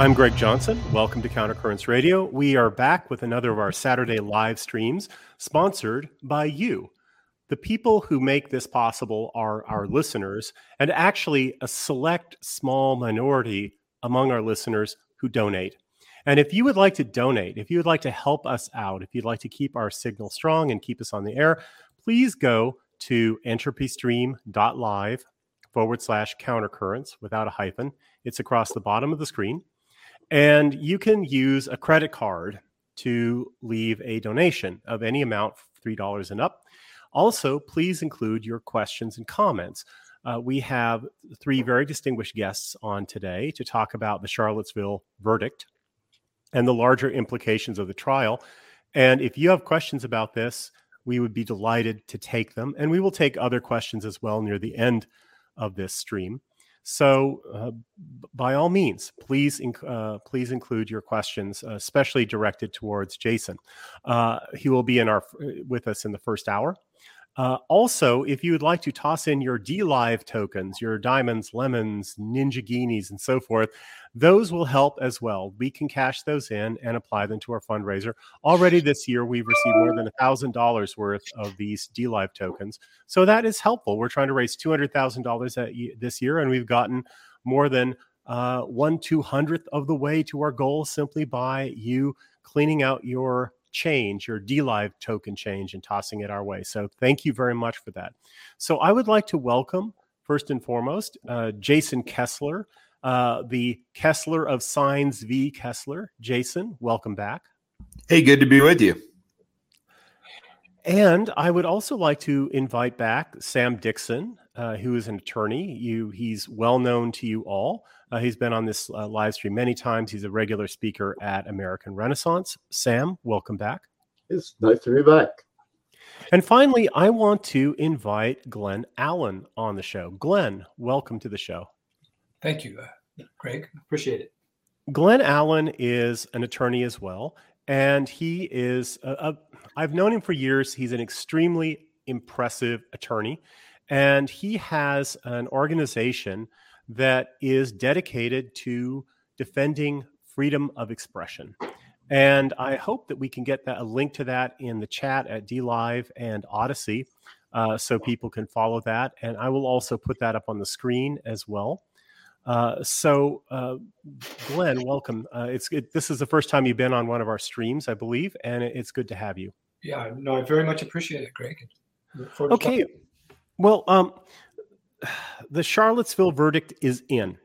I'm Greg Johnson. Welcome to Countercurrents Radio. We are back with another of our Saturday live streams sponsored by you. The people who make this possible are our listeners, and actually a select small minority among our listeners who donate. And if you would like to donate, if you would like to help us out, if you'd like to keep our signal strong and keep us on the air, please go to entropystream.live forward slash countercurrents without a hyphen. It's across the bottom of the screen. And you can use a credit card to leave a donation of any amount, $3 and up. Also, please include your questions and comments. Uh, we have three very distinguished guests on today to talk about the Charlottesville verdict and the larger implications of the trial. And if you have questions about this, we would be delighted to take them. And we will take other questions as well near the end of this stream. So, uh, by all means, please inc- uh, please include your questions, uh, especially directed towards Jason. Uh, he will be in our with us in the first hour. Uh, also, if you would like to toss in your DLive tokens, your diamonds, lemons, ninjaghinis, and so forth, those will help as well. We can cash those in and apply them to our fundraiser. Already this year, we've received more than $1,000 worth of these DLive tokens. So that is helpful. We're trying to raise $200,000 this year, and we've gotten more than uh, one two hundredth of the way to our goal simply by you cleaning out your change, your DLive token change, and tossing it our way. So thank you very much for that. So I would like to welcome, first and foremost, uh, Jason Kessler, uh, the Kessler of Sines v. Kessler. Jason, welcome back. Hey, good to be with you. And I would also like to invite back Sam Dickson, uh, who is an attorney. You, he's well known to you all. Uh, he's been on this uh, live stream many times. He's a regular speaker at American Renaissance. Sam, welcome back. It's nice to be back. And finally, I want to invite Glen Allen on the show. Glen, welcome to the show. Thank you, uh, Greg. Appreciate it. Glen Allen is an attorney as well, and he is. A, a, I've known him for years. He's an extremely impressive attorney, and he has an organization that is dedicated to defending freedom of expression. And I hope that we can get that, a link to that in the chat at DLive and Odysee uh, so people can follow that. And I will also put that up on the screen as well. Uh, so, uh, Glen, welcome. Uh, it's it, this is the first time you've been on one of our streams, I believe, and it's good to have you. Yeah, no, I very much appreciate it, Greg. Okay. Well, um, the Charlottesville verdict is in.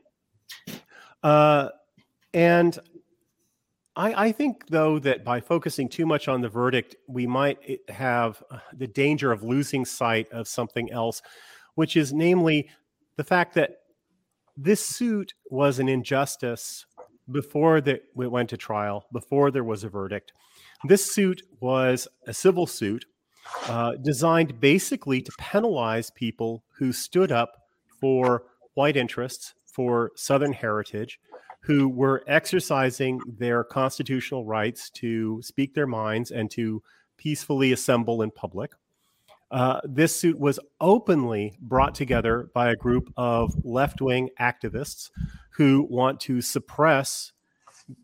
Uh, and I, I, think, though, that by focusing too much on the verdict, we might have the danger of losing sight of something else, which is namely the fact that this suit was an injustice before it went to trial, before there was a verdict. This suit was a civil suit uh, designed basically to penalize people who stood up for white interests, for Southern heritage, who were exercising their constitutional rights to speak their minds and to peacefully assemble in public. Uh, this suit was openly brought together by a group of left wing activists who want to suppress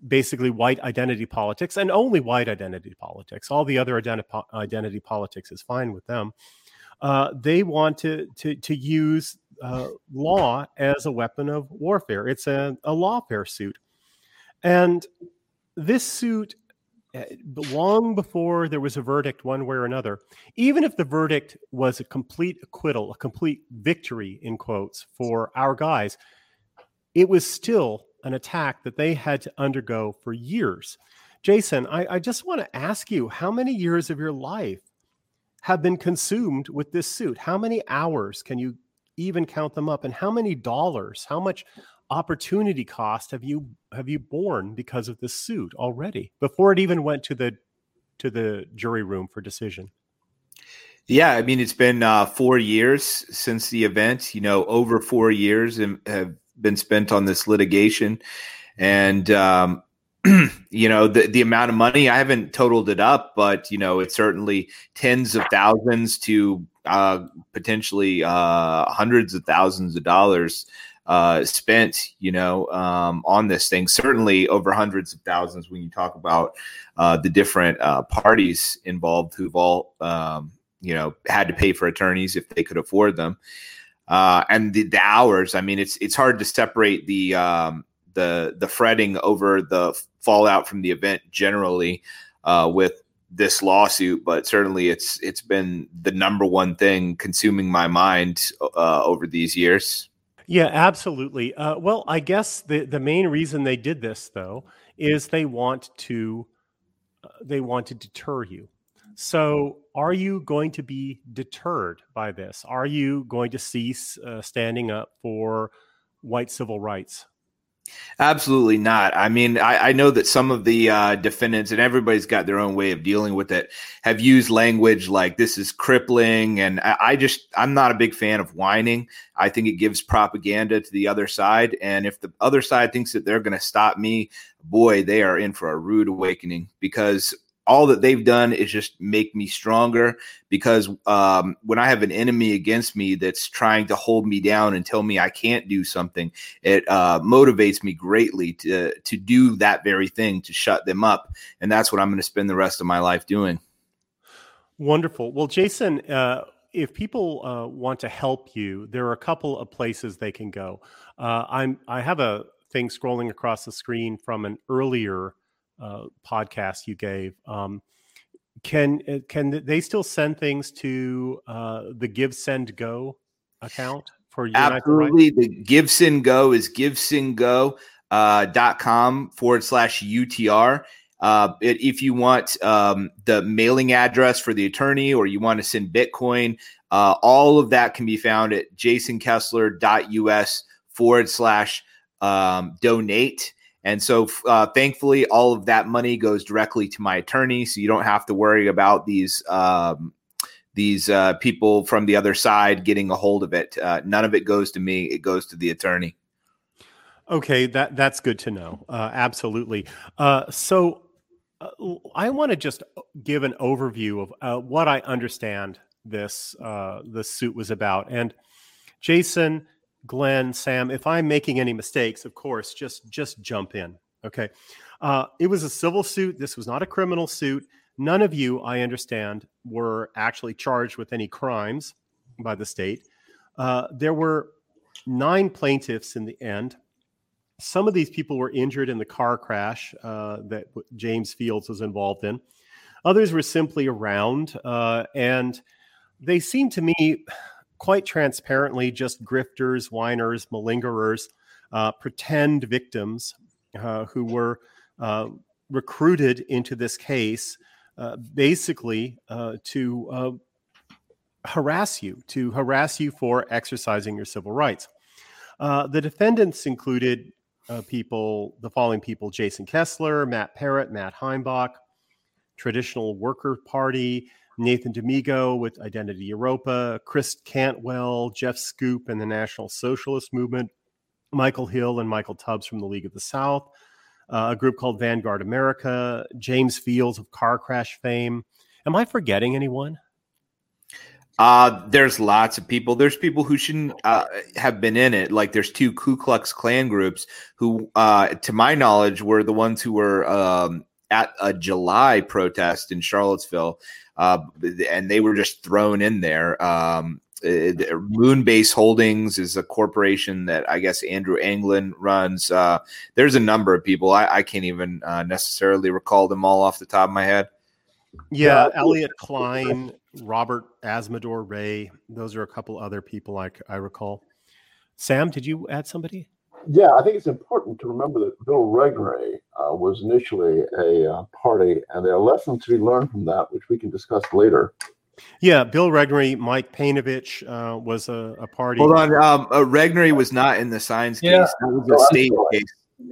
basically white identity politics and only white identity politics. All the other identi- identity politics is fine with them. Uh, they want to, to, to use uh, law as a weapon of warfare. It's a, a lawfare suit. And this suit, eh, long before there was a verdict, one way or another, even if the verdict was a complete acquittal, a complete victory, in quotes, for our guys, it was still an attack that they had to undergo for years. Jason, I, I just want to ask you how many years of your life have been consumed with this suit? How many hours can you even count them up? And how many dollars, how much opportunity cost have you have you borne because of this suit already before it even went to the to the jury room for decision? Yeah, I mean it's been uh, four years since the event. You know, over four years and have been spent on this litigation, and um, you know the the amount of money I haven't totaled it up, but you know it's certainly tens of thousands to uh, potentially uh, hundreds of thousands of dollars uh, spent, you know, um, on this thing. Certainly over hundreds of thousands when you talk about uh, the different uh, parties involved who've all, um, you know, had to pay for attorneys if they could afford them. Uh, and the, the, hours, I mean, it's it's hard to separate the um, the the fretting over the fallout from the event generally uh, with this lawsuit, but certainly it's it's been the number one thing consuming my mind uh, over these years. Yeah, absolutely. Uh, well, I guess the the main reason they did this though is they want to uh, they want to deter you. So, are you going to be deterred by this? Are you going to cease uh, standing up for white civil rights? Absolutely not. I mean, I, I know that some of the uh, defendants, and everybody's got their own way of dealing with it, have used language like this is crippling. And I, I just, I'm not a big fan of whining. I think it gives propaganda to the other side. And if the other side thinks that they're going to stop me, boy, they are in for a rude awakening because all that they've done is just make me stronger because um, when I have an enemy against me that's trying to hold me down and tell me I can't do something, it uh, motivates me greatly to to do that very thing to shut them up, and that's what I'm going to spend the rest of my life doing. Wonderful. Well, Jason, uh, if people uh, want to help you, there are a couple of places they can go. Uh, I'm I have a thing scrolling across the screen from an earlier uh, podcast you gave. Um, can uh, can they still send things to uh, the Give Send Go account for you? Absolutely, the Give Send Go is GiveSendGo uh, dot com forward slash UTR. Uh, it, if you want um, the mailing address for the attorney or you want to send Bitcoin, uh, all of that can be found at jasonkessler.us forward slash um, donate. And so, uh, thankfully, all of that money goes directly to my attorney, so you don't have to worry about these um, these uh, people from the other side getting a hold of it. Uh, none of it goes to me; it goes to the attorney. Okay, that that's good to know. Uh, absolutely. Uh, so, uh, I want to just give an overview of what I understand this this suit was about, and Jason Glen, Sam, if I'm making any mistakes, of course, just just jump in. Okay. Uh, it was a civil suit. This was not a criminal suit. None of you, I understand, were actually charged with any crimes by the state. Uh, there were nine plaintiffs in the end. Some of these people were injured in the car crash uh, that James Fields was involved in. Others were simply around, uh, and they seemed to me quite transparently just grifters, whiners, malingerers, uh, pretend victims uh, who were uh, recruited into this case uh, basically uh, to harass you, to harass you for exercising your civil rights. the defendants included people, the following people Jason Kessler, Matt Parrott, Matt Heimbach, Traditional Worker Party, Nathan Damigo with Identity Evropa, Chris Cantwell, Jeff Schoep, and the National Socialist Movement, Michael Hill and Michael Tubbs from the League of the South, uh, a group called Vanguard America, James Fields of car crash fame. Am I forgetting anyone? Uh, there's lots of people. There's people who shouldn't uh, have been in it. Like there's two Ku Klux Klan groups who, uh, to my knowledge, were the ones who were um, at a July protest in Charlottesville uh, and they were just thrown in there. Um, Moonbase Holdings is a corporation that I guess Andrew Anglin runs. Uh, there's a number of people. I, I can't even uh, necessarily recall them all off the top of my head. Yeah, Elliott Kline, Robert Azzmador Ray. Those are a couple other people I, I recall. Sam, did you add somebody? Yeah, I think it's important to remember that Bill Regnery uh, was initially a uh, party, and there are lessons to be learned from that, which we can discuss later. Yeah, Bill Regnery, Mike Peinovich uh, was a, a, party. Hold on, um, uh, Regnery was not in the Sines yeah. case. That was a oh, state case.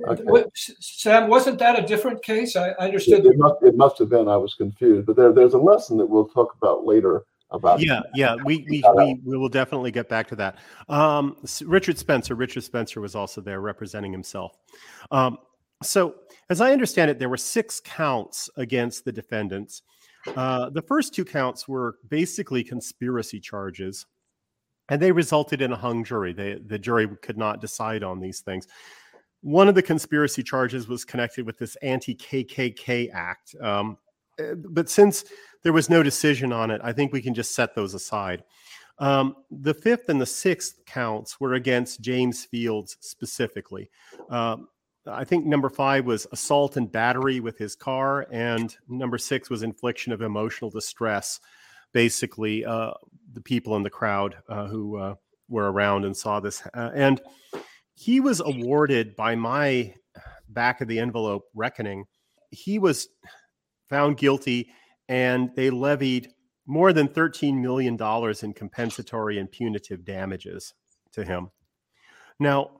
Okay. What, Sam, wasn't that a different case? I, I understood. It, it, must, it must have been. I was confused, but there, there's a lesson that we'll talk about later about yeah yeah we we, we, we will definitely get back to that um, richard spencer richard spencer was also there representing himself um, so as i understand it there were six counts against the defendants uh, the first two counts were basically conspiracy charges and they resulted in a hung jury. They, the jury could not decide on these things. One of the conspiracy charges was connected with this anti KKK act. Um, but since there was no decision on it, I think we can just set those aside. Um, the fifth and the sixth counts were against James Fields specifically. Um, I think number five was assault and battery with his car, and number six was infliction of emotional distress. Basically, uh, the people in the crowd uh, who uh, were around and saw this, uh, and he was awarded by my back of the envelope reckoning. He was found guilty, and they levied more than $13 million in compensatory and punitive damages to him. Now,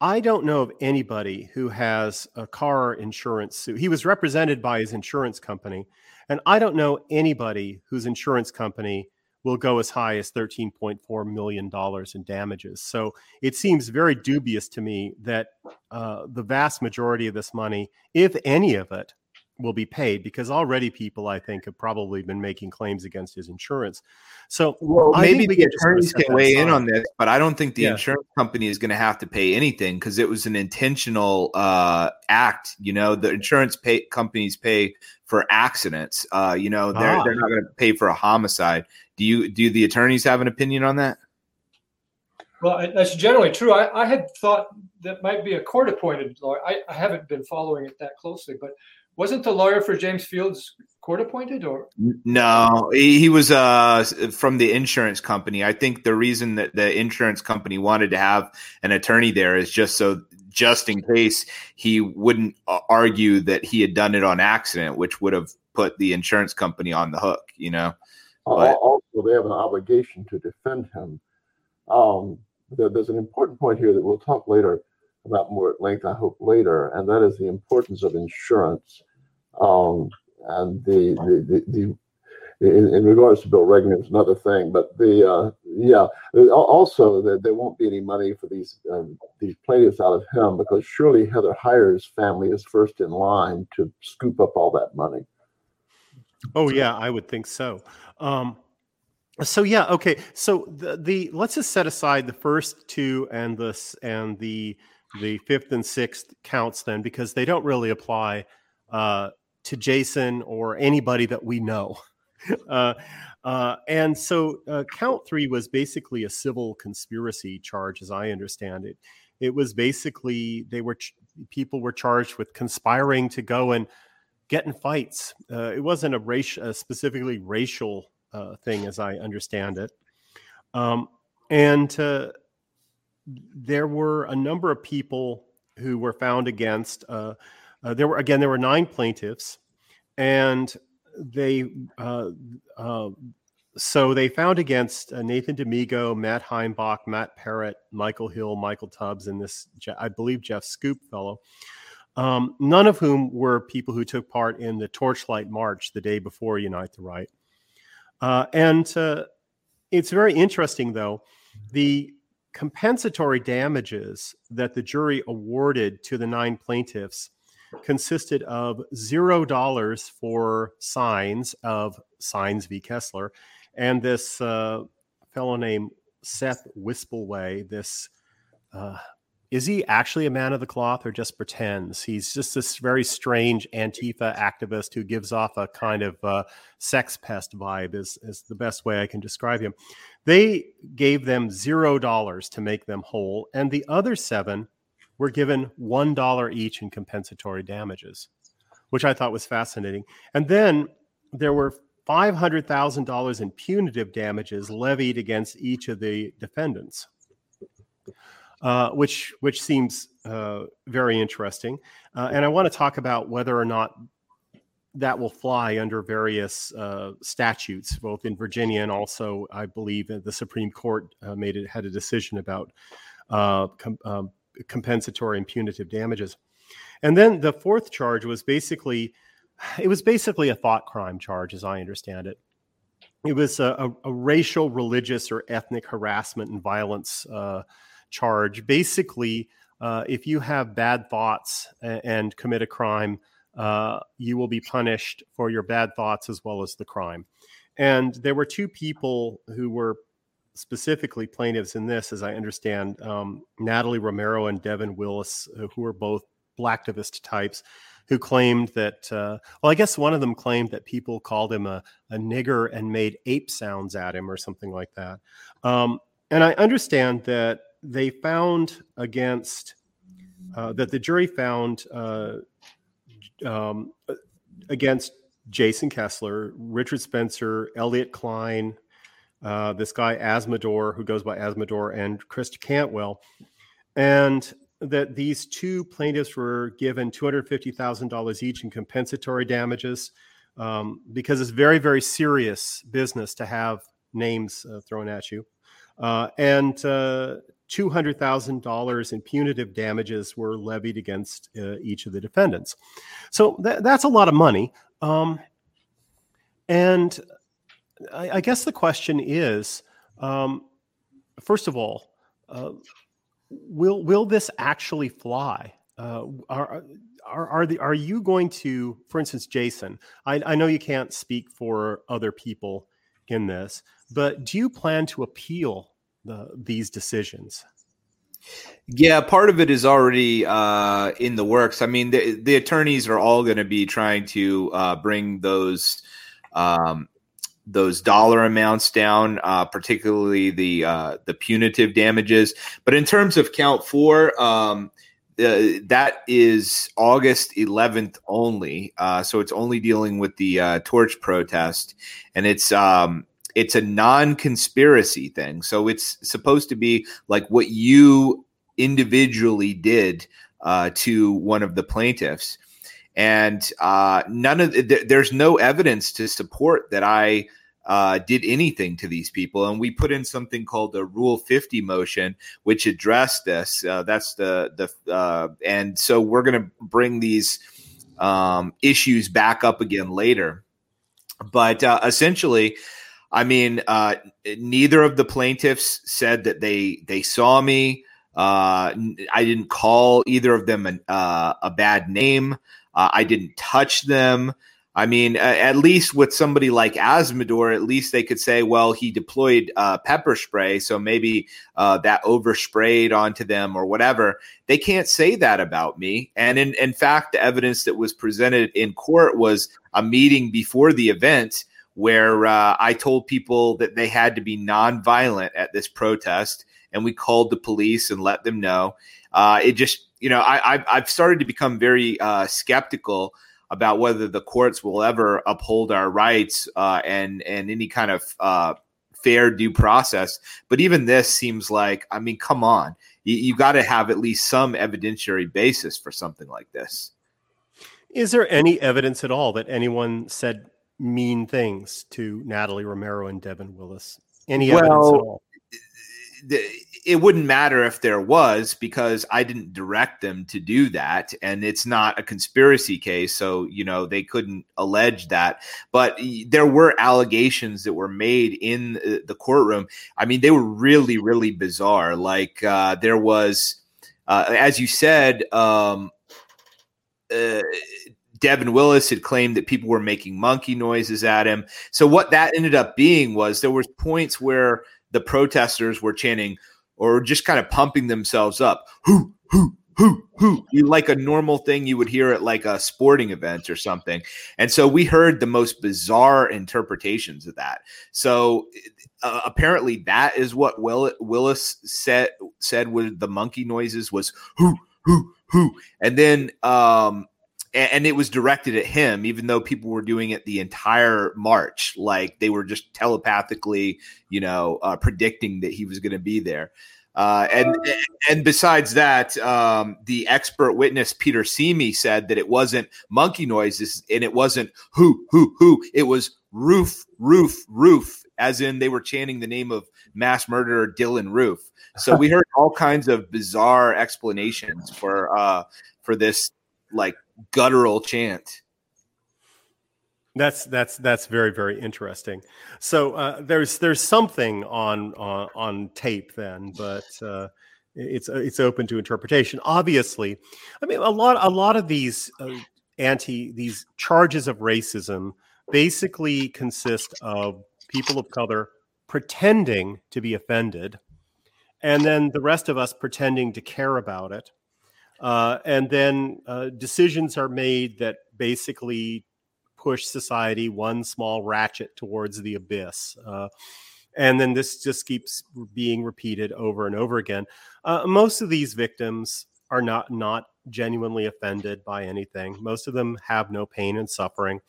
I don't know of anybody who has a car insurance suit. He was represented by his insurance company, and I don't know anybody whose insurance company will go as high as $13.4 million in damages. So it seems very dubious to me that uh, the vast majority of this money, if any of it, will be paid because already people I think have probably been making claims against his insurance. So well, maybe the attorneys can weigh in on this, but I don't think the yeah. insurance company is going to have to pay anything because it was an intentional uh, act. You know, the insurance pay companies pay for accidents. Uh, you know, they're ah. they're not going to pay for a homicide. Do you do the attorneys have an opinion on that? Well, that's generally true. I, I had thought that might be a court appointed lawyer. I, I haven't been following it that closely, but wasn't the lawyer for James Fields court appointed or? No he, he, was uh from the insurance company. I think the reason that the insurance company wanted to have an attorney there is just so just in case he wouldn't uh, argue that he had done it on accident which would have put the insurance company on the hook you know? But, also they have an obligation to defend him. Um there, there's an important point here that we'll talk later about more at length i hope later and that is the importance of insurance um, and the the, the, the in, in, regards to Bill Reagan, it's another thing. But the uh, yeah, also that there won't be any money for these um, these plaintiffs out of him because surely Heather Heyer's family is first in line to scoop up all that money. Oh yeah, I would think so. Um, so yeah, okay. So the, the let's just set aside the first two and this and the the fifth and sixth counts then because they don't really apply uh, to Jason or anybody that we know. Uh, uh, and so uh, count three was basically a civil conspiracy charge, as I understand it. It was basically they were ch- people were charged with conspiring to go and get in fights. Uh, it wasn't a a specifically racial uh, thing, as I understand it. Um, and uh, there were a number of people who were found against. Uh, there were again there were nine plaintiffs, and they uh, uh, so they found against uh, Nathan Damigo, Matt Heimbach, Matt Parrott, Michael Hill, Michael Tubbs, and this I believe Jeff Schoep fellow. Um, none of whom were people who took part in the Torchlight March the day before Unite the Right. Uh, and uh, it's very interesting, though, the compensatory damages that the jury awarded to the nine plaintiffs consisted of zero dollars for Sines of Sines v. Kessler, and this uh, fellow named Seth Wispelwey. This uh, is he actually a man of the cloth or just pretends? He's just this very strange Antifa activist who gives off a kind of uh, sex pest vibe, is, is the best way I can describe him. They gave them zero dollars to make them whole, and the other seven were given $1 each in compensatory damages, which I thought was fascinating. And then there were $500,000 in punitive damages levied against each of the defendants, uh, which, which seems uh, very interesting. Uh, and I want to talk about whether or not that will fly under various uh, statutes, both in Virginia and also, I believe, the Supreme Court uh, made it had a decision about uh, com- um, compensatory and punitive damages. And then the fourth charge was basically it was basically a thought crime charge, as I understand it. It was a, a, a racial, religious, or ethnic harassment and violence uh, charge. Basically, uh, if you have bad thoughts and, and commit a crime, uh, you will be punished for your bad thoughts as well as the crime. And there were two people who were specifically plaintiffs in this, as I understand, um, Natalie Romero and Devin Willis, uh, who are both blacktivist types, who claimed that, uh, well, I guess one of them claimed that people called him a, a nigger and made ape sounds at him or something like that. Um, and I understand that they found against, uh, that the jury found uh, um, against Jason Kessler, Richard Spencer, Elliott Kline, uh, this guy Azzmador, who goes by Azzmador, and Chris Cantwell, and that these two plaintiffs were given $250,000 each in compensatory damages um, because it's very, very serious business to have names uh, thrown at you. Uh, and uh, $200,000 in punitive damages were levied against uh, each of the defendants. So th- that's a lot of money. Um, and I, I, guess the question is um, first of all, uh, will, will this actually fly? Uh, are, are, are, the, are you going to, for instance, Jason, I, I know you can't speak for other people in this, but do you plan to appeal the, these decisions? Yeah, part of it is already uh, in the works. I mean, the, the attorneys are all going to be trying to uh, bring those um, those dollar amounts down, uh, particularly the uh, the punitive damages. But in terms of count four, um, uh, that is August 11th only. Uh, so it's only dealing with the uh, torch protest, and it's um, it's a non-conspiracy thing. So it's supposed to be like what you individually did uh, to one of the plaintiffs, and uh, none of th- there's no evidence to support that I. Uh, did anything to these people. And we put in something called the Rule 50 motion, which addressed this. Uh, that's the the uh, and so we're going to bring these um, issues back up again later. But uh, essentially, I mean, uh, neither of the plaintiffs said that they they saw me. Uh, I didn't call either of them an, a bad name. I didn't touch them. I mean, at least with somebody like Azzmador, at least they could say, well, he deployed uh, pepper spray, so maybe uh, that oversprayed onto them or whatever. They can't say that about me. And in, in fact, the evidence that was presented in court was a meeting before the event where uh, I told people that they had to be nonviolent at this protest, and we called the police and let them know. Uh, it just, you know, I, have started to become very uh, skeptical about whether the courts will ever uphold our rights uh, and and any kind of uh, fair due process. But even this seems like, I mean, come on, you, you got to have at least some evidentiary basis for something like this. Is there any evidence at all that anyone said mean things to Natalie Romero and Devin Willis? Any evidence well, at all? It wouldn't matter if there was because I didn't direct them to do that. And it's not a conspiracy case. So, you know, they couldn't allege that. But there were allegations that were made in the courtroom. I mean, they were really, really bizarre. Like uh, there was, uh, as you said, um, uh, Devin Willis had claimed that people were making monkey noises at him. So what that ended up being was there was points where the protesters were chanting or just kind of pumping themselves up. Who, who, who, who, like a normal thing you would hear at like a sporting event or something. And so we heard the most bizarre interpretations of that. So uh, apparently that is what Will, Willis said said with the monkey noises was who, who, who. And then um and it was directed at him even though people were doing it the entire march like they were just telepathically you know uh, predicting that he was going to be there uh, and and besides that, um, the expert witness Peter Simi said that it wasn't monkey noises and it wasn't who who who. It was roof roof roof, as in they were chanting the name of mass murderer Dylann Roof. So we heard all kinds of bizarre explanations for uh, for this like guttural chant. That's that's that's very very interesting. So uh, there's there's something on on, on tape then, but uh, it's it's open to interpretation. Obviously, I mean a lot a lot of these uh, anti these charges of racism basically consist of people of color pretending to be offended, and then the rest of us pretending to care about it. Uh, and then uh, decisions are made that basically push society one small ratchet towards the abyss. Uh, and then this just keeps being repeated over and over again. Uh, most of these victims are not not genuinely offended by anything. Most of them have no pain and suffering.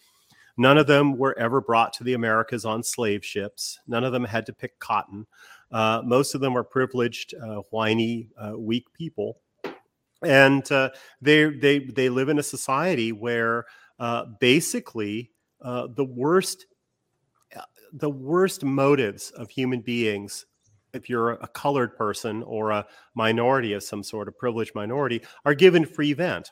None of them were ever brought to the Americas on slave ships. None of them had to pick cotton. Uh, most of them are privileged, uh, whiny, weak people, and uh, they they they live in a society where uh, basically uh, the worst the worst motives of human beings if you're a colored person or a minority of some sort, a privileged minority, are given free vent.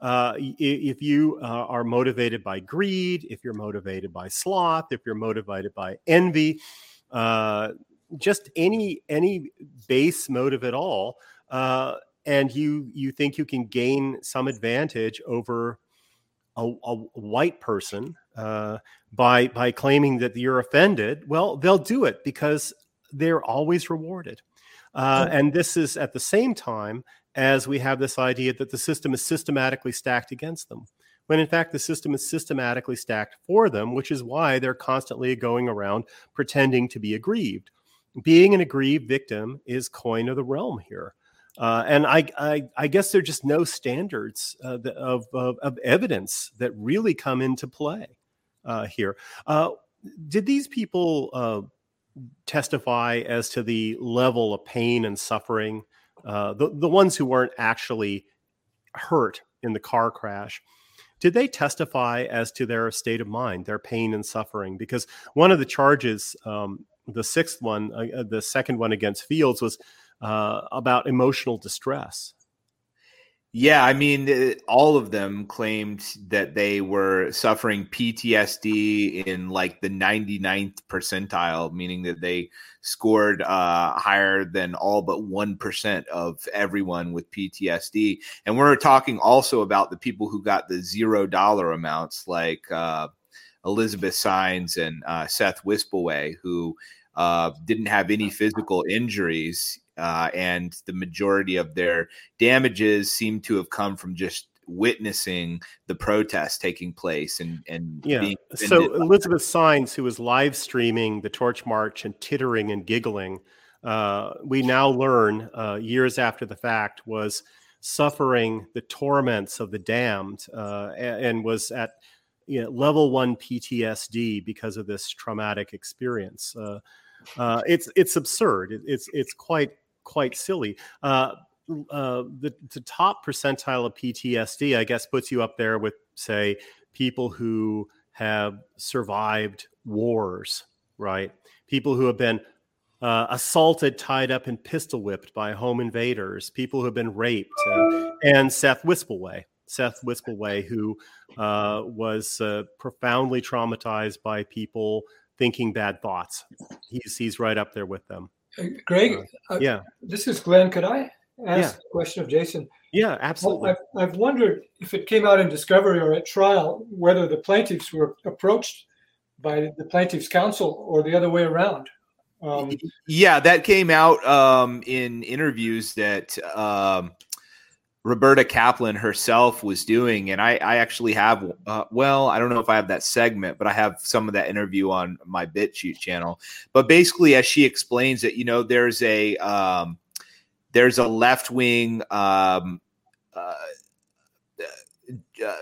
Uh, if you uh, are motivated by greed, if you're motivated by sloth, if you're motivated by envy, uh, just any any base motive at all, uh, and you you think you can gain some advantage over a, a white person uh, by by claiming that you're offended, well, they'll do it because they're always rewarded. Uh, and this is at the same time as we have this idea that the system is systematically stacked against them, when in fact the system is systematically stacked for them, which is why they're constantly going around pretending to be aggrieved. Being an aggrieved victim is coin of the realm here. Uh, and I, I, I, guess there are just no standards uh, of, of, of, evidence that really come into play uh, here. Uh, did these people uh, testify as to the level of pain and suffering. Uh, the the ones who weren't actually hurt in the car crash, did they testify as to their state of mind, their pain and suffering? Because one of the charges, um, the sixth one, the second one against Fields, was uh, about emotional distress. Yeah, I mean, uh, all of them claimed that they were suffering PTSD in like the 99th percentile, meaning that they scored uh, higher than all but 1% of everyone with PTSD. And we're talking also about the people who got the zero dollar amounts, like uh, Elizabeth Sines and uh, Seth Wispelwey, who uh, didn't have any physical injuries uh, and the majority of their damages seem to have come from just witnessing the protest taking place and and yeah. so elizabeth Sines who was live streaming the torch march and tittering and giggling uh, we now learn uh, years after the fact was suffering the torments of the damned uh, and, was at you know, level one ptsd because of this traumatic experience. Uh, uh, it's it's absurd. It, it's it's quite quite silly. Uh, uh, the, the top percentile of PTSD, I guess, puts you up there with, say, people who have survived wars, right? People who have been uh, assaulted, tied up, and pistol whipped by home invaders, people who have been raped, uh, and Seth Wispelwey. Seth Wispelwey, who uh, was uh, profoundly traumatized by people thinking bad thoughts. He's, he's right up there with them. Greg, uh, yeah, this is Glen. Could I ask yeah. a question of Jason? Yeah, absolutely. Well, I've, I've wondered if it came out in discovery or at trial whether the plaintiffs were approached by the plaintiffs' counsel or the other way around. Um, yeah, that came out um, in interviews that um, Roberta Kaplan herself was doing, and I, I actually have. Uh, well, I don't know if I have that segment, but I have some of that interview on my BitChute channel. But basically, as she explains it, you know, there's a um, there's a left wing um, uh, uh,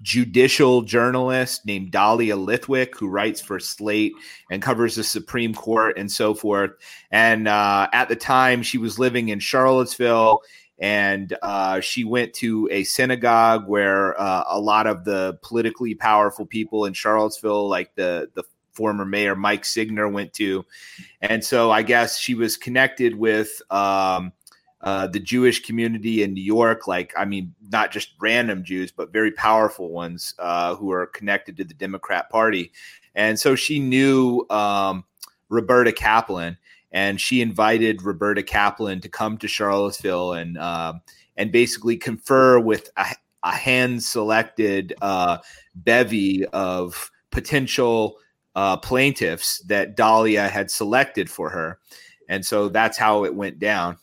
judicial journalist named Dahlia Lithwick who writes for Slate and covers the Supreme Court and so forth. And uh, at the time, she was living in Charlottesville and uh, she went to a synagogue where uh, a lot of the politically powerful people in Charlottesville, like the the former mayor Mike Signer, went to, and so I guess she was connected with. Um, uh, the Jewish community in New York, like, I mean, not just random Jews, but very powerful ones uh, who are connected to the Democrat Party. And so she knew um, Roberta Kaplan and she invited Roberta Kaplan to come to Charlottesville and uh, and basically confer with a, a hand selected uh, bevy of potential uh, plaintiffs that Dahlia had selected for her, and so that's how it went down.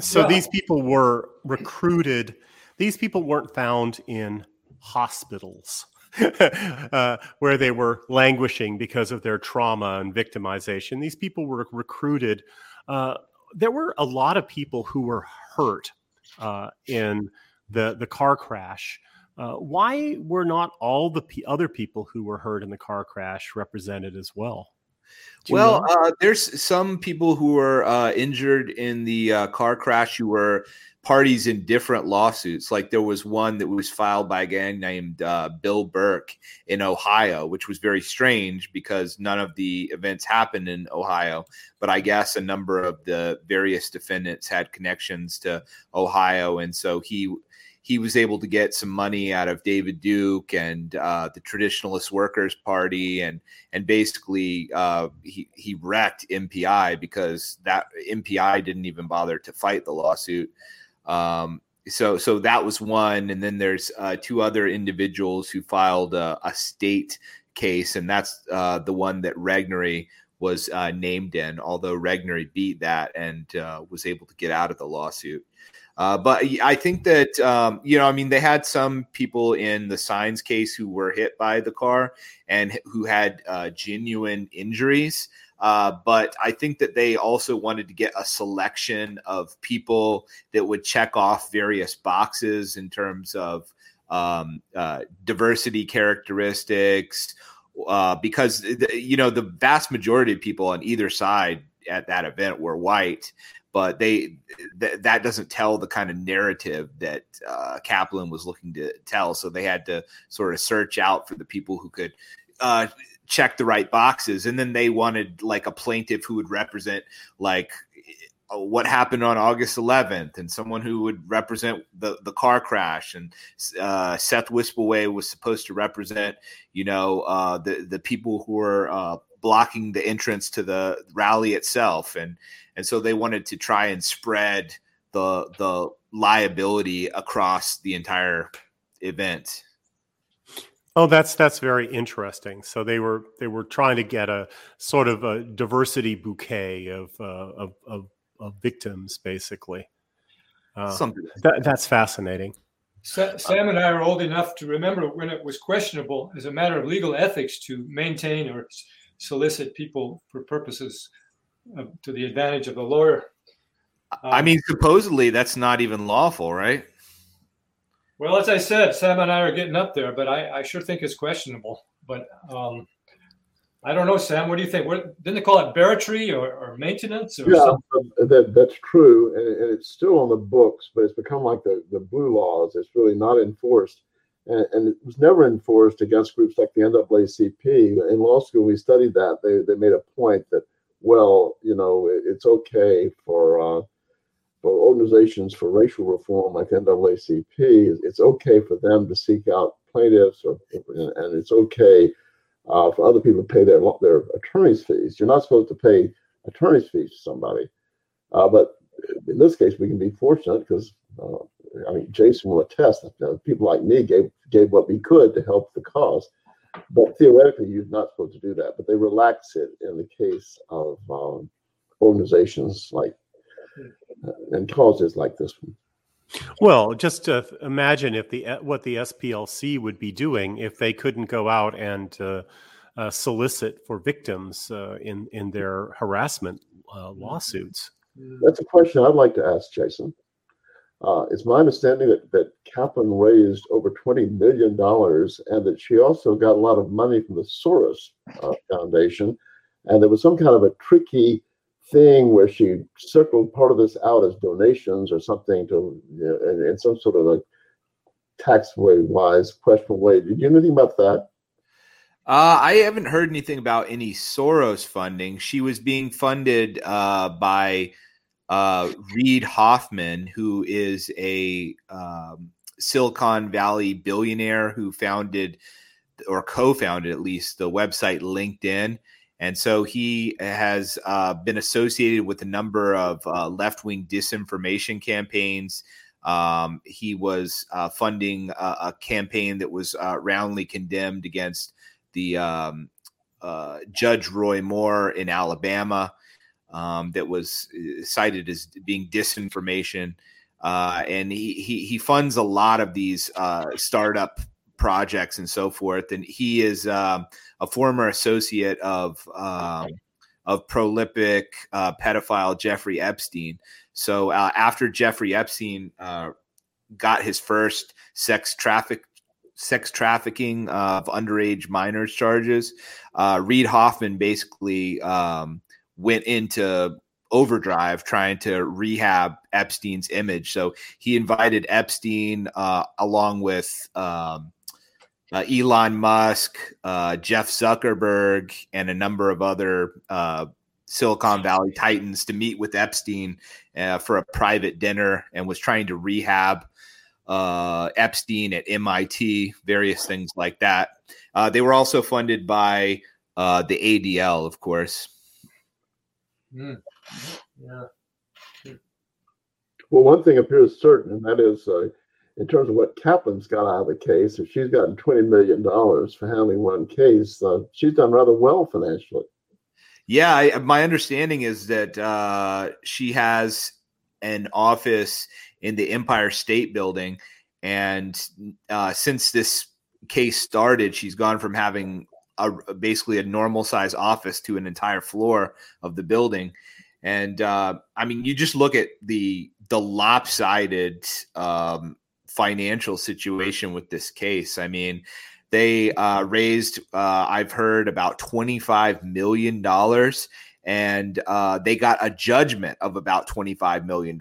So Yeah. these people were recruited. These people weren't found in hospitals uh, where they were languishing because of their trauma and victimization. These people were recruited. Uh, there were a lot of people who were hurt uh, in the the car crash. Uh, why were not all the p- other people who were hurt in the car crash represented as well? Well, uh, there's some people who were uh, injured in the uh, car crash who were parties in different lawsuits. Like there was one that was filed by a gang named uh, Bill Burke in Ohio, which was very strange because none of the events happened in Ohio. But I guess a number of the various defendants had connections to Ohio, and so he he was able to get some money out of David Duke and uh, the Traditionalist Workers Party, and and basically uh, he he wrecked MPI because that MPI didn't even bother to fight the lawsuit. Um, so so that was one, and then there's uh, two other individuals who filed a, a state case, and that's uh, the one that Regnery was uh, named in. Although Regnery beat that and uh, was able to get out of the lawsuit. Uh, but I think that um, you know, I mean, they had some people in the Sines case who were hit by the car and who had uh, genuine injuries. Uh, but I think that they also wanted to get a selection of people that would check off various boxes in terms of um, uh, diversity characteristics, uh, because you know the vast majority of people on either side at that event were white but they th- that doesn't tell the kind of narrative that uh, Kaplan was looking to tell. So they had to sort of search out for the people who could uh, check the right boxes, and then they wanted like a plaintiff who would represent like uh, what happened on August 11th, and someone who would represent the the car crash. And uh, Seth Wispelwey was supposed to represent, you know, uh, the the people who were uh, blocking the entrance to the rally itself, and and so they wanted to try and spread the the liability across the entire event. Oh, that's that's very interesting. So they were they were trying to get a sort of a diversity bouquet of uh, of, of, of victims, basically. Uh, that, that's fascinating. Sa- Sam and I are old enough to remember when it was questionable as a matter of legal ethics to maintain or s- solicit people for purposes of, to the advantage of the lawyer. I Um, mean, supposedly that's not even lawful, right? Well, as I said, Sam and I are getting up there, but I, I sure think it's questionable. But um, I don't know, Sam. What do you think? What didn't they call it barratry or, or maintenance or Yeah, something? that, that's true, and, and it's still on the books, but it's become like the, the blue laws. It's really not enforced, and, and it was never enforced against groups like the NAACP. In law school, we studied that. They, they made a point that, well, you know, it, it's okay for uh, for organizations for racial reform like NAACP. It's okay for them to seek out plaintiffs, or and it's okay uh, for other people to pay their their attorneys' fees. You're not supposed to pay attorney's fees to somebody. Uh, but in this case, we can be fortunate because uh, I mean, Jason will attest that people like me gave gave what we could to help the cause. But theoretically, you're not supposed to do that. But they relax it in the case of um, organizations like uh, and causes like this one. Well, just uh, imagine if the what the SPLC would be doing if they couldn't go out and uh, uh, solicit for victims uh, in in their harassment uh, lawsuits. That's a question I'd like to ask Jason. Uh, it's my understanding that, that Kaplan raised over $20 million and that she also got a lot of money from the Soros uh, Foundation. And there was some kind of a tricky thing where she circled part of this out as donations or something to, you know, in, in some sort of a tax way wise, questionable way. Did you know anything about that? Uh, I haven't heard anything about any Soros funding. She was being funded uh, by uh, Reid Hoffman, who is a um, Silicon Valley billionaire who founded or co-founded at least the website LinkedIn. And so he has uh, been associated with a number of uh, left-wing disinformation campaigns Um, he was uh, funding a, a, campaign that was uh, roundly condemned against the um, uh, Judge Roy Moore in Alabama, um, that was uh, cited as being disinformation. Uh, and he, he, he funds a lot of these uh, startup projects and so forth. And he is um, a former associate of um, of prolific uh, pedophile Jeffrey Epstein. So uh, after Jeffrey Epstein uh, got his first sex traffic sex trafficking of underage minors charges, uh, Reid Hoffman basically um, went into overdrive trying to rehab Epstein's image. So he invited Epstein uh, along with um, uh, Elon Musk, uh, Jeff Zuckerberg, and a number of other uh, Silicon Valley titans to meet with Epstein uh, for a private dinner and was trying to rehab uh, Epstein at MIT, various things like that. Uh, they were also funded by the ADL, of course. Mm. Yeah. Well, one thing appears certain, and that is uh, in terms of what Kaplan's got out of the case, if she's gotten $20 million for handling one case, uh, she's done rather well financially. Yeah, I, my understanding is that uh, she has an office in the Empire State Building. And uh, since this case started, she's gone from having a, basically a normal size office to an entire floor of the building. And uh, I mean, you just look at the the lopsided um, financial situation with this case. I mean, they uh, raised, uh, I've heard, about $25 million, and uh, they got a judgment of about $25 million.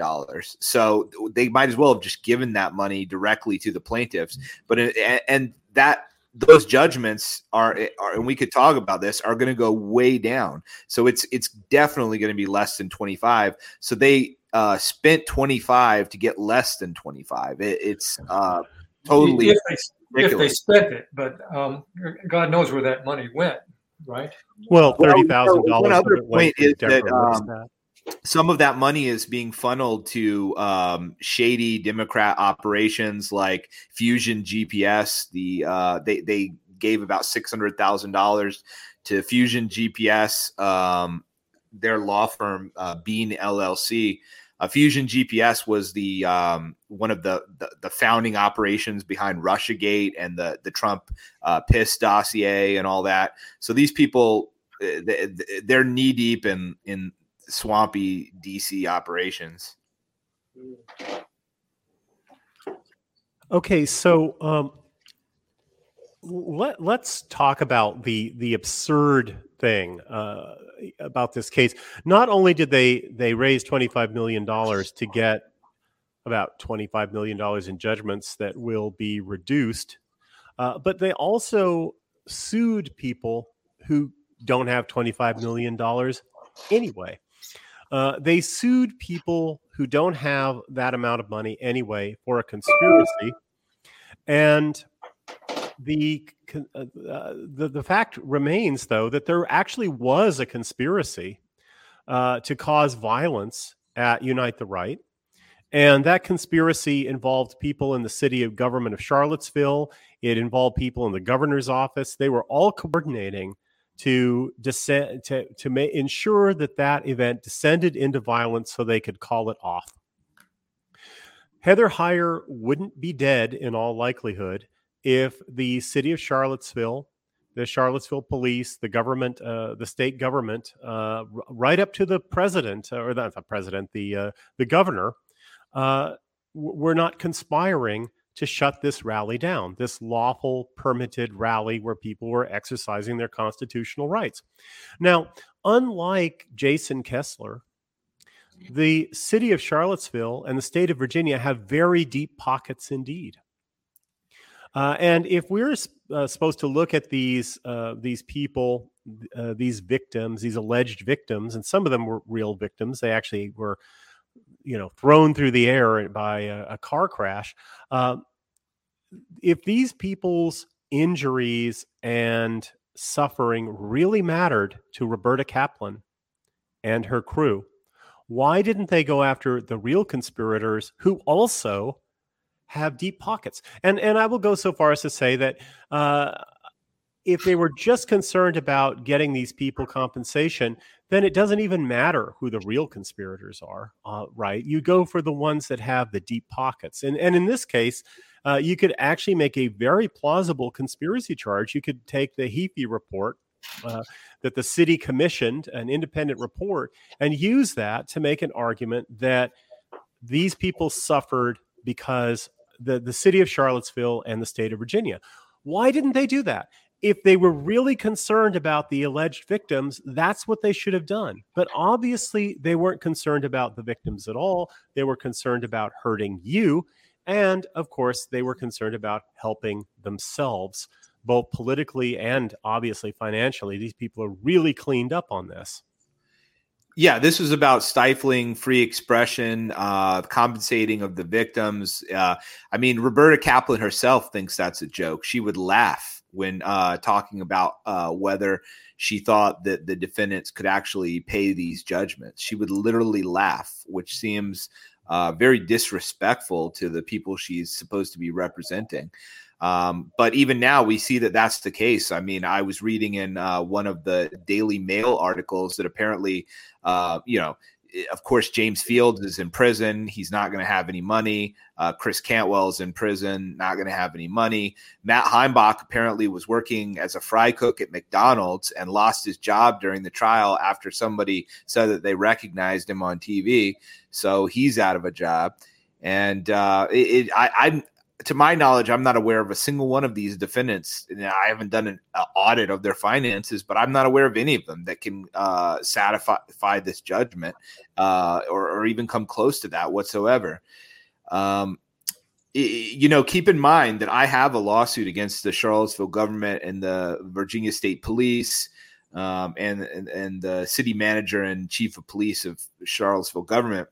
So they might as well have just given that money directly to the plaintiffs. But, and that, those judgments are, are, and we could talk about this, are going to go way down. So it's it's definitely going to be less than 25. So they uh, spent 25 to get less than 25. It, it's uh, totally if they, if they, spent it, but um, God knows where that money went, right? Well, thirty thousand dollars. One other point is that, um, that some of that money is being funneled to um, shady Democrat operations like Fusion GPS. The uh, they they gave about six hundred thousand dollars to Fusion GPS, um, their law firm uh, Bean LLC. Uh, Fusion GPS was the um, one of the, the, the founding operations behind RussiaGate and the the Trump uh, PIS dossier and all that. So these people uh, they're knee deep in in swampy DC operations. Okay, so um, let let's talk about the the absurd thing. Uh, about this case. Not only did they they raise twenty five million dollars to get about twenty five million dollars in judgments that will be reduced, uh, but they also sued people who don't have twenty five million dollars anyway. Uh, they sued people who don't have that amount of money anyway for a conspiracy, and the, uh, uh, the the fact remains, though, that there actually was a conspiracy uh, to cause violence at Unite the Right, and that conspiracy involved people in the city of government of Charlottesville. It involved people in the governor's office. They were all coordinating to descend to to ma- ensure that that event descended into violence, so they could call it off. Heather Heyer wouldn't be dead in all likelihood if the city of Charlottesville, the Charlottesville police, the government, uh, the state government, uh, right up to the president, or not the president, the uh, the governor, uh, were not conspiring to shut this rally down, this lawful permitted rally where people were exercising their constitutional rights. Now, unlike Jason Kessler, the city of Charlottesville and the state of Virginia have very deep pockets indeed. Uh, and if we're uh, supposed to look at these uh, these people, uh, these victims, these alleged victims, and some of them were real victims, they actually were, you know, thrown through the air by a, a car crash. If these people's injuries and suffering really mattered to Roberta Kaplan and her crew, Why didn't they go after the real conspirators who also have deep pockets? And and I will go so far as to say that uh, if they were just concerned about getting these people compensation, then it doesn't even matter who the real conspirators are, uh, right? You go for the ones that have the deep pockets. And, and in this case, uh, you could actually make a very plausible conspiracy charge. You could take the Heaphy report uh, that the city commissioned, an independent report, and use that to make an argument that these people suffered because the, the city of Charlottesville and the state of Virginia. Why didn't they do that? if they were really concerned about the alleged victims, that's what they should have done. But obviously, they weren't concerned about the victims at all. They were concerned about hurting you. And of course, they were concerned about helping themselves, both politically and obviously financially. These people are really cleaned up on this. Yeah, this was about stifling free expression, uh, compensating of the victims. Uh, I mean, Roberta Kaplan herself thinks that's a joke. She would laugh when uh, talking about uh, whether she thought that the defendants could actually pay these judgments. She would literally laugh, which seems uh, very disrespectful to the people she's supposed to be representing. Um, but even now, we see that that's the case. I mean, I was reading in uh, one of the Daily Mail articles that apparently, uh, you know, of course, James Fields is in prison. He's not going to have any money. Uh, Chris Cantwell is in prison, not going to have any money. Matt Heimbach apparently was working as a fry cook at McDonald's and lost his job during the trial after somebody said that they recognized him on TV. So he's out of a job. And uh, it, it, I, I'm to my knowledge, I'm not aware of a single one of these defendants. I haven't done an audit of their finances, but I'm not aware of any of them that can uh, satisfy this judgment uh, or, or, even come close to that whatsoever. Um, you know, keep in mind that I have a lawsuit against the Charlottesville government and the Virginia State Police. Um, and, and and the city manager and chief of police of Charlottesville government,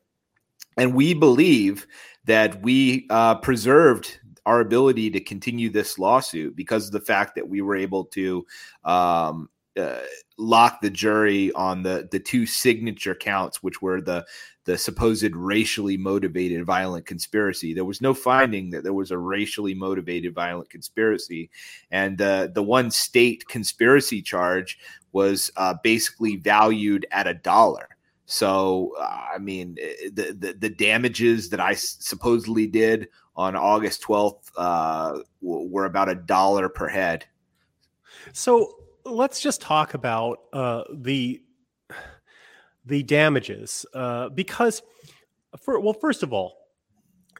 and we believe that we uh, preserved our ability to continue this lawsuit because of the fact that we were able to um, uh, lock the jury on the the two signature counts, which were the the supposed racially motivated violent conspiracy. There was no finding that there was a racially motivated violent conspiracy, and uh, the one state conspiracy charge was uh, basically valued at a dollar. So, I mean, eh, the, the, the damages that I supposedly did on August 12th uh, were about a dollar per head. So let's just talk about uh, the the damages uh, because, for well, first of all,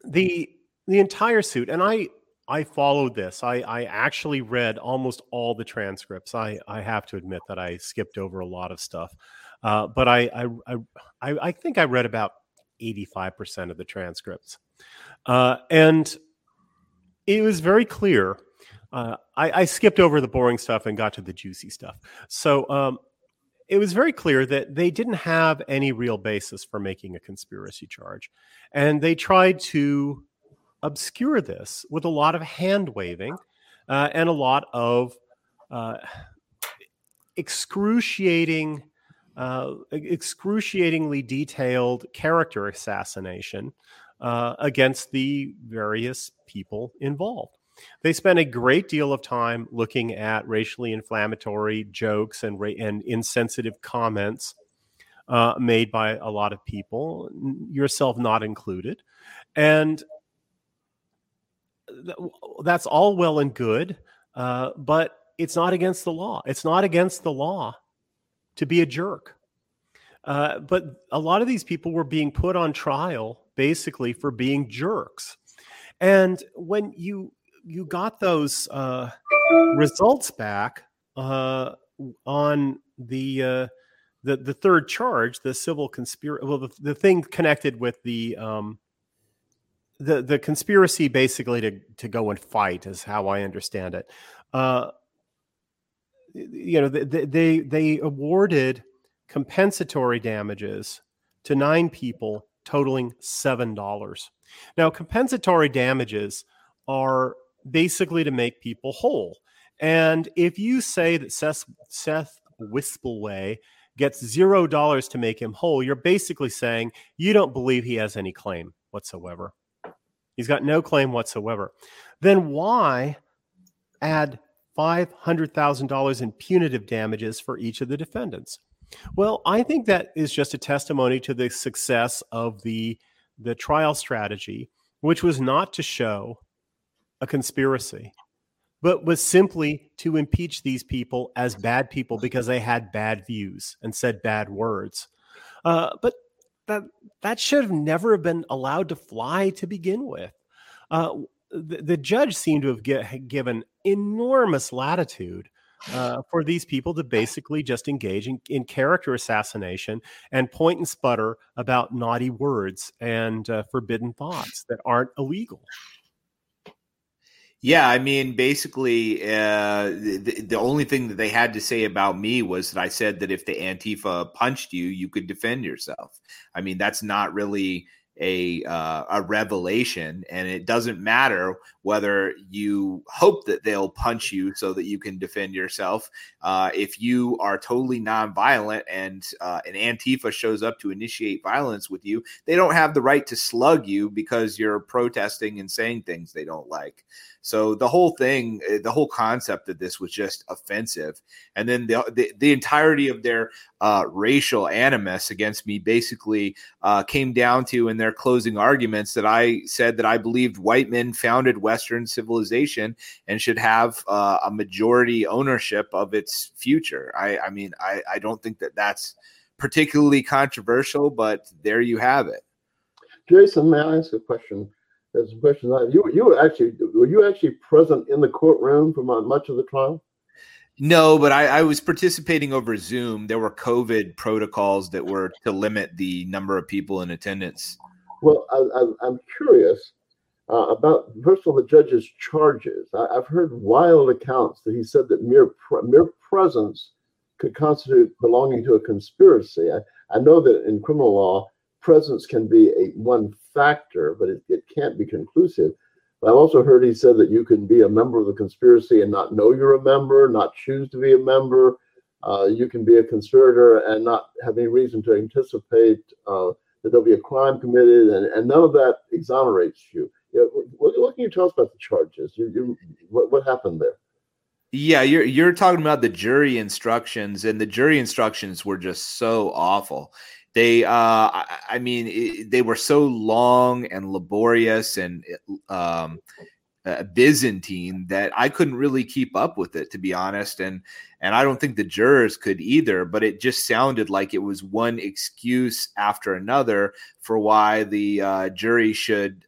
the the entire suit, and I I followed this. I, I actually read almost all the transcripts. I, I have to admit that I skipped over a lot of stuff. Uh, but I, I, I, I think I read about 85% of the transcripts. Uh, and it was very clear. Uh, I, I, skipped over the boring stuff and got to the juicy stuff. So um, it was very clear that they didn't have any real basis for making a conspiracy charge. And they tried to obscure this with a lot of hand waving uh, and a lot of uh, excruciating uh, excruciatingly detailed character assassination uh, against the various people involved. They spent a great deal of time looking at racially inflammatory jokes and, ra- and insensitive comments uh, made by a lot of people, yourself not included. And th- that's all well and good, uh, but it's not against the law. It's not against the law to be a jerk. Uh, but a lot of these people were being put on trial basically for being jerks. And when you you got those uh, results back uh, on the uh, the the third charge, the civil conspiracy, well, the, the thing connected with the um, the the conspiracy basically to to go and fight is how I understand it. Uh, you know, they, they, awarded compensatory damages to nine people totaling $7. Now, compensatory damages are basically to make people whole. And if you say that Seth, Seth Wispelwey gets zero dollars to make him whole, you're basically saying you don't believe he has any claim whatsoever. He's got no claim whatsoever. Then why add $500,000 in punitive damages for each of the defendants? Well, I think that is just a testimony to the success of the, the trial strategy, which was not to show a conspiracy, but was simply to impeach these people as bad people because they had bad views and said bad words. Uh, but that that should have never been allowed to fly to begin with. Uh, the, the, judge seemed to have get, given enormous latitude uh, for these people to basically just engage in, in, character assassination and point and sputter about naughty words and uh, forbidden thoughts that aren't illegal. Yeah, I mean, basically, uh, the, the only thing that they had to say about me was that I said that if the Antifa punched you, you could defend yourself. I mean, that's not really a uh, a revelation, and it doesn't matter whether you hope that they'll punch you so that you can defend yourself. Uh, if you are totally nonviolent and uh, an Antifa shows up to initiate violence with you, they don't have the right to slug you because you're protesting and saying things they don't like. So the whole thing, eh, the whole concept of this was just offensive. And then the the, the entirety of their uh, racial animus against me basically uh, came down to in their closing arguments that I said that I believed white men founded Western civilization and should have uh, a majority ownership of its future. I, I mean, I, I don't think that that's particularly controversial, but there you have it. Jason, may I ask a question? There's some questions. You you were actually were you actually present in the courtroom for much of the trial? No, but I, I, was participating over Zoom. There were COVID protocols that were to limit the number of people in attendance. Well, I, am curious uh, about first of all the judge's charges. I, have heard wild accounts that he said that mere mere presence could constitute belonging to a conspiracy. I, I know that in criminal law, presence can be a one factor, but it, it can't be conclusive. But I've also heard he said that you can be a member of the conspiracy and not know you're a member, not choose to be a member. Uh, you can be a conspirator and not have any reason to anticipate uh, that there'll be a crime committed, and, and none of that exonerates you. You know, what, what, can you tell us about the charges? You, you, what, what happened there? Yeah, you're you're talking about the jury instructions, and the jury instructions were just so awful. They, uh, I, mean, it, they were so long and laborious and um, uh, Byzantine that I couldn't really keep up with it, to be honest. And and I don't think the jurors could either. But it just sounded like it was one excuse after another for why the uh, jury should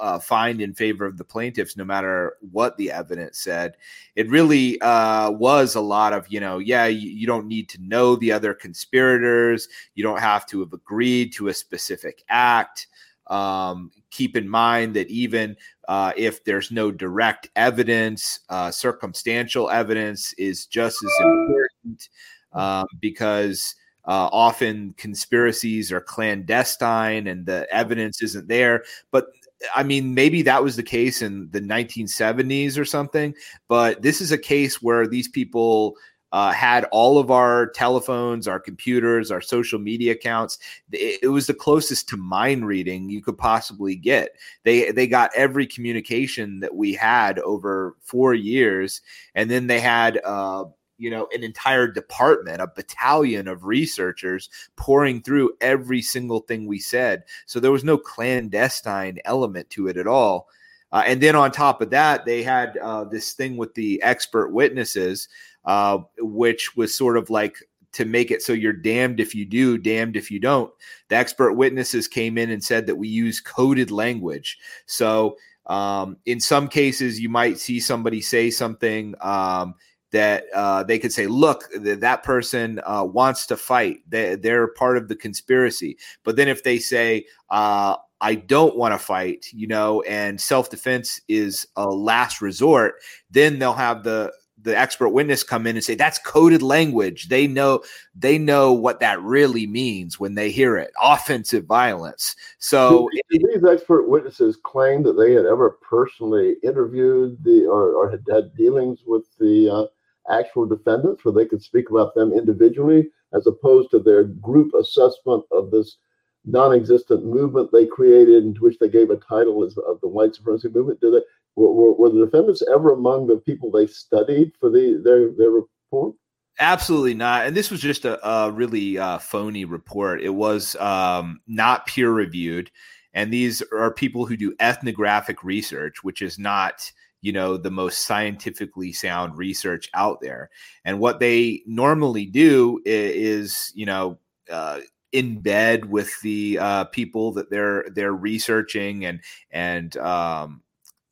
uh, find in favor of the plaintiffs, no matter what the evidence said. It really uh, was a lot of, you know, yeah, you, you, don't need to know the other conspirators. You don't have to have agreed to a specific act. Um, keep in mind that even uh, if there's no direct evidence, uh, circumstantial evidence is just as important um, because. Uh, often conspiracies are clandestine and the evidence isn't there. But I mean, maybe that was the case in the 1970s or something, but this is a case where these people uh, had all of our telephones, our computers, our social media accounts. It, it, was the closest to mind reading you could possibly get. They they got every communication that we had over four years, and then they had. Uh, you know an entire department a battalion of researchers pouring through every single thing we said so there was no clandestine element to it at all uh, and then on top of that they had uh, this thing with the expert witnesses uh, which was sort of like to make it so you're damned if you do, damned if you don't. The expert witnesses came in and said that we use coded language. So, um, in some cases, you might see somebody say something um, that uh, they could say, look, th- that person uh, wants to fight. They, they're part of the conspiracy. But then if they say, uh, I don't want to fight, you know, and self defense is a last resort, then they'll have the the expert witness come in and say that's coded language. They know they know what that really means when they hear it. Offensive violence. So did, did these expert witnesses claim that they had ever personally interviewed the or, or had had dealings with the uh, actual defendants where they could speak about them individually as opposed to their group assessment of this non-existent movement they created, into which they gave a title as of the white supremacy movement? Did they were, were, were the defendants ever among the people they studied for the their their report? Absolutely not. And this was just a, a really uh, phony report. It was um, not peer reviewed. And these are people who do ethnographic research, which is not, you know, the most scientifically sound research out there. And what they normally do is, you know, uh, in bed with the uh, people that they're they're researching and and um,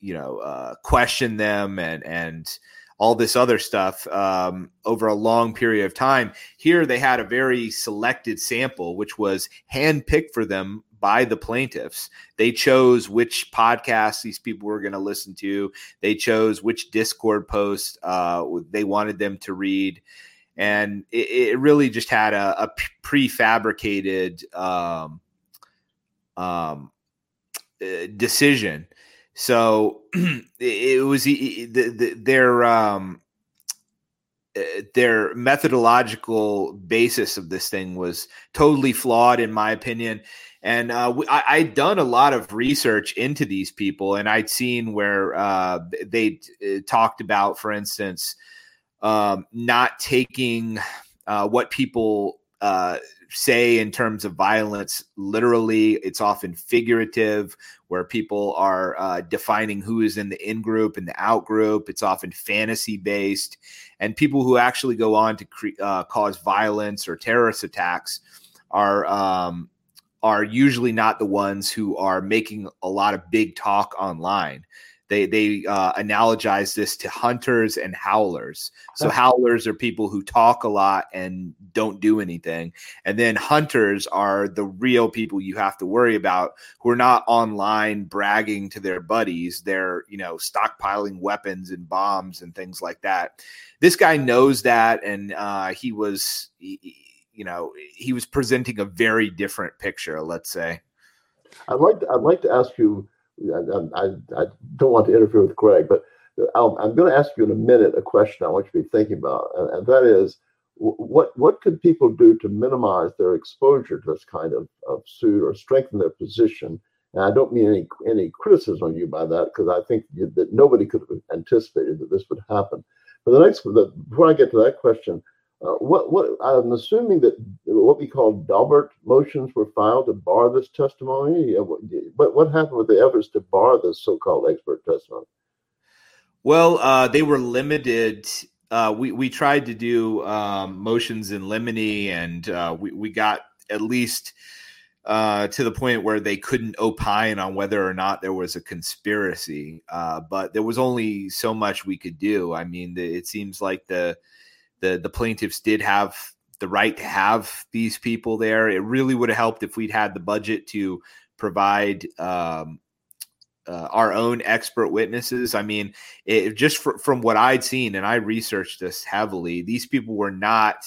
you know uh, question them and and all this other stuff um, over a long period of time. Here, they had a very selected sample, which was handpicked for them by the plaintiffs. They chose which podcasts these people were going to listen to. They chose which Discord post uh, they wanted them to read. And it, it really just had a, a prefabricated um, um, uh, decision so it was the, the, their um, uh, their methodological basis of this thing was totally flawed, in my opinion. And uh, I, I'd done a lot of research into these people, and I'd seen where uh, they uh, talked about, for instance, um, not taking uh, what people uh, say in terms of violence literally it's often figurative where people are uh, defining who is in the in group and the out group it's often fantasy based and people who actually go on to cre- uh, cause violence or terrorist attacks are um, are usually not the ones who are making a lot of big talk online they they uh, analogize this to hunters and howlers. So howlers are people who talk a lot and don't do anything, and then hunters are the real people you have to worry about who are not online bragging to their buddies. They're you know stockpiling weapons and bombs and things like that. This guy knows that, and uh, he was. He, you know, he was presenting a very different picture. Let's say. I'd like to, I'd like to ask you I, I, I don't want to interfere with Greg, but i am going to ask you in a minute a question I want you to be thinking about, and, and, that is, what what could people do to minimize their exposure to this kind of, of suit or strengthen their position? And I don't mean any any criticism on you by that, because I think that nobody could have anticipated that this would happen. But the next, the, before I get to that question, uh, what what I'm assuming that what we call Daubert motions were filed to bar this testimony. What what happened with the efforts to bar this so-called expert testimony? Well, uh, they were limited. Uh, we we tried to do um, motions in limine, and uh, we we got at least uh, to the point where they couldn't opine on whether or not there was a conspiracy. Uh, but there was only so much we could do. I mean, it seems like the the the plaintiffs did have the right to have these people there. It really would have helped if we'd had the budget to provide um, uh, our own expert witnesses. I mean, it, just from what I'd seen, and I researched this heavily, these people were not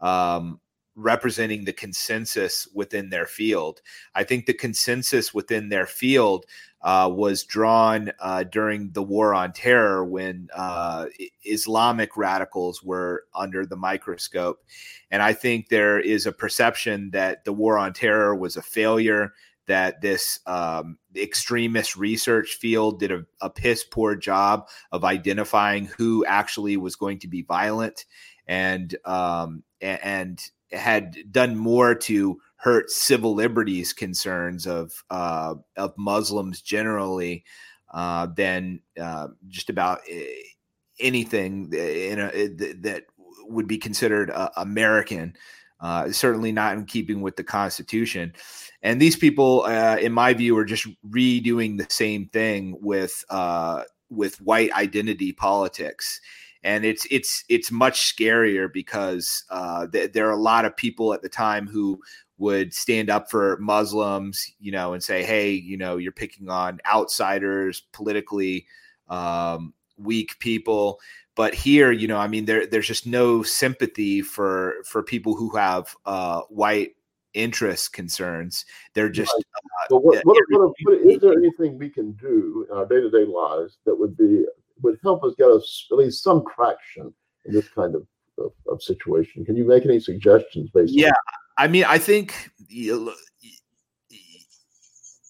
um, representing the consensus within their field. I think the consensus within their field uh, was drawn uh, during the war on terror when uh, Islamic radicals were under the microscope. And I think there is a perception that the war on terror was a failure, that this um, extremist research field did a, a piss poor job of identifying who actually was going to be violent and um, and had done more to hurt civil liberties concerns of uh, of Muslims generally uh, than uh, just about eh, anything in a, eh, that would be considered uh, American. Uh, certainly not in keeping with the Constitution. And these people, uh, in my view, are just redoing the same thing with with white identity politics and it's it's it's much scarier because uh, th- there are a lot of people at the time who would stand up for Muslims, you know, and say, hey, you know, you're picking on outsiders, politically um, weak people. But here, you know, I mean, there there's just no sympathy for for people who have uh, white interest concerns. They're just. Right. Uh, what, what, what, what, is there anything we can do in our day to day lives that would be would help us get us at least some traction in this kind of of, of situation. Can you make any suggestions based? Yeah, I mean, I think you,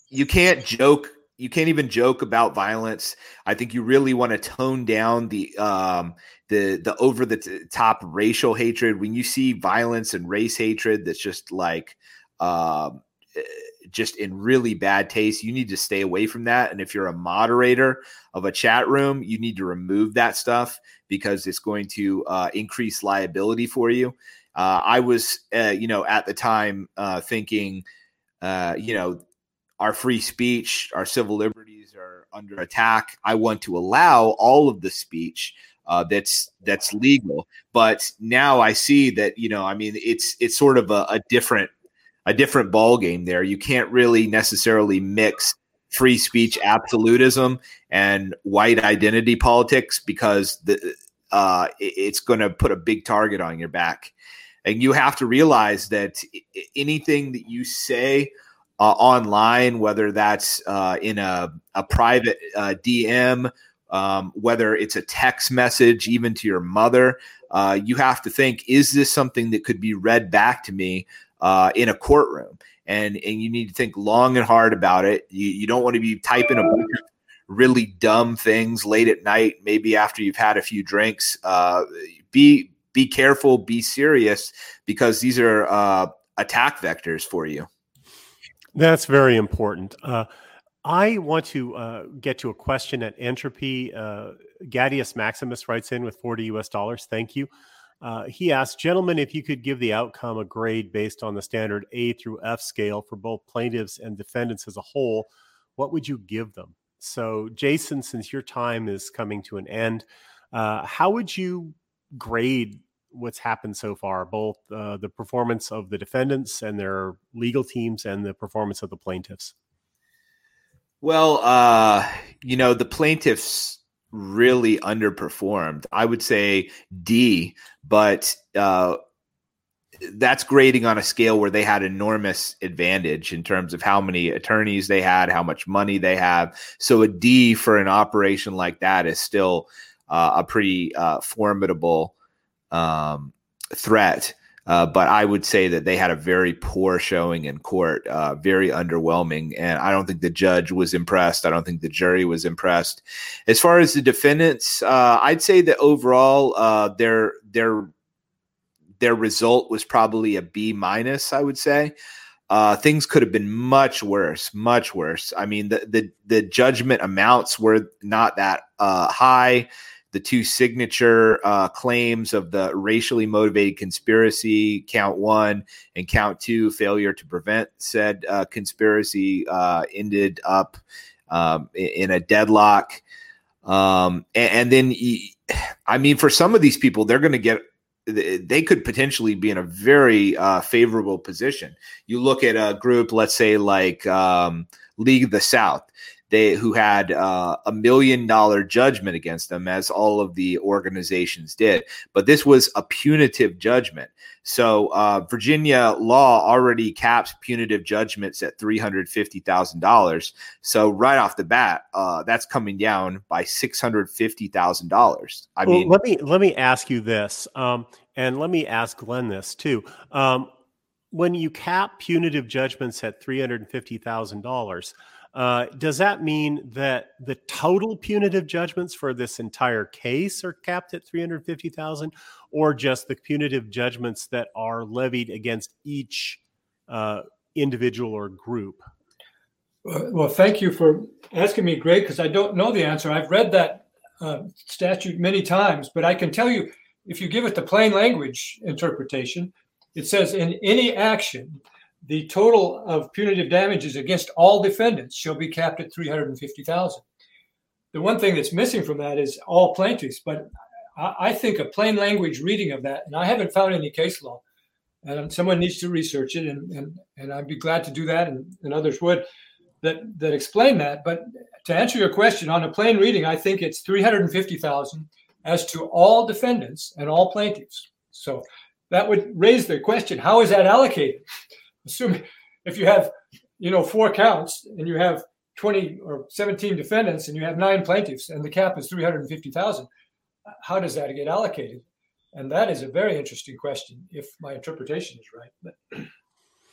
you can't joke. You can't even joke about violence. I think you really want to tone down the um, the the over the t- top racial hatred. When you see violence and race hatred, that's just like um, eh, just in really bad taste. You need to stay away from that. And if you're a moderator of a chat room, you need to remove that stuff because it's going to uh, increase liability for you. Uh, I was, uh, you know, at the time uh, thinking, uh, you know, our free speech, our civil liberties are under attack. I want to allow all of the speech uh, that's that's legal. But now I see that, you know, I mean, it's it's sort of a, a different a different ball game there. You can't really necessarily mix free speech absolutism and white identity politics because the uh, it's going to put a big target on your back. And you have to realize that anything that you say uh, online, whether that's uh, in a, a private uh, DM, um, whether it's a text message, even to your mother, uh, you have to think: Is this something that could be read back to me uh, in a courtroom? And and you need to think long and hard about it. You you don't want to be typing a really dumb things late at night, maybe after you've had a few drinks. Uh, be be careful, be serious, because these are uh, attack vectors for you. That's very important. Uh, I want to uh, get to a question at Entropy. Uh, Gadius Maximus writes in with 40 US dollars. Thank you. Uh, he asked, gentlemen, if you could give the outcome a grade based on the standard A through F scale for both plaintiffs and defendants as a whole, what would you give them? So, Jason, since your time is coming to an end, uh, how would you grade what's happened so far, both uh, the performance of the defendants and their legal teams and the performance of the plaintiffs? Well, uh, you know, the plaintiffs really underperformed. I would say D, but uh, that's grading on a scale where they had enormous advantage in terms of how many attorneys they had, how much money they have. So a D for an operation like that is still uh, a pretty uh, formidable um, threat. Uh, but I would say that they had a very poor showing in court, uh, very underwhelming. And I don't think the judge was impressed. I don't think the jury was impressed. As far as the defendants, uh, I'd say that overall, uh, their their their result was probably a B minus. I would say. Uh, things could have been much worse, much worse. I mean, the the, the judgment amounts were not that uh, high the two signature uh, claims of the racially motivated conspiracy, count one, and count two, failure to prevent said uh, conspiracy, uh, ended up um, in a deadlock. Um, and, and, then, I mean, for some of these people, they're going to get. They could potentially be in a very uh, favorable position. You look at a group, let's say like um, League of the South they who had uh, a million dollar judgment against them, as all of the organizations did. But this was a punitive judgment. So uh, Virginia law already caps punitive judgments at three hundred fifty thousand dollars. So right off the bat, uh, that's coming down by six hundred fifty thousand dollars. I well, mean, let me let me ask you this, um, and let me ask Glen this too. Um, when you cap punitive judgments at three hundred fifty thousand dollars uh, does that mean that the total punitive judgments for this entire case are capped at 350,000 or just the punitive judgments that are levied against each uh, individual or group? Well, thank you for asking me, Greg, because I don't know the answer. I've read that uh, statute many times, but I can tell you if you give it the plain language interpretation, it says in any action the total of punitive damages against all defendants shall be capped at 350,000. The one thing that's missing from that is all plaintiffs, but I think a plain language reading of that, and I haven't found any case law, and someone needs to research it, and, and, and I'd be glad to do that, and, and others would, that, that explain that. But to answer your question, on a plain reading, I think it's 350,000 as to all defendants and all plaintiffs. So that would raise the question, how is that allocated? assuming if you have, you know, four counts and you have 20 or 17 defendants and you have nine plaintiffs and the cap is 350,000, how does that get allocated? And that is a very interesting question if my interpretation is right. But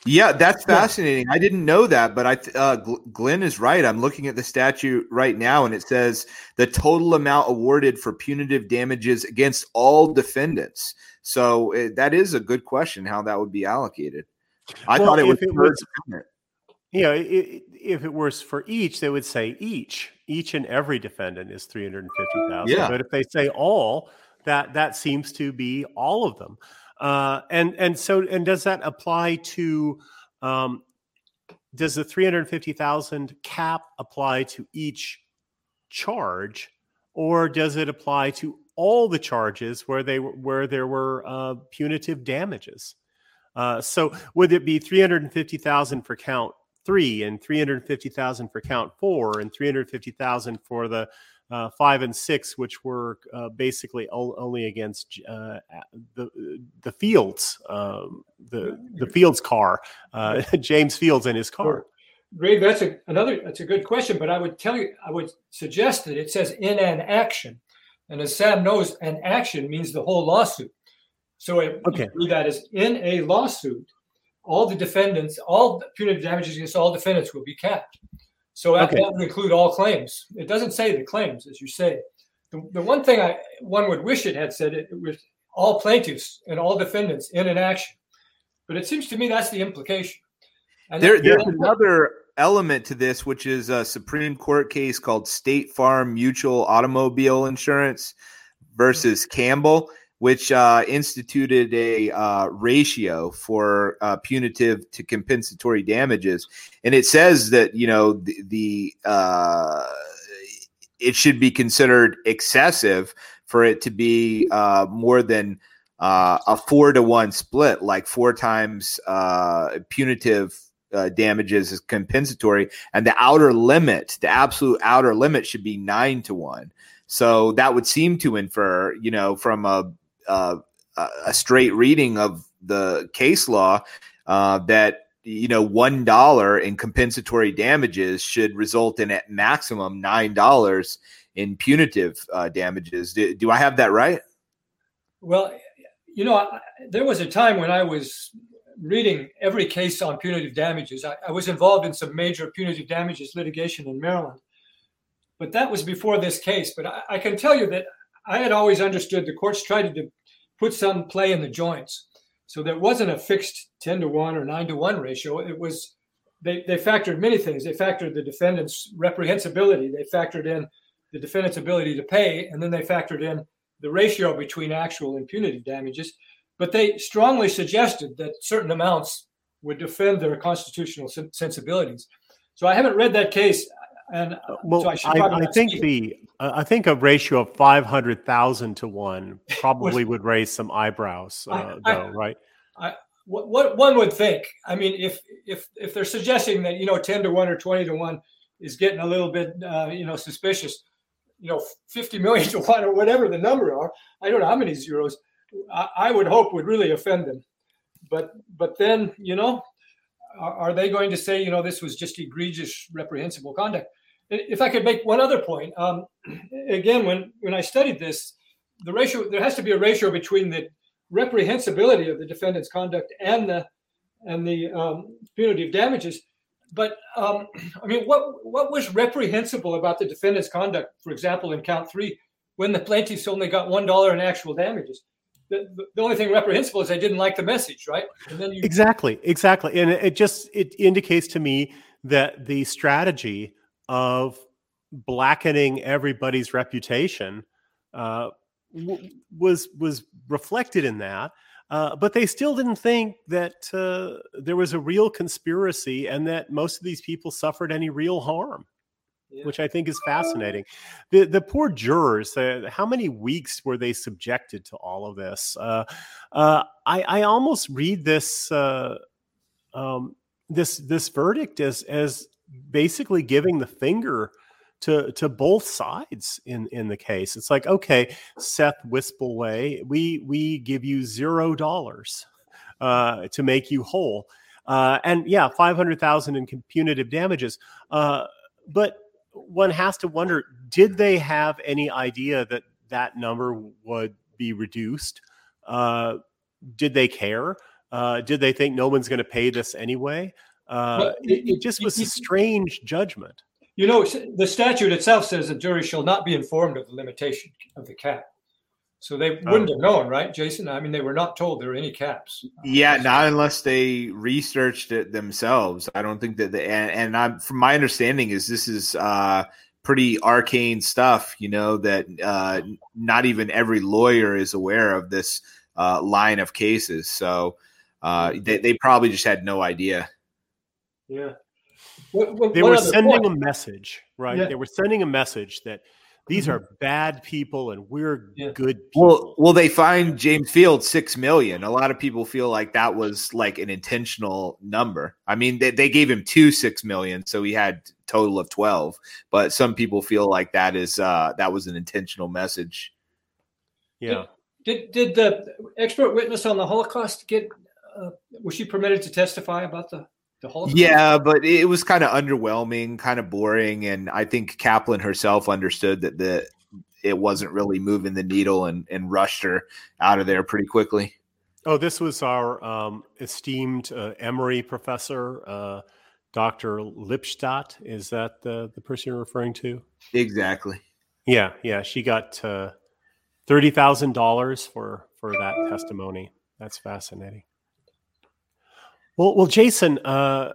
Yeah, that's fascinating. I didn't know that, but I uh, Glen is right. I'm looking at the statute right now, and it says the total amount awarded for punitive damages against all defendants. So it, that is a good question, how that would be allocated. I well, thought it was, it was you know, it, if it was for each, they would say each, each and every defendant is three hundred and fifty thousand. Yeah. But if they say all, that that seems to be all of them. Uh, and and so and does that apply to um, does the 350,000 cap apply to each charge or does it apply to all the charges where they where there were uh, punitive damages? Uh, so would it be 350,000 for count 3 and 350,000 for count 4 and 350,000 for the uh, five and six, which were uh, basically only against uh, the the Fields, um, the the Fields car, uh, James Fields and his car. Great, that's a, another that's a good question, but I would tell you, I would suggest that it says in an action, and as Sam knows, an action means the whole lawsuit. So it, okay. read that as in a lawsuit, all the defendants, all punitive damages against all defendants will be capped. So that, okay. that would include all claims. It doesn't say the claims, as you say. The, the one thing I one would wish it had said it, it was all plaintiffs and all defendants in an action. But it seems to me that's the implication. And there, there's another element to this, which is a Supreme Court case called State Farm Mutual Automobile Insurance versus Campbell which uh, instituted a uh, ratio for uh, punitive to compensatory damages, and it says that you know the, the uh, it should be considered excessive for it to be uh, more than uh, a four to one split, like four times punitive uh, damages is compensatory, and the outer limit, the absolute outer limit, should be nine to one. So that would seem to infer, you know, from a uh, a straight reading of the case law uh, that you know one dollar in compensatory damages should result in at maximum nine dollars in punitive uh, damages. Do, do, I have that right? Well, you know, I, there was a time when I was reading every case on punitive damages. I, I was involved in some major punitive damages litigation in Maryland, but that was before this case. But I, I can tell you that I had always understood the courts tried to put some play in the joints. So there wasn't a fixed 10 to 1 or 9 to 1 ratio. It was, they, they factored many things. They factored the defendant's reprehensibility, they factored in the defendant's ability to pay, and then they factored in the ratio between actual and punitive damages. But they strongly suggested that certain amounts would defend their constitutional sensibilities. So I haven't read that case. And uh, well, so I, I, I think the I think a ratio of five hundred thousand to one probably would raise some eyebrows, uh, I, though, right? I, what, what one would think. I mean, if if if they're suggesting that you know ten to one or twenty to one is getting a little bit uh, you know suspicious, you know, fifty million to one or whatever the number are, I don't know how many zeros. I, I would hope would really offend them, but but then you know, are, are they going to say you know this was just egregious, reprehensible conduct? If I could make one other point, um, again, when when I studied this, the ratio there has to be a ratio between the reprehensibility of the defendant's conduct and the and the um, punitive damages. But um, I mean, what what was reprehensible about the defendant's conduct, for example, in count three, when the plaintiffs only got one dollar in actual damages? The, the, only thing reprehensible is they didn't like the message, right? You- exactly, exactly, and it just it indicates to me that the strategy of blackening everybody's reputation uh, w- was was reflected in that. Uh, but they still didn't think that uh, there was a real conspiracy and that most of these people suffered any real harm, yeah. which I think is fascinating. The the poor jurors, uh, how many weeks were they subjected to all of this? Uh, uh, I, I almost read this um, this this verdict as as basically giving the finger to to both sides in in the case. It's like, okay, Seth Wispelwey, we we give you zero dollars uh, to make you whole, uh, and yeah, five hundred thousand in punitive damages. Uh, but one has to wonder: Did they have any idea that that number would be reduced? Uh, did they care? Uh, did they think no one's going to pay this anyway? Uh, it, it, just was a strange judgment. You know, the statute itself says the jury shall not be informed of the limitation of the cap. So they wouldn't oh. have known, right, Jason? I mean, they were not told there were any caps. Yeah, not unless they researched it themselves. I don't think that. The, and, and I'm from my understanding is this is uh, pretty arcane stuff. You know that uh, not even every lawyer is aware of this uh, line of cases. So uh, they they probably just had no idea. Yeah. What, what, they were sending point? a message, right? Yeah. They were sending a message that these mm-hmm. are bad people and we're yeah. good people. Well, well, they find James Fields six million. A lot of people feel like that was like an intentional number. I mean, they, they gave him two six million, so he had total of twelve. But some people feel like that is uh that was an intentional message. Yeah. Did did, did the expert witness on the Holocaust get uh, was she permitted to testify about the yeah, but it was kind of underwhelming, kind of boring, and I think Kaplan herself understood that the it wasn't really moving the needle and, and rushed her out of there pretty quickly. Oh, this was our um, esteemed uh, Emory professor, uh, Dr. Lipstadt. Is that the, the person you're referring to? Exactly. Yeah, yeah. She got uh, thirty thousand dollars for for that testimony. That's fascinating. Well, well, Jason, uh,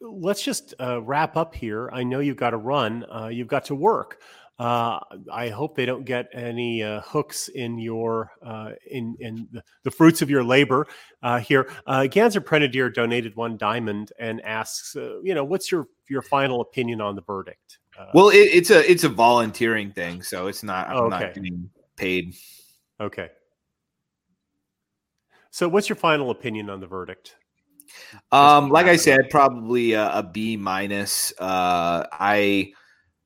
let's just uh, wrap up here. I know you've got to run. Uh, you've got to work. Uh, I hope they don't get any uh, hooks in your uh, in in the, the, fruits of your labor here. Uh, Ganser Prenadier donated one diamond and asks, you know, what's your your final opinion on the verdict? well, it, it's a it's a volunteering thing, so it's not. I'm okay. not getting paid. Okay. So, what's your final opinion on the verdict? Um, like I said, probably a, a B minus. Uh, I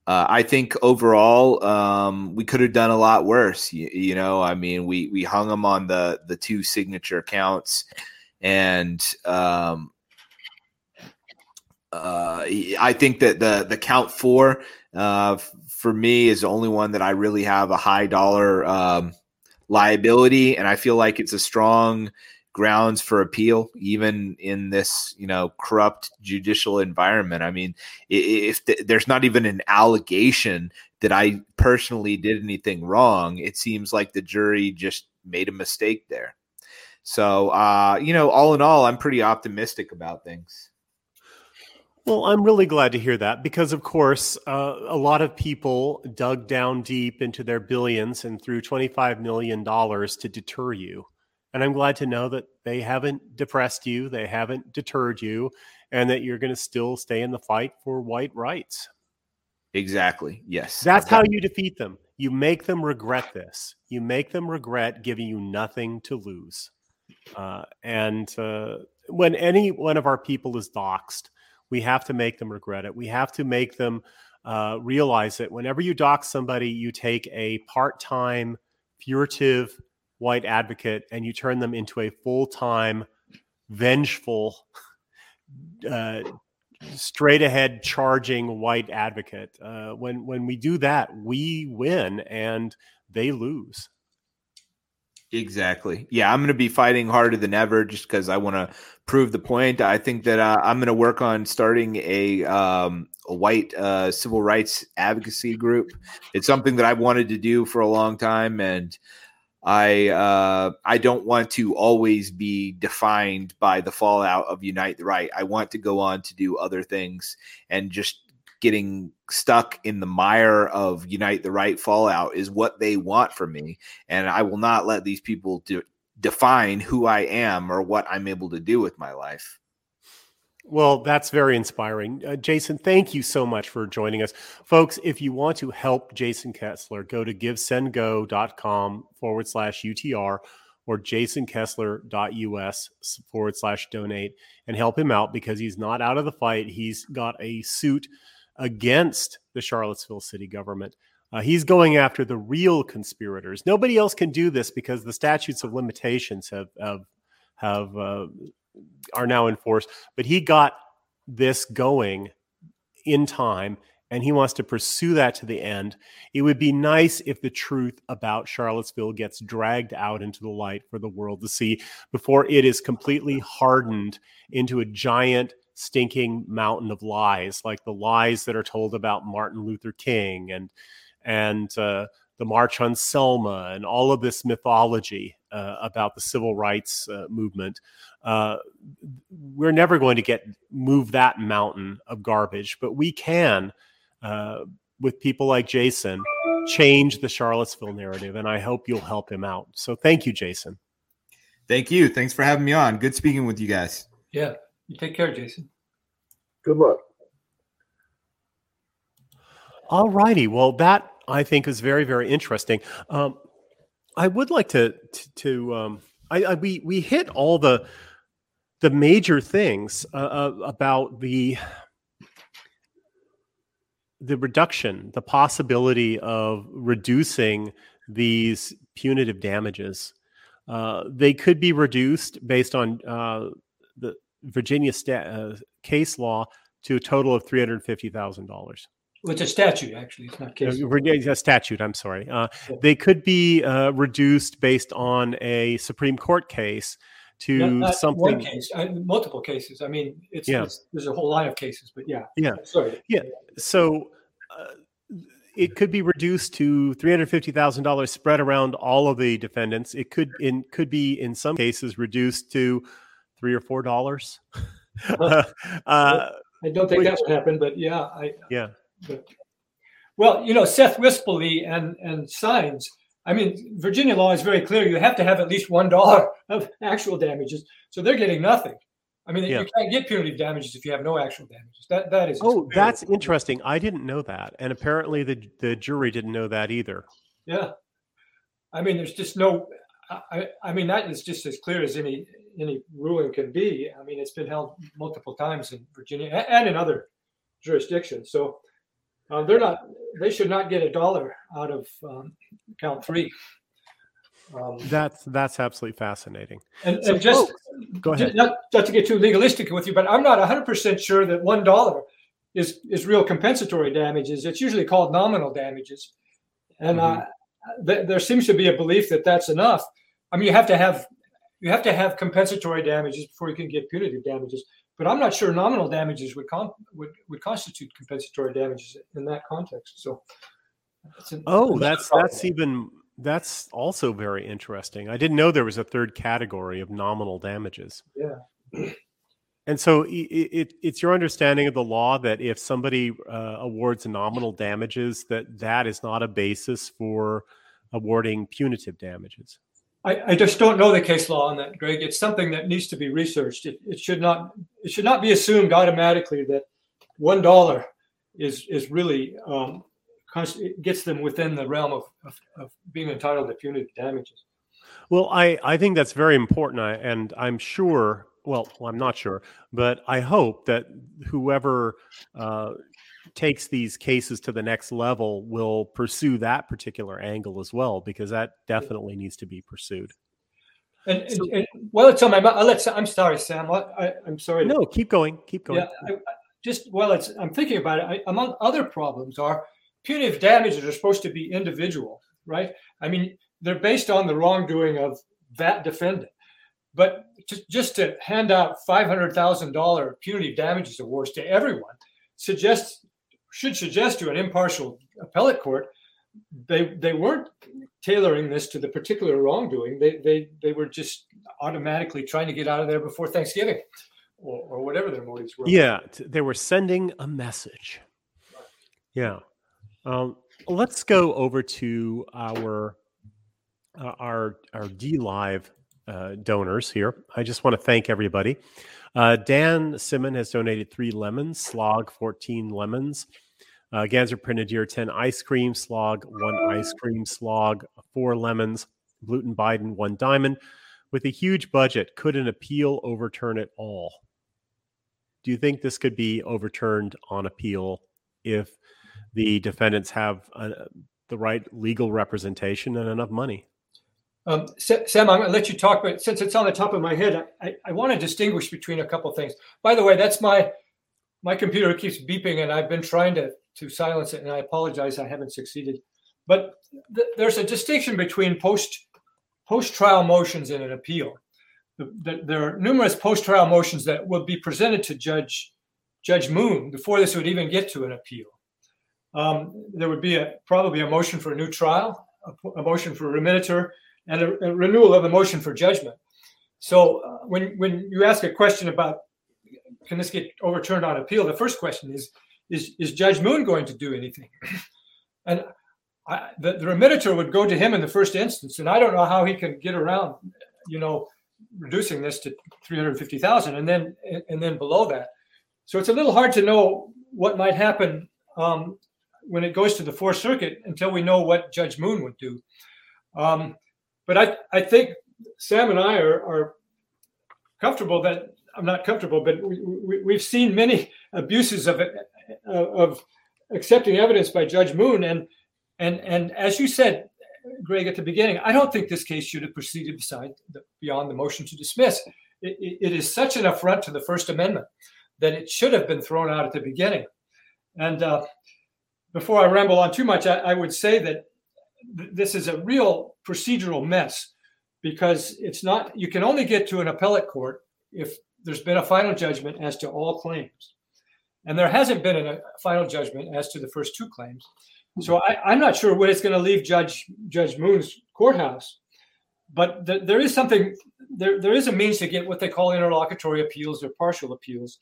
uh, I think overall um, we could have done a lot worse. You, you, know, I mean, we we hung them on the the two signature counts, and um, uh, I think that the the count four uh, for me is the only one that I really have a high dollar um, liability, and I feel like it's a strong grounds for appeal, even in this, you know, corrupt judicial environment. I mean, if th- there's not even an allegation that I personally did anything wrong, it seems like the jury just made a mistake there. So, uh, you know, all in all, I'm pretty optimistic about things. Well, I'm really glad to hear that because, of course, uh, a lot of people dug down deep into their billions and threw $25 million to deter you. And I'm glad to know that they haven't depressed you, they haven't deterred you, and that you're going to still stay in the fight for white rights. Exactly. Yes. That's how you defeat them. You make them regret this. You make them regret giving you nothing to lose. Uh, and uh, when any one of our people is doxxed, we have to make them regret it. We have to make them uh, realize that whenever you dox somebody, you take a part time, furtive, white advocate and you turn them into a full time, vengeful, uh, straight ahead charging white advocate. Uh, when when we do that, we win and they lose. Exactly. Yeah, I'm going to be fighting harder than ever just because I want to prove the point. I think that uh, I'm going to work on starting a, um, a white uh, civil rights advocacy group. It's something that I've wanted to do for a long time, and I uh, I don't want to always be defined by the fallout of Unite the Right. I want to go on to do other things, and just getting stuck in the mire of Unite the Right fallout is what they want from me, and I will not let these people de- define who I am or what I'm able to do with my life. Well, that's very inspiring. Uh, Jason, thank you so much for joining us. Folks, if you want to help Jason Kessler, go to givesendgo.com forward slash UTR or jasonkessler.us forward slash donate and help him out because he's not out of the fight. He's got a suit against the Charlottesville city government. Uh, he's going after the real conspirators. Nobody else can do this because the statutes of limitations have have, have uh, are now in force. But he got this going in time and he wants to pursue that to the end. It would be nice if the truth about Charlottesville gets dragged out into the light for the world to see before it is completely hardened into a giant stinking mountain of lies, like the lies that are told about Martin Luther King and and uh, the March on Selma and all of this mythology uh, about the civil rights uh, movement. Uh, we're never going to get move that mountain of garbage, but we can, uh, with people like Jason, change the Charlottesville narrative, and I hope you'll help him out. So thank you, Jason. Thank you. Thanks for having me on. Good speaking with you guys. Yeah. You take care, Jason. Good luck. All righty. Well, that I think is very, very interesting. Um, I would like to to, to um, I, I, we we hit all the the major things uh, uh, about the the reduction, the possibility of reducing these punitive damages. Uh, they could be reduced based on uh, the Virginia sta- uh, case law to a total of three hundred fifty thousand dollars. Well, it's a statute, actually. It's not case. Uh, a statute. I'm sorry. Uh, they could be uh, reduced based on a Supreme Court case to not, not something. One case, uh, multiple cases. I mean, it's, Yeah. it's there's a whole line of cases, but yeah. Yeah. Sorry. Yeah. So uh, it could be reduced to three hundred fifty thousand dollars spread around all of the defendants. It could in could be in some cases reduced to three or four dollars. uh, I don't think Wait. that would happen, but yeah, I. yeah. But, well, you know, Seth Wispelwey and and Sines. I mean, Virginia law is very clear. You have to have at least one dollar of actual damages, so they're getting nothing. I mean, Yeah. you can't get punitive damages if you have no actual damages. That that is. Oh, that's interesting. I didn't know that, and apparently the the jury didn't know that either. Yeah, I mean, there's just no. I, I- I mean, that is just as clear as any any ruling can be. I mean, it's been held multiple times in Virginia and in other jurisdictions. So uh, they're not. They should not get a dollar out of um, count three. Um, That's that's absolutely fascinating. and, So, and just Go ahead. not, not to get too legalistic with you, but I'm not 100% sure that one dollar is is real compensatory damages. It's usually called nominal damages, and Mm-hmm. uh, th- there seems to be a belief that that's enough. I mean, you have to have you have to have compensatory damages before you can get punitive damages. But I'm not sure nominal damages would con- would, would constitute compensatory damages in that context. So, that's an- Oh, that's problem. that's even that's also very interesting. I didn't know there was a third category of nominal damages. Yeah. And so i- i- it, it's your understanding of the law that if somebody uh, awards nominal damages, that that is not a basis for awarding punitive damages. I, I just don't know the case law on that, Greg. It's something that needs to be researched. It, it should not it should not be assumed automatically that one dollar is is really um, gets them within the realm of, of, of being entitled to punitive damages. Well, I, I think that's very important. I, and I'm sure, well, well, I'm not sure, but I hope that whoever uh, takes these cases to the next level will pursue that particular angle as well, because that definitely needs to be pursued. And, and, So- and well, it's on my. I'll let. I'm sorry, Sam. I, I, I'm sorry. No, keep going. Keep going. Yeah, I, I- just well, it's. I'm thinking about it. I, among other problems are punitive damages are supposed to be individual, right? I mean, they're based on the wrongdoing of that defendant. But just just to hand out five hundred thousand dollar punitive damages awards to everyone suggests should suggest to an impartial appellate court they they weren't tailoring this to the particular wrongdoing. They they they were just automatically trying to get out of there before Thanksgiving, or, or whatever their motives were. Yeah, they were sending a message. Yeah. Um, let's go over to our uh, our our DLive uh, donors here. I just want to thank everybody. Uh, Dan Simon has donated three lemons, Slog fourteen lemons. Uh, Ganser Prenadier ten ice cream, Slog one ice cream, Slog four lemons. Gluten Biden one diamond. With a huge budget, could an appeal overturn it all? do you think this could be overturned on appeal if the defendants have uh, the right legal representation and enough money? Um, Sam, I'm going to let you talk, but since it's on the top of my head, I, I, I want to distinguish between a couple things. By the way, that's my my computer keeps beeping, and I've been trying to to silence it, and I apologize, I haven't succeeded. But th- there's a distinction between post post trial motions and an appeal. The, the, there are numerous post trial motions that will be presented to Judge Judge Moon before this would even get to an appeal. Um, there would be a probably a motion for a new trial, a, a motion for a and a, a, renewal of the motion for judgment. So uh, when when you ask a question about can this get overturned on appeal, the first question is is is Judge Moon going to do anything? and I, the, the remittitur would go to him in the first instance, and I don't know how he can get around, you know, reducing this to three hundred fifty thousand, and then and then below that. So it's a little hard to know what might happen um, when it goes to the Fourth Circuit until we know what Judge Moon would do. Um, but I, I think Sam and I are, are comfortable that I'm not comfortable, but we, have seen many abuses of of accepting evidence by Judge Moon, and and and as you said, Greg, at the beginning, I don't think this case should have proceeded beside the, beyond the motion to dismiss. It, it is such an affront to the First Amendment that it should have been thrown out at the beginning. And uh, before I ramble on too much, I, I would say that th- this is a real procedural mess because it's not, you can only get to an appellate court if there's been a final judgment as to all claims. And there hasn't been a final judgment as to the first two claims. So I, am not sure when it's going to leave Judge Judge Moon's courthouse, but th- there is something there. There is a means to get what they call interlocutory appeals or partial appeals,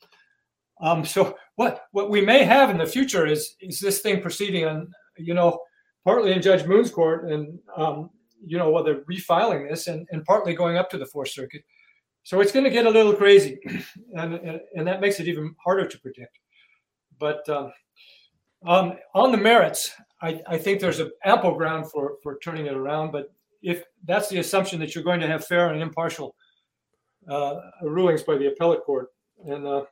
um, so what what we may have in the future is is this thing proceeding on you know partly in Judge Moon's court and um, you know whether refiling this and, and partly going up to the Fourth Circuit. So it's going to get a little crazy, and, and, and that makes it even harder to predict. But um, um, on the merits, I, I think there's ample ground for for turning it around. But if that's the assumption that you're going to have fair and impartial uh, rulings by the appellate court, and uh,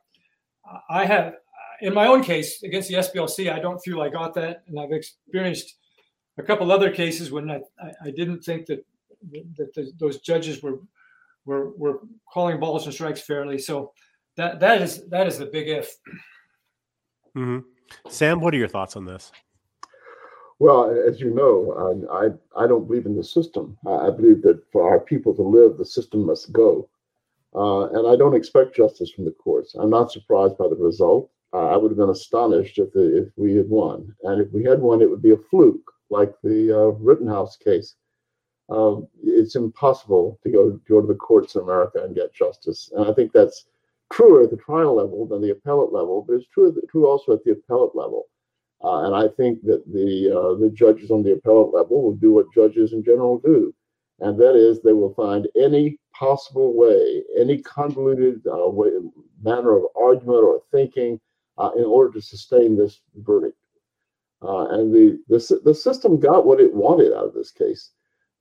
I have, in my own case against the SPLC, I don't feel I got that, and I've experienced a couple other cases when I, I didn't think that that the, those judges were were were calling balls and strikes fairly. So that that is that is the big if. Mm-hmm. Sam, what are your thoughts on this? Well, as you know, I I don't believe in the system. I believe that for our people to live, the system must go. Uh, and I don't expect justice from the courts. I'm not surprised by the result. Uh, I would have been astonished if the, if we had won, and if we had won, it would be a fluke, like the uh, Rittenhouse case. Um, it's impossible to go go to the courts in America and get justice, and I think that's truer at the trial level than the appellate level, but it's true true also at the appellate level. Uh, and I think that the uh, the judges on the appellate level will do what judges in general do, and that is they will find any possible way, any convoluted uh, way, manner of argument or thinking uh, in order to sustain this verdict. Uh, and the, the, the system got what it wanted out of this case.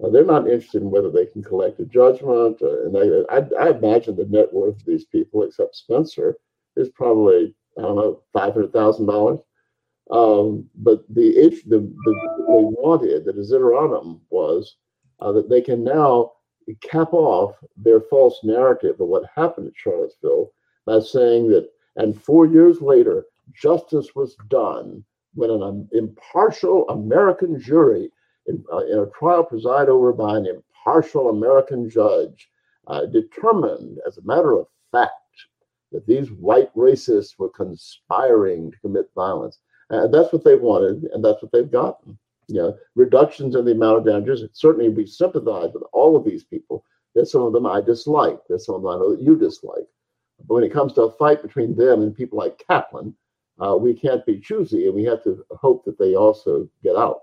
Uh, they're not interested in whether they can collect a judgment. Uh, and they, I, I, imagine the net worth of these people, except Spencer, is probably, I don't know, $500,000. Um, but the, the, the, they wanted, the desideratum was uh, that they can now cap off their false narrative of what happened at Charlottesville by saying that, and four years later, justice was done when an impartial American jury in, uh, in, a trial presided over by an impartial American judge uh, determined, as a matter of fact, that these white racists were conspiring to commit violence. And that's what they wanted, and that's what they've gotten you know, reductions in the amount of damages. Certainly, we sympathize with all of these people. There's some of them I dislike. There's some of them I know that you dislike. But when it comes to a fight between them and people like Kaplan, uh, we can't be choosy, and we have to hope that they also get out.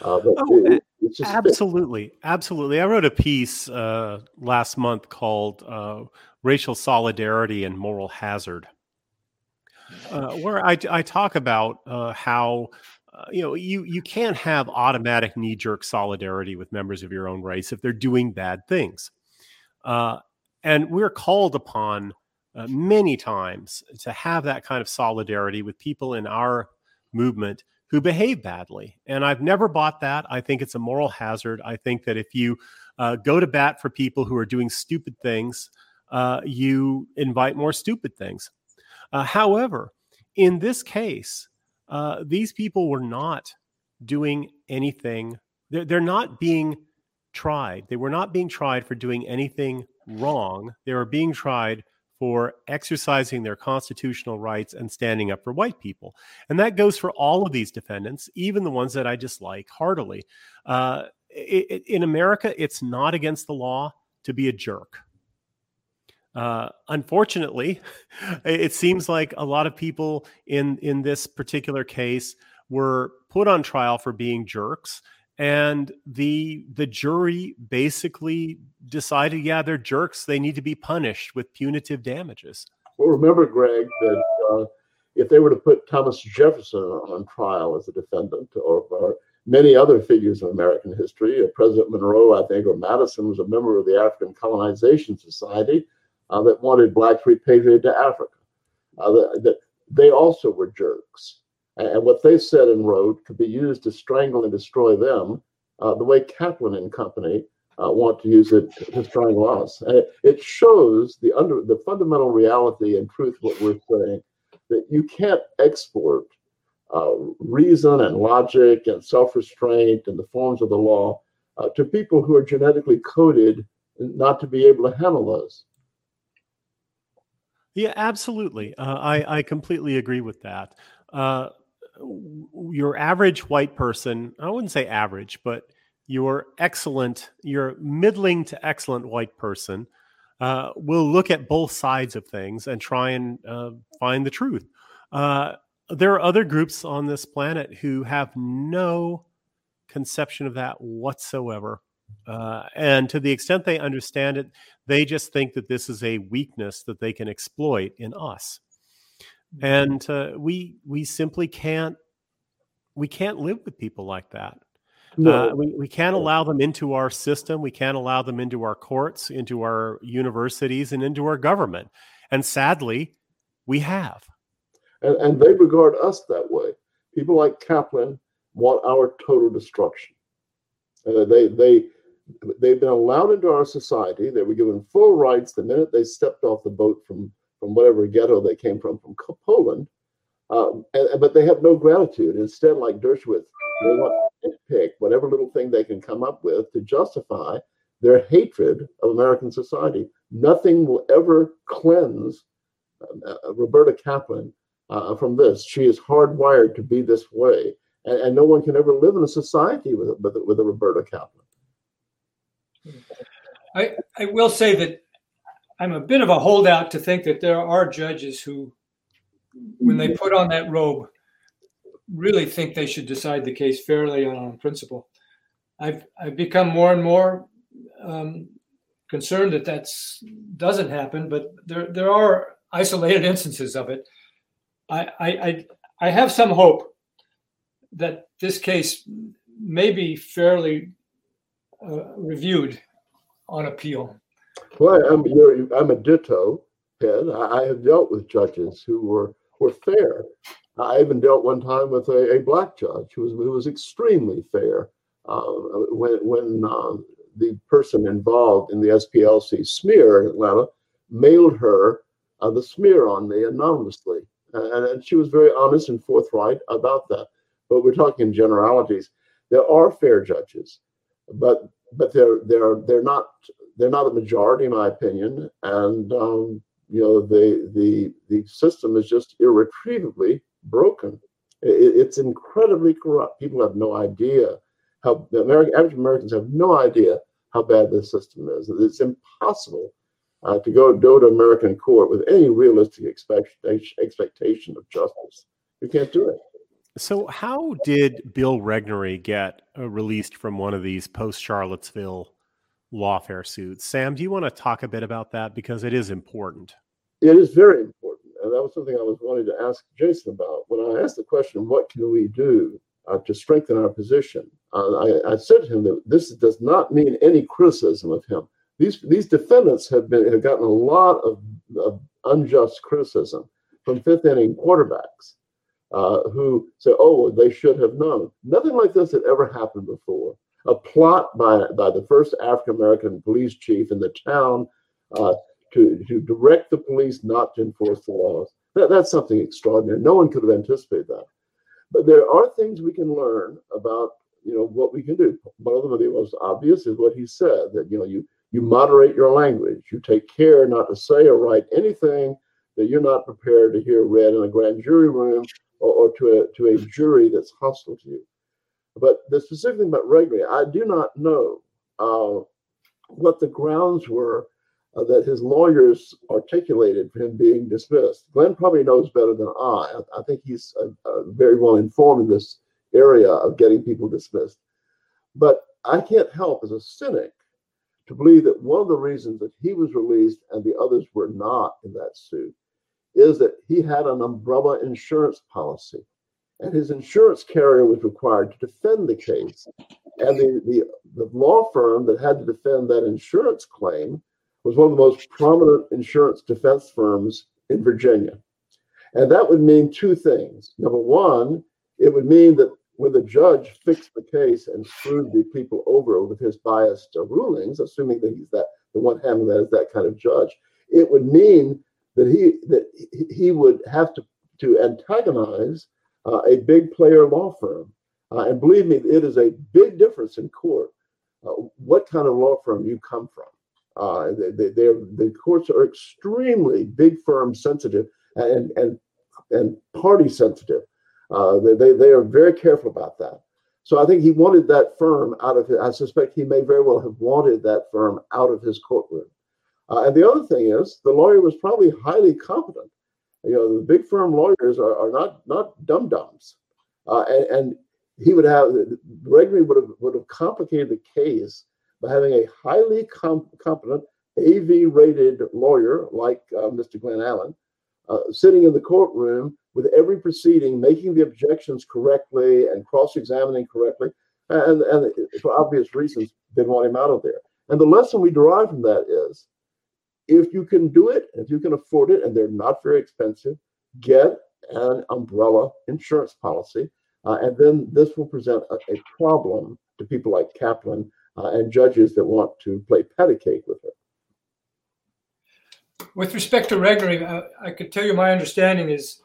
Uh, oh, absolutely, absolutely. I wrote a piece uh, last month called uh, "Racial Solidarity and Moral Hazard," uh, where I, I, talk about uh, how uh, you know you you can't have automatic knee jerk solidarity with members of your own race if they're doing bad things uh, and we're called upon uh, many times to have that kind of solidarity with people in our movement who behave badly and i've never bought that i think it's a moral hazard i think that if you uh, go to bat for people who are doing stupid things uh, you invite more stupid things however in this case uh, these people were not doing anything. They're, they're not being tried. They were not being tried for doing anything wrong. They were being tried for exercising their constitutional rights and standing up for white people. And that goes for all of these defendants, even the ones that I dislike heartily. Uh, it, in America, it's not against the law to be a jerk. Uh, unfortunately, it seems like a lot of people in in this particular case were put on trial for being jerks and the the jury basically decided yeah they're jerks they need to be punished with punitive damages. Well remember greg that uh, if they were to put thomas jefferson on trial as a defendant or, or many other figures in american history uh, president monroe i think or madison was a member of the african colonization society uh, that wanted blacks repatriated to africa. Uh, that they also were jerks and what they said and wrote could be used to strangle and destroy them, uh, the way Kaplan and company uh, want to use it to strangle us. And it, it shows the under the fundamental reality and truth of what we're saying that you can't export uh, reason and logic and self-restraint and the forms of the law uh, to people who are genetically coded not to be able to handle those. Yeah, absolutely. Uh, I I completely agree with that. Uh, your average white person, I wouldn't say average, but your excellent, your middling to excellent white person uh, will look at both sides of things and try and uh, find the truth. Uh, there are other groups on this planet who have no conception of that whatsoever. Uh, and to the extent they understand it, they just think that this is a weakness that they can exploit in us. Mm-hmm. and uh, we we simply can't we can't live with people like that. No. Uh, we, we can't allow them into our system. We can't allow them into our courts, into our universities, and into our government. And sadly, we have. And, and they regard us that way. People like Kaplan want our total destruction. Uh, they they they've been allowed into our society. They were given full rights the minute they stepped off the boat from from whatever ghetto they came from, from Poland. Um, and, but they have no gratitude. Instead, like Dershowitz, they want to pick whatever little thing they can come up with to justify their hatred of American society. Nothing will ever cleanse uh, uh, Roberta Kaplan uh, from this. She is hardwired to be this way, and, and, no one can ever live in a society with with, with a Roberta Kaplan. I I will say that I'm a bit of a holdout to think that there are judges who, when they put on that robe, really think they should decide the case fairly and on principle. I've I've become more and more um, concerned that that doesn't happen, but there there are isolated instances of it. I I I have some hope that this case may be fairly uh, reviewed on appeal. Well, I'm, I'm a ditto head. I, I have dealt with judges who were, were fair. I even dealt one time with a, a black judge who was, who was extremely fair. Uh, when when uh, the person involved in the SPLC smear in Atlanta mailed her uh, the smear on me anonymously. And, and, she was very honest and forthright about that. But we're talking generalities. There are fair judges, but but they're they're they're not they're not a majority, in my opinion, and um, you know the the the system is just irretrievably broken. It, it's incredibly corrupt. People have no idea how the American average Americans have no idea how bad this system is. It's impossible uh, to go go to American court with any realistic expectation expectation of justice. You can't do it. So, how did Bill Regnery get uh, released from one of these post Charlottesville lawfare suits? Sam, do you want to talk a bit about that because it is important? It is very important, and that was something I was wanting to ask Jason about. When I asked the question, "What can we do uh, to strengthen our position?" Uh, I, I, said to him that this does not mean any criticism of him. These these defendants have been have gotten a lot of, of unjust criticism from fifth inning quarterbacks uh, who say, oh, they should have known. Nothing like this had ever happened before. A plot by, by the first African American police chief in the town uh, to, to direct the police not to enforce the laws. That, that's something extraordinary. No one could have anticipated that. But there are things we can learn about, you know, what we can do. One of them, the most obvious, is what he said that you know you you moderate your language. You take care not to say or write anything that you're not prepared to hear read in a grand jury room or, or to a to a jury that's hostile to you. But the specific thing about Regnery, I do not know uh, what the grounds were uh, that his lawyers articulated for him being dismissed. Glen probably knows better than I. I, I think he's uh, uh, very well informed in this area of getting people dismissed. But I can't help as a cynic to believe that one of the reasons that he was released and the others were not in that suit is that he had an umbrella insurance policy and his insurance carrier was required to defend the case. And the, the, the law firm that had to defend that insurance claim was one of the most prominent insurance defense firms in Virginia. And that would mean two things. Number one, it would mean that when the judge fixed the case and screwed the people over with his biased rulings, assuming that he's that the one handling that is that kind of judge, it would mean that he that he would have to to antagonize uh, a big player law firm. Uh, and believe me, it is a big difference in court uh, what kind of law firm you come from. Uh, they, they, the courts are extremely big firm sensitive and, and, and party sensitive. Uh, they, they, are very careful about that. So I think he wanted that firm out of. I suspect he may very well have wanted that firm out of his courtroom. Uh, and the other thing is, the lawyer was probably highly competent you know, the big firm lawyers are, are not not dum dums, uh, and, and, he would have Gregory would have would have complicated the case by having a highly com- competent AV rated lawyer like uh, Mr. Glen Allen uh, sitting in the courtroom with every proceeding, making the objections correctly and cross examining correctly, and and for obvious reasons didn't want him out of there. And the lesson we derive from that is if you can do it, if you can afford it, and they're not very expensive, get an umbrella insurance policy. Uh, and then this will present a, a, problem to people like Kaplan uh, and judges that want to play patty cake with it. With respect to Regnery, uh, I could tell you my understanding is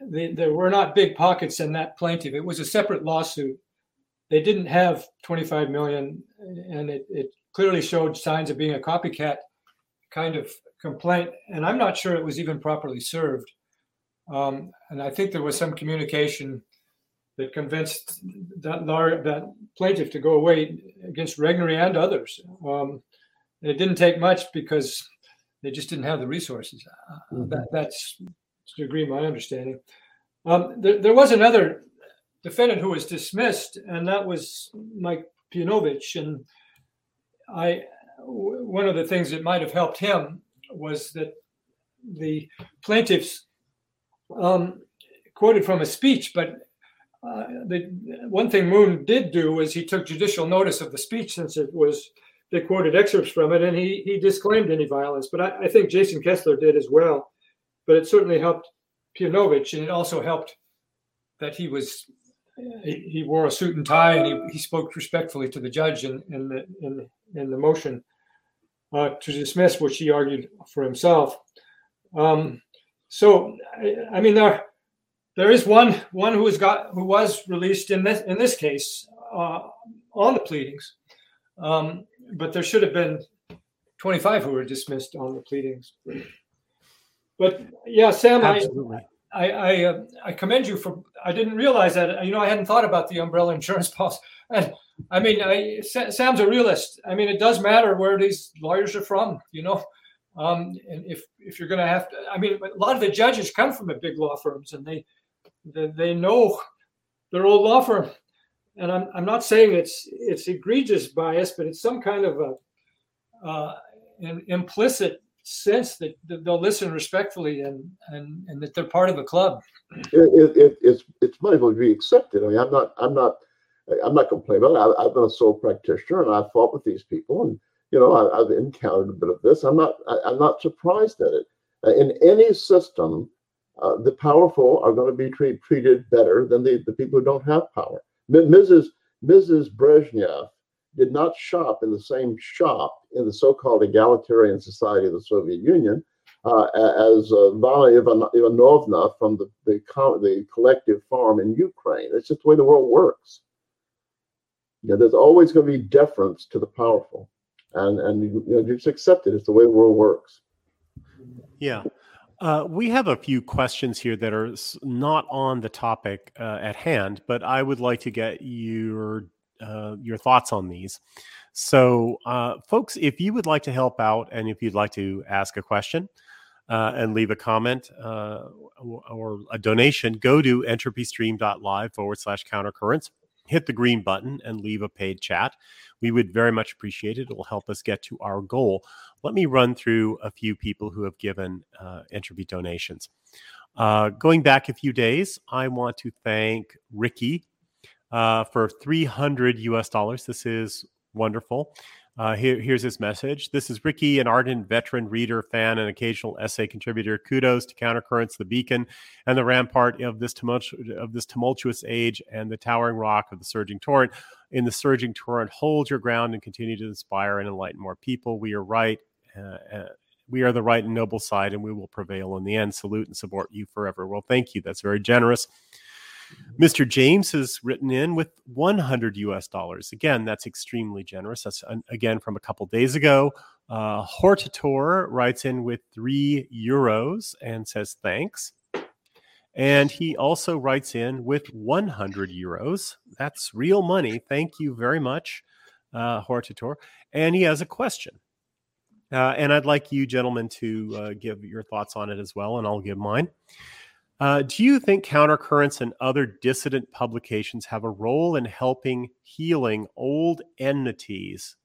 the, there were not big pockets in that plaintiff. It was a separate lawsuit. They didn't have 25 million, and it, it clearly showed signs of being a copycat kind of complaint, and I'm not sure it was even properly served. Um, and I think there was some communication that convinced that that plaintiff to go away against Regnery and others. Um, it didn't take much because they just didn't have the resources. Uh, mm-hmm. that, that's to agree my understanding. Um, there, there, was another defendant who was dismissed, and that was Mike Peinovich. And I one of the things that might have helped him was that the plaintiffs um, quoted from a speech, but uh, the one thing Moon did do was he took judicial notice of the speech since it was they quoted excerpts from it, and he he disclaimed any violence. But I, I think Jason Kessler did as well. But it certainly helped Peinovich, and it also helped that he was he, wore a suit and tie, and he, he spoke respectfully to the judge in in the in, in the motion uh, to dismiss, which he argued for himself. Um, so, I, I, mean, there there is one one who has got who was released in this in this case uh, on the pleadings, um, but there should have been 25 who were dismissed on the pleadings. But yeah, Sam, Absolutely. I I I, uh, I commend you for. I didn't realize that. You know, I hadn't thought about the umbrella insurance policy. And I mean, I, Sam's a realist. I mean, it does matter where these lawyers are from, you know. Um, and if if you're going to have to, I mean, a lot of the judges come from the big law firms, and they they, they know their old law firm. And I'm I'm not saying it's it's egregious bias, but it's some kind of a uh, an implicit sense that, they'll listen respectfully and, and and that they're part of the club. It, it, it, it's it's might well be accepted. I mean, I'm not I'm not I'm not complaining. I, have been a sole practitioner and I've fought with these people, and you know I, have encountered a bit of this. I'm not I, am not surprised at it. Uh, in any system, uh, the powerful are going to be treat, treated better than the, the people who don't have power. Mrs. Mrs. Brezhnev did not shop in the same shop in the so-called egalitarian society of the Soviet Union uh, as uh, Ivanovna from the, the, the collective farm in Ukraine. It's just the way the world works. You know, there's always going to be deference to the powerful, and and you, know, just accept it. It's the way the world works. Yeah. Uh, we have a few questions here that are not on the topic uh, at hand, but I would like to get your uh, your thoughts on these. So, uh, folks, if you would like to help out and if you'd like to ask a question uh, and leave a comment uh, or a donation, go to entropystream.live forward slash countercurrents hit the green button and leave a paid chat. We would very much appreciate it. It will help us get to our goal. Let me run through a few people who have given uh, entropy donations. Going back a few days, I want to thank Ricky uh, for 300 US dollars. This is wonderful. Uh, here, here's his message. This is Ricky, an ardent veteran reader, fan, and occasional essay contributor. Kudos to Countercurrents, the beacon, and the rampart of this, of this tumultuous age, and the towering rock of the surging torrent. In the surging torrent, hold your ground and continue to inspire and enlighten more people. We are right. Uh, uh, we are the right and noble side, and we will prevail in the end. Salute and support you forever. Well, thank you. That's very generous. Mr. James has written in with 100 US dollars. Again, that's extremely generous. That's again from a couple days ago. Uh, Hortator writes in with three euros and says thanks. And he also writes in with 100 euros. That's real money. Thank you very much, uh, Hortator. And he has a question. Uh, and I'd like you, gentlemen, to uh, give your thoughts on it as well, and I'll give mine. Uh, do you think countercurrents and other dissident publications have a role in helping healing old enmities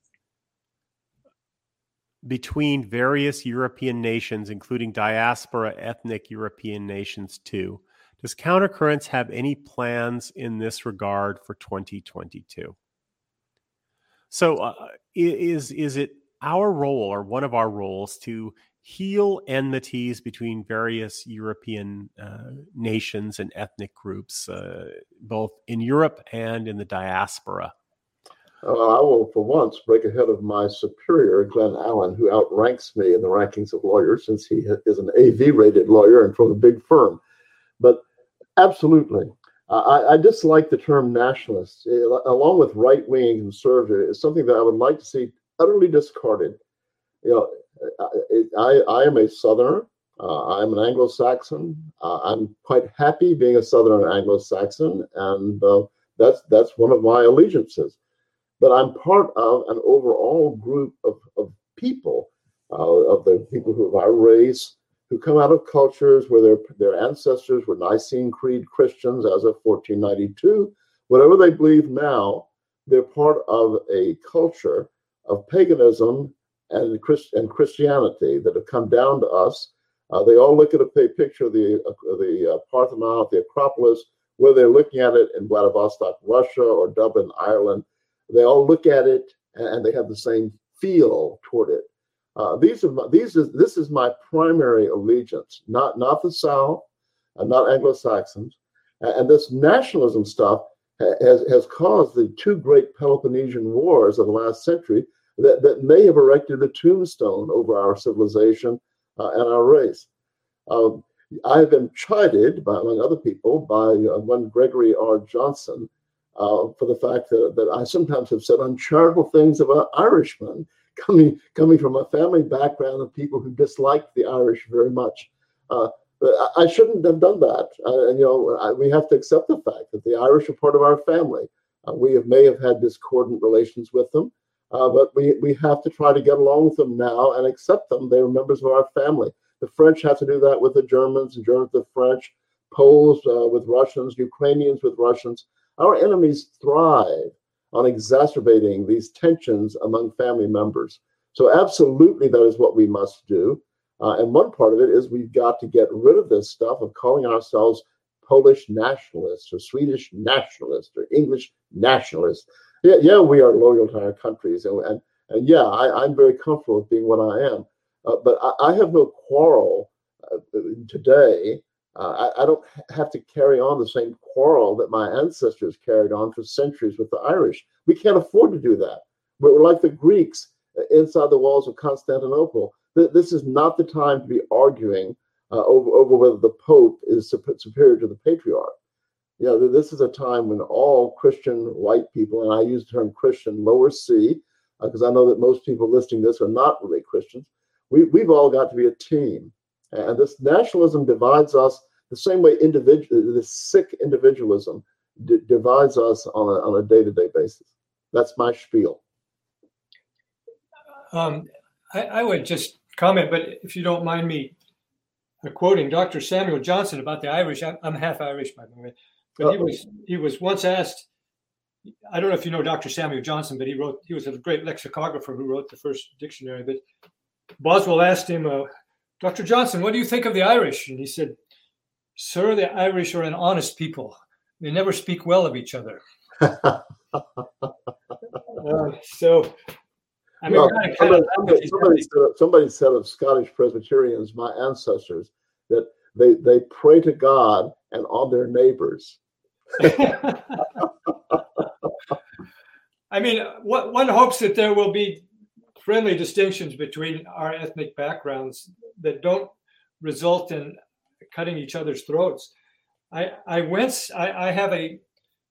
between various European nations, including diaspora ethnic European nations too? Does countercurrents have any plans in this regard for 2022? So, uh, is is it our role or one of our roles to heal enmities between various European uh, nations and ethnic groups, uh, both in Europe and in the diaspora? Uh, I will, for once, break ahead of my superior, Glen Allen, who outranks me in the rankings of lawyers since he is an AV rated lawyer and from a big firm. But absolutely. I, I dislike the term nationalist, along with right wing conservative, is something that I would like to see utterly discarded. You know, I, I am a Southerner. Uh, I'm an Anglo-Saxon. Uh, I'm quite happy being a Southern Anglo-Saxon, and uh, that's that's one of my allegiances. But I'm part of an overall group of, of people, uh, of the people who of our race, who come out of cultures where their their ancestors were Nicene Creed Christians as of 1492. Whatever they believe now, they're part of a culture of paganism and, Christ, and Christianity that have come down to us. Uh, they all look at a picture of the, uh, the uh, Parthenon, the Acropolis, whether they're looking at it in Vladivostok, Russia, or Dublin, Ireland. They all look at it and they have the same feel toward it. Uh, these are my, these is this is my primary allegiance, not not the South, uh, not Anglo Saxons, and, and this nationalism stuff has has caused the two great Peloponnesian wars of the last century that, that may have erected a tombstone over our civilization uh, and our race. Um, I have been chided, by, among other people, by uh, one Gregory R. Johnson uh, for the fact that, that I sometimes have said uncharitable things about Irishmen coming coming from a family background of people who disliked the Irish very much. Uh, I shouldn't have done that. Uh, and, you know, I, we have to accept the fact that the Irish are part of our family. Uh, we have, may have had discordant relations with them. Uh, but we, we have to try to get along with them now and accept them. They are members of our family. The French have to do that with the Germans, and Germans with the French, Poles uh, with Russians, Ukrainians with Russians. Our enemies thrive on exacerbating these tensions among family members. So, absolutely, that is what we must do. Uh, and one part of it is we've got to get rid of this stuff of calling ourselves Polish nationalists or Swedish nationalists or English nationalists yeah, yeah, we are loyal to our countries, and and, and yeah, I, am very comfortable with being what I am. Uh, but I, I, have no quarrel uh, today. Uh, I, I, don't have to carry on the same quarrel that my ancestors carried on for centuries with the Irish. We can't afford to do that. We're like the Greeks uh, inside the walls of Constantinople. this is not the time to be arguing uh, over, over whether the Pope is superior to the patriarch. You know, this is a time when all Christian white people, and I use the term Christian lower C, because uh, I know that most people listening this are not really Christians. We, we've all got to be a team. And this nationalism divides us the same way individual, this sick individualism d- divides us on a, on a day-to-day basis. That's my spiel. Um, I, I, would just comment, but if you don't mind me quoting Dr. Samuel Johnson about the Irish, I'm, I'm half Irish, by the way, but he was he was once asked. I don't know if you know Dr. Samuel Johnson, but he wrote he was a great lexicographer who wrote the first dictionary. But Boswell asked him, uh, Dr. Johnson, what do you think of the Irish? And he said, Sir, the Irish are an honest people. They never speak well of each other. uh, so I mean, well, somebody, somebody, somebody, said, somebody said of Scottish Presbyterians, my ancestors, that they they pray to God and on their neighbors. I mean, what, one hopes that there will be friendly distinctions between our ethnic backgrounds that don't result in cutting each other's throats. I I went. I, I have a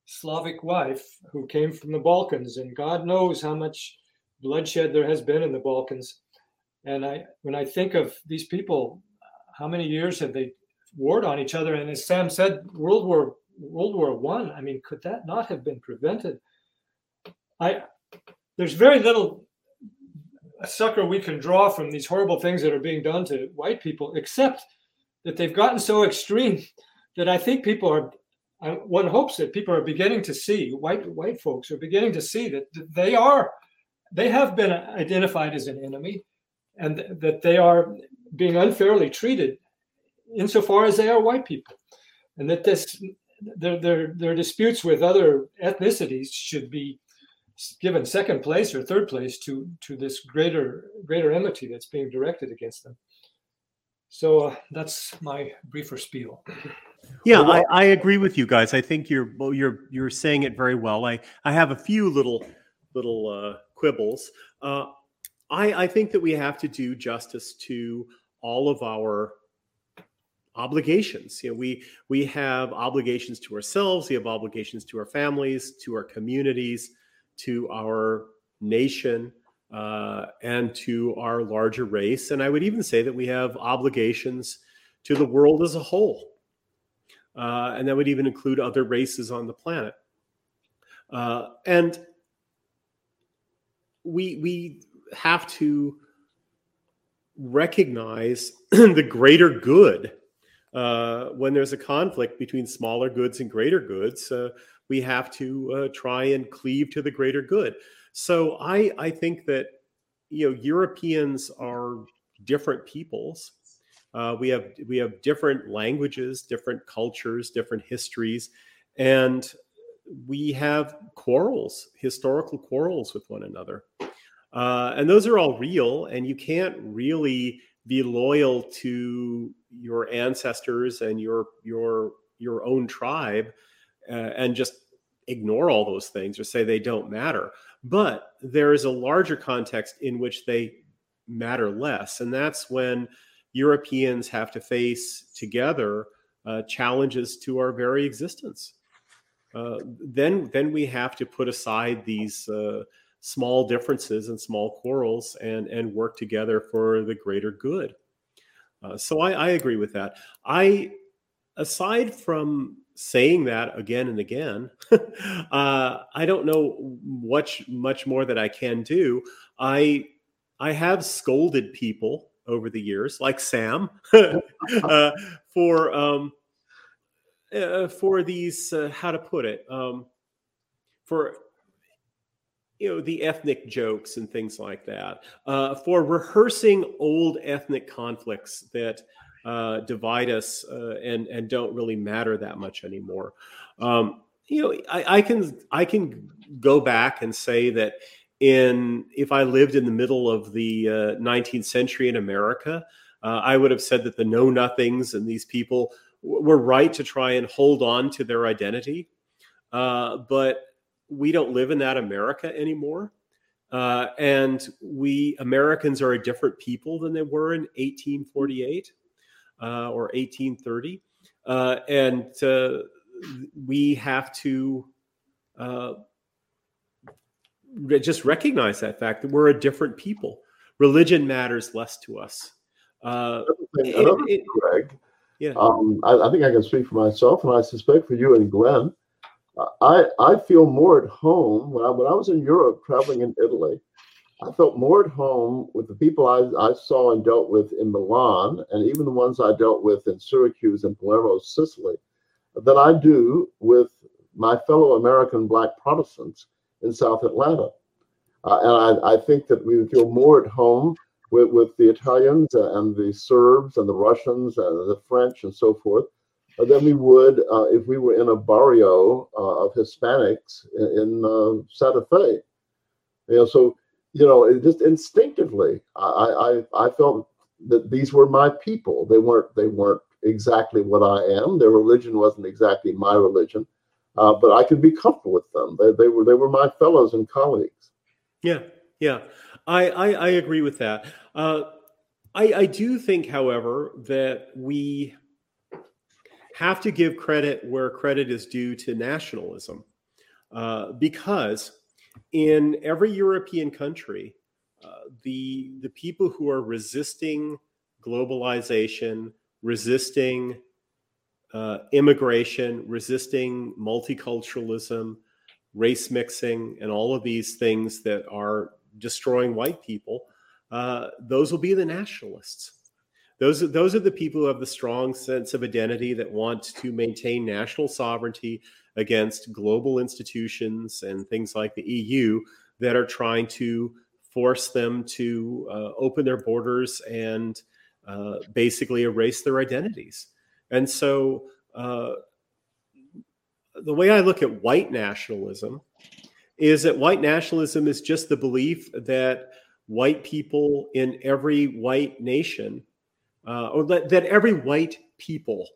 Slavic wife who came from the Balkans, and God knows how much bloodshed there has been in the Balkans. And I, when I think of these people, how many years have they warred on each other? And as Sam said, World War World War One. I, I mean, could that not have been prevented? I there's very little succor we can draw from these horrible things that are being done to white people, except that they've gotten so extreme that I think people are. One hopes that people are beginning to see white white folks are beginning to see that they are they have been identified as an enemy and th- that they are being unfairly treated insofar as they are white people and that this their, their, their disputes with other ethnicities should be given second place or third place to to this greater greater enmity that's being directed against them. So uh, that's my briefer spiel. Yeah I, I agree with you guys. I think you're you're you're saying it very well. I i have a few little little uh quibbles. Uh, I, I think that we have to do justice to all of our obligations. You know, we we have obligations to ourselves. We have obligations to our families, to our communities, to our nation, uh, and to our larger race. And I would even say that we have obligations to the world as a whole, uh, and that would even include other races on the planet. Uh, and we we have to recognize the greater good uh, when there's a conflict between smaller goods and greater goods. Uh, we have to uh, try and cleave to the greater good. So I I think that you know Europeans are different peoples. Uh, we have we have different languages, different cultures, different histories, and we have quarrels, historical quarrels with one another. Uh, and those are all real, and you can't really be loyal to your ancestors and your your your own tribe uh, and just ignore all those things or say they don't matter. But there is a larger context in which they matter less, and that's when Europeans have to face together uh, challenges to our very existence. Uh, then then we have to put aside these uh, small differences and small quarrels and and work together for the greater good. Uh, so I, I agree with that. I aside from saying that again and again, uh, I don't know much much more that I can do. I I have scolded people over the years, like Sam, uh, for um, uh, for these uh, how to put it um, for you know the ethnic jokes and things like that uh, for rehearsing old ethnic conflicts that uh, divide us uh, and and don't really matter that much anymore um, you know I, I, can i can go back and say that in if i lived in the middle of the 19th uh, century in america uh, i would have said that the know nothings and these people were right to try and hold on to their identity. Uh, but we don't live in that America anymore. Uh, and we Americans are a different people than they were in 1848 uh, or 1830. Uh, and uh, we have to uh, just recognize that fact that we're a different people. Religion matters less to us. Uh, it, it, Greg, yeah. Um, I, I, think I can speak for myself, and I suspect for you and Glen. I I feel more at home when I when I was in Europe traveling in Italy. I felt more at home with the people I, I saw and dealt with in Milan, and even the ones I dealt with in Syracuse and Palermo, Sicily, than I do with my fellow American Black Protestants in South Atlanta. Uh, and I, I, think that we would feel more at home with, with the Italians and the Serbs and the Russians and the French and so forth than we would uh, if we were in a barrio uh, of Hispanics in, in uh, Santa Fe. You know, so you know, just instinctively, I, I I felt that these were my people. They weren't they weren't exactly what I am. Their religion wasn't exactly my religion, uh, but I could be comfortable with them. They, they were they were my fellows and colleagues. Yeah, yeah, I I, I agree with that. Uh, I I do think, however, that we have to give credit where credit is due to nationalism, uh, because in every European country, uh, the the people who are resisting globalization, resisting uh, immigration, resisting multiculturalism, race mixing, and all of these things that are destroying white people, uh, those will be the nationalists. Those are, those are the people who have the strong sense of identity that want to maintain national sovereignty against global institutions and things like the EU that are trying to force them to uh, open their borders and uh, basically erase their identities. And so uh, the way I look at white nationalism is that white nationalism is just the belief that white people in every white nation, uh, or that, that every white people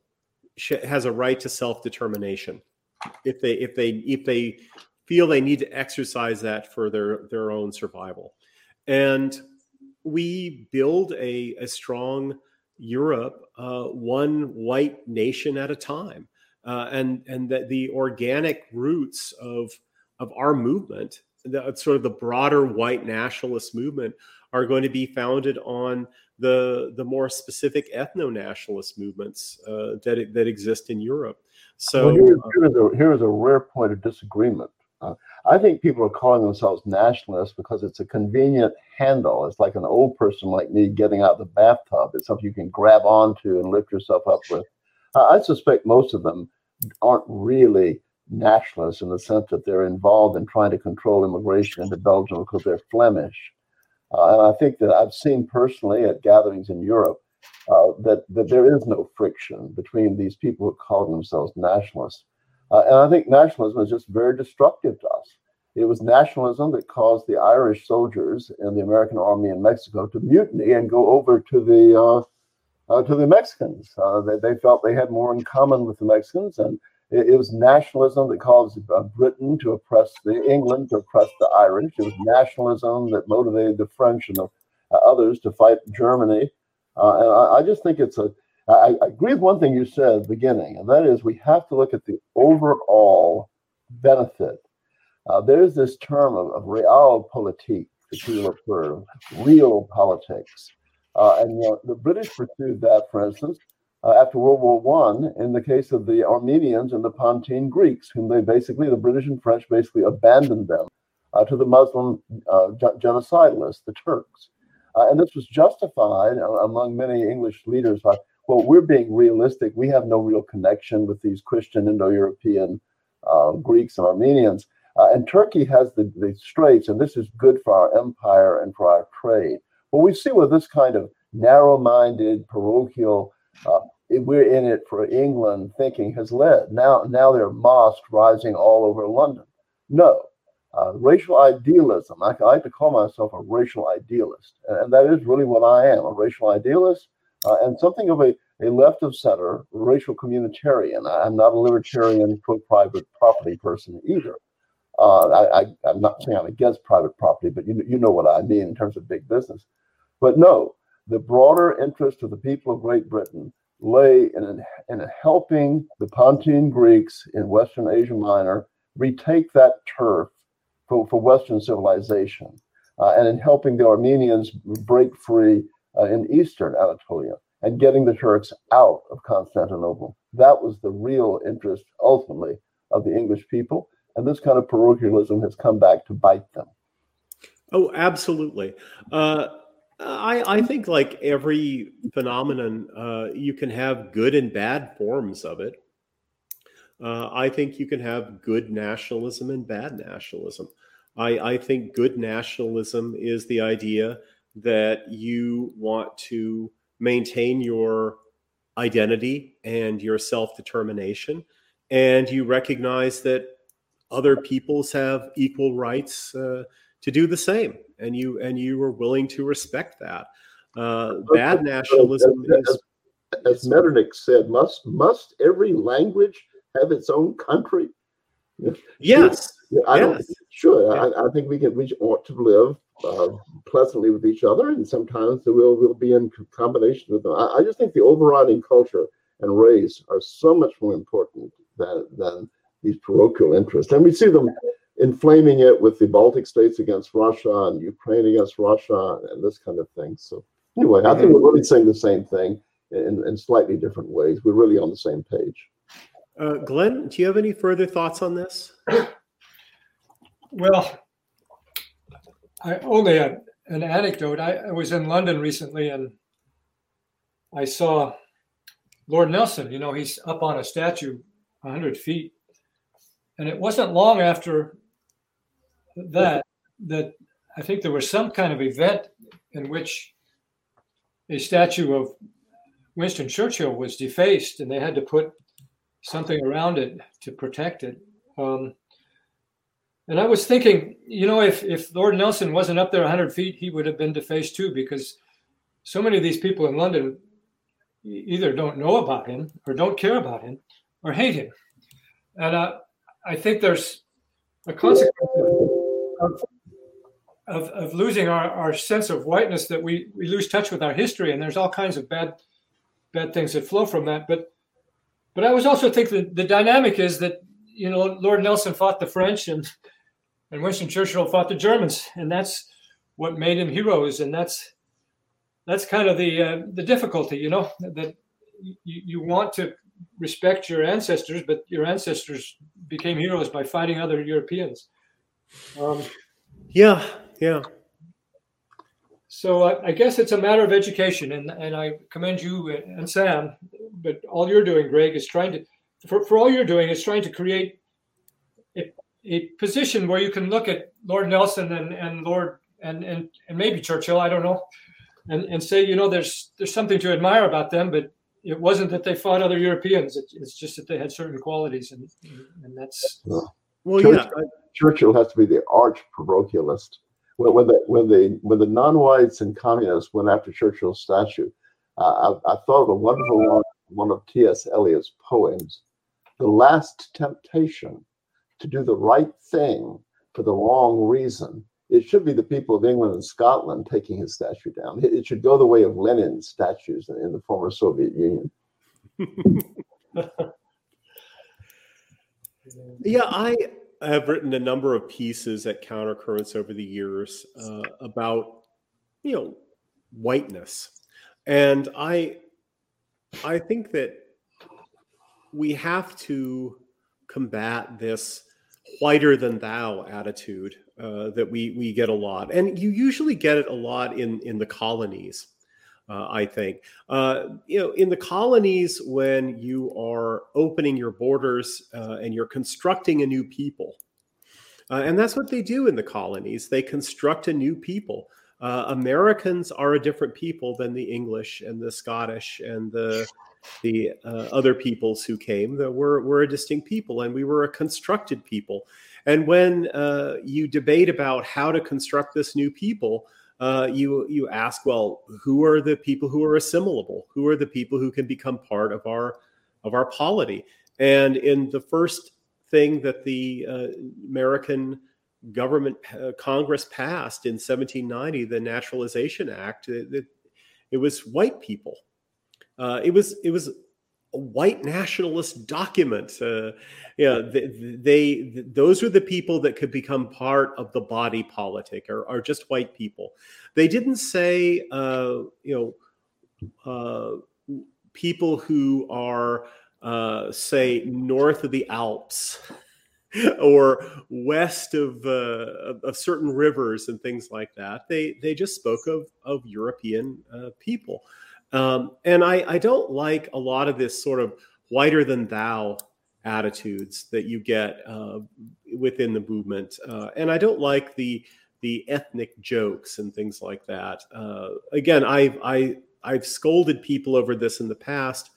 sh- has a right to self determination if they if they if they feel they need to exercise that for their their own survival. And we build a, a strong Europe, uh, one white nation at a time, uh, and and that the organic roots of of our movement, the, sort of the broader white nationalist movement, are going to be founded on the the more specific ethno nationalist movements uh, that that exist in Europe. So well, here's, here's, a, here's a rare point of disagreement. Uh, I think people are calling themselves nationalists because it's a convenient handle. It's like an old person like me getting out of the bathtub. It's something you can grab onto and lift yourself up with. Uh, I suspect most of them aren't really nationalists in the sense that they're involved in trying to control immigration into Belgium because they're Flemish. Uh, and I think that I've seen personally at gatherings in Europe uh, that, that there is no friction between these people who call themselves nationalists. Uh, and I think nationalism is just very destructive to us. It was nationalism that caused the Irish soldiers in the American army in Mexico to mutiny and go over to the uh, uh, to the Mexicans. Uh, they, they felt they had more in common with the Mexicans, and it, it was nationalism that caused uh, Britain to oppress the England, to oppress the Irish. It was nationalism that motivated the French and the uh, others to fight Germany. and I, I just think it's a I, I agree with one thing you said at the beginning, and that is we have to look at the overall benefit. Uh, there's this term of, of realpolitik that you refer real politics. Uh, and you know, the British pursued that, for instance, uh, after World War One, in the case of the Armenians and the Pontine Greeks, whom they basically, the British and French basically abandoned them uh, to the Muslim uh, genocidalists, the Turks. Uh, and this was justified among many English leaders by well, we're being realistic. We have no real connection with these Christian Indo-European uh, Greeks and Armenians. Uh, and Turkey has the, the straits, and this is good for our empire and for our trade. But we see with this kind of narrow-minded, parochial, uh, we're in it for England thinking has led. Now, now there are mosques rising all over London. No, uh, racial idealism. I, I, like to call myself a racial idealist, and that is really what I am—a racial idealist uh, and something of a, a left of center racial communitarian. I'm not a libertarian pro private property person either. Uh, I, I, am not saying I'm against private property, but you, you know what I mean in terms of big business. But no, the broader interest of the people of Great Britain lay in, in helping the Pontine Greeks in Western Asia Minor retake that turf for, for Western civilization, uh, and in helping the Armenians break free uh, in Eastern Anatolia and getting the Turks out of Constantinople. That was the real interest, ultimately, of the English people. And this kind of parochialism has come back to bite them. Oh, absolutely. Uh, I, I think, like every phenomenon, uh, you can have good and bad forms of it. Uh, I think you can have good nationalism and bad nationalism. I, I think good nationalism is the idea that you want to maintain your identity and your self determination, and you recognize that other peoples have equal rights uh, to do the same, and you and you are willing to respect that. Uh, bad nationalism as, is, as Metternich said, must must every language have its own country? Yes. I yes. don't. Sure, yeah. I, I, think we can. We ought to live uh, pleasantly with each other, and sometimes we'll we'll be in combination with them. I, I, just think the overriding culture and race are so much more important than than these parochial interests, and we see them inflaming it with the Baltic states against Russia and Ukraine against Russia and this kind of thing. So anyway, I think we're really saying the same thing in, in slightly different ways. We're really on the same page. Uh, Glen, do you have any further thoughts on this? Well, I only a, an anecdote. I, I, was in London recently and I saw Lord Nelson. You know, he's up on a statue 100 feet. And it wasn't long after that that I think there was some kind of event in which a statue of Winston Churchill was defaced and they had to put something around it to protect it. Um, and I was thinking, you know, if, if Lord Nelson wasn't up there 100 feet, he would have been defaced too, because so many of these people in London either don't know about him or don't care about him or hate him. And uh, I think there's a consequence of, of, of, losing our, our sense of whiteness that we, we lose touch with our history. And there's all kinds of bad, bad things that flow from that. But, but I was also thinking the dynamic is that, you know, Lord Nelson fought the French and and Winston Churchill fought the Germans, and that's what made him heroes. And that's that's kind of the uh, the difficulty, you know, that you, you want to respect your ancestors, but your ancestors became heroes by fighting other Europeans. Um, yeah, yeah. So I, I, guess it's a matter of education, and, and I commend you and Sam. But all you're doing, Greg, is trying to, for, for all you're doing, is trying to create a position where you can look at Lord Nelson and, and Lord and, and and maybe Churchill, I don't know, and, and say, you know, there's there's something to admire about them, but it wasn't that they fought other Europeans. It, it's just that they had certain qualities, and and that's well, Churchill, yeah. Churchill has to be the arch parochialist. When, when the when the when the non-whites and communists went after Churchill's statue, uh, I, I, thought of a wonderful one, one of T.S. Eliot's poems, "The Last Temptation." to do the right thing for the wrong reason. It should be the people of England and Scotland taking his statue down. It should go the way of Lenin's statues in the former Soviet Union. yeah, I have written a number of pieces at Countercurrents over the years uh, about, you know, whiteness, and I, I think that we have to combat this whiter than thou attitude uh, that we we get a lot, and you usually get it a lot in in the colonies. Uh, I think uh, you know in the colonies when you are opening your borders uh, and you're constructing a new people, uh, and that's what they do in the colonies. They construct a new people. Uh, Americans are a different people than the English and the Scottish and the the uh, other peoples who came that were, were a distinct people and we were a constructed people. And when you debate about how to construct this new people, uh, you you ask, well, who are the people who are assimilable? Who are the people who can become part of our of our polity? And in the first thing that the uh, American government uh, Congress passed in 1790, the Naturalization Act. It, it was white people. Uh, it was it was white nationalist document. Uh, yeah, they, they, those were the people that could become part of the body politic, or, or just white people. They didn't say, uh, you know, uh, people who are, uh, say, north of the Alps. or west of, uh, of certain rivers and things like that. They they just spoke of of European uh, people, um, and I I don't like a lot of this sort of whiter than thou attitudes that you get uh, within the movement, uh, and I don't like the the ethnic jokes and things like that. Uh, again, I I I've scolded people over this in the past,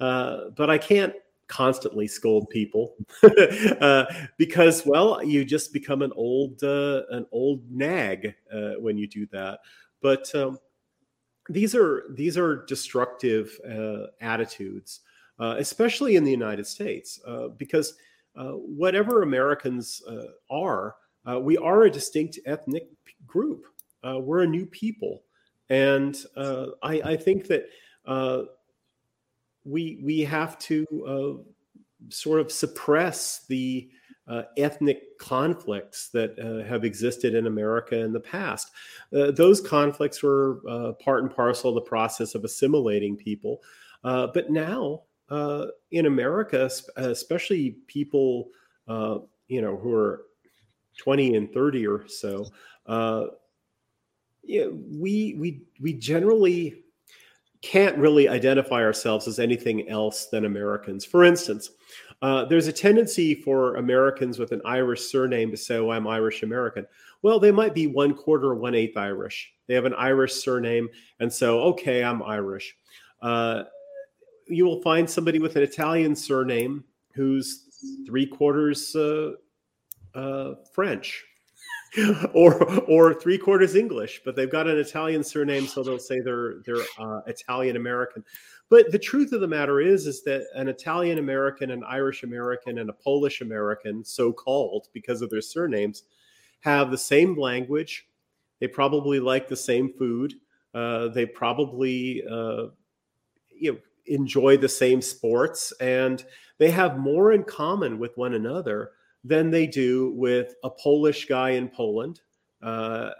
uh, but I can't constantly scold people. Uh, because well you just become an old uh, an old nag when you do that. But um, these are these are destructive uh, attitudes uh, especially in the united states uh, because whatever americans are we are a distinct ethnic group. We're a new people. And I, I, think that we we have to uh, sort of suppress the uh, ethnic conflicts that uh, have existed in America in the past. Uh, those conflicts were uh, part and parcel of the process of assimilating people, uh, but now in America, especially people you know who are 20 and 30 or so, yeah, we we we generally can't really identify ourselves as anything else than Americans. For instance, uh, there's a tendency for Americans with an Irish surname to say, oh, I'm Irish American. Well, they might be one quarter or one eighth Irish. They have an Irish surname, and so, okay, I'm Irish. Uh, you will find somebody with an Italian surname who's three quarters uh, uh French or or three quarters English, but they've got an Italian surname, so they'll say they're they're uh, Italian American. But the truth of the matter is, is that an Italian American, an Irish American, and a Polish American, so called because of their surnames, have the same language. They probably like the same food. Uh, they probably uh, you know enjoy the same sports, and they have more in common with one another than they do with a Polish guy in Poland uh,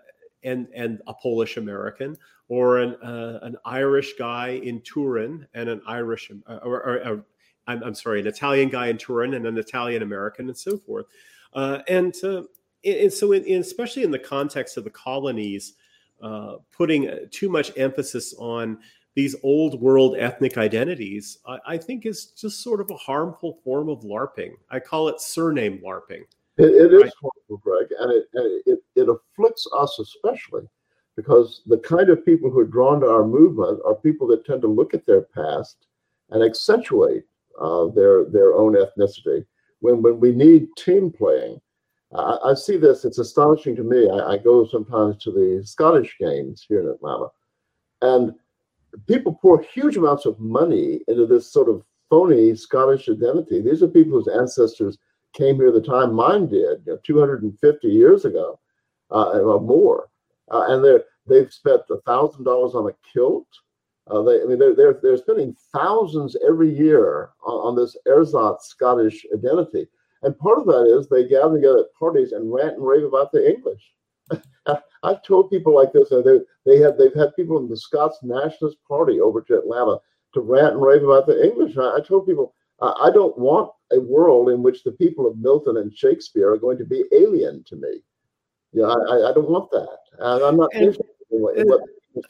and and a Polish American, or an uh, an Irish guy in Turin and an Irish uh, or, or, or I'm, I'm, sorry, an Italian guy in Turin and an Italian American, and so forth. Uh, and, uh, and so, in, in, especially in the context of the colonies, uh, putting too much emphasis on these old world ethnic identities, I, I, think is just sort of a harmful form of LARPing. I call it surname LARPing. It, it is right? harmful, Greg, and it, it, it afflicts us especially because the kind of people who are drawn to our movement are people that tend to look at their past and accentuate uh, their their own ethnicity. When when we need team playing, I, I see this. It's astonishing to me. I, I go sometimes to the Scottish games here in Atlanta, and people pour huge amounts of money into this sort of phony Scottish identity. These are people whose ancestors came here the time mine did, you know, 250 years ago uh, or more, uh, and they're they've spent a thousand dollars on a kilt. Uh, they, I mean, they're, they're they're spending thousands every year on, on this ersatz Scottish identity, and part of that is they gather together at parties and rant and rave about the English. I've told people like this, and they they have they've had people in the Scots Nationalist Party over to Atlanta to rant and rave about the English. I, I told people I don't want a world in which the people of Milton and Shakespeare are going to be alien to me. Yeah, I, I don't want that, and I'm not and, interested in what, and, what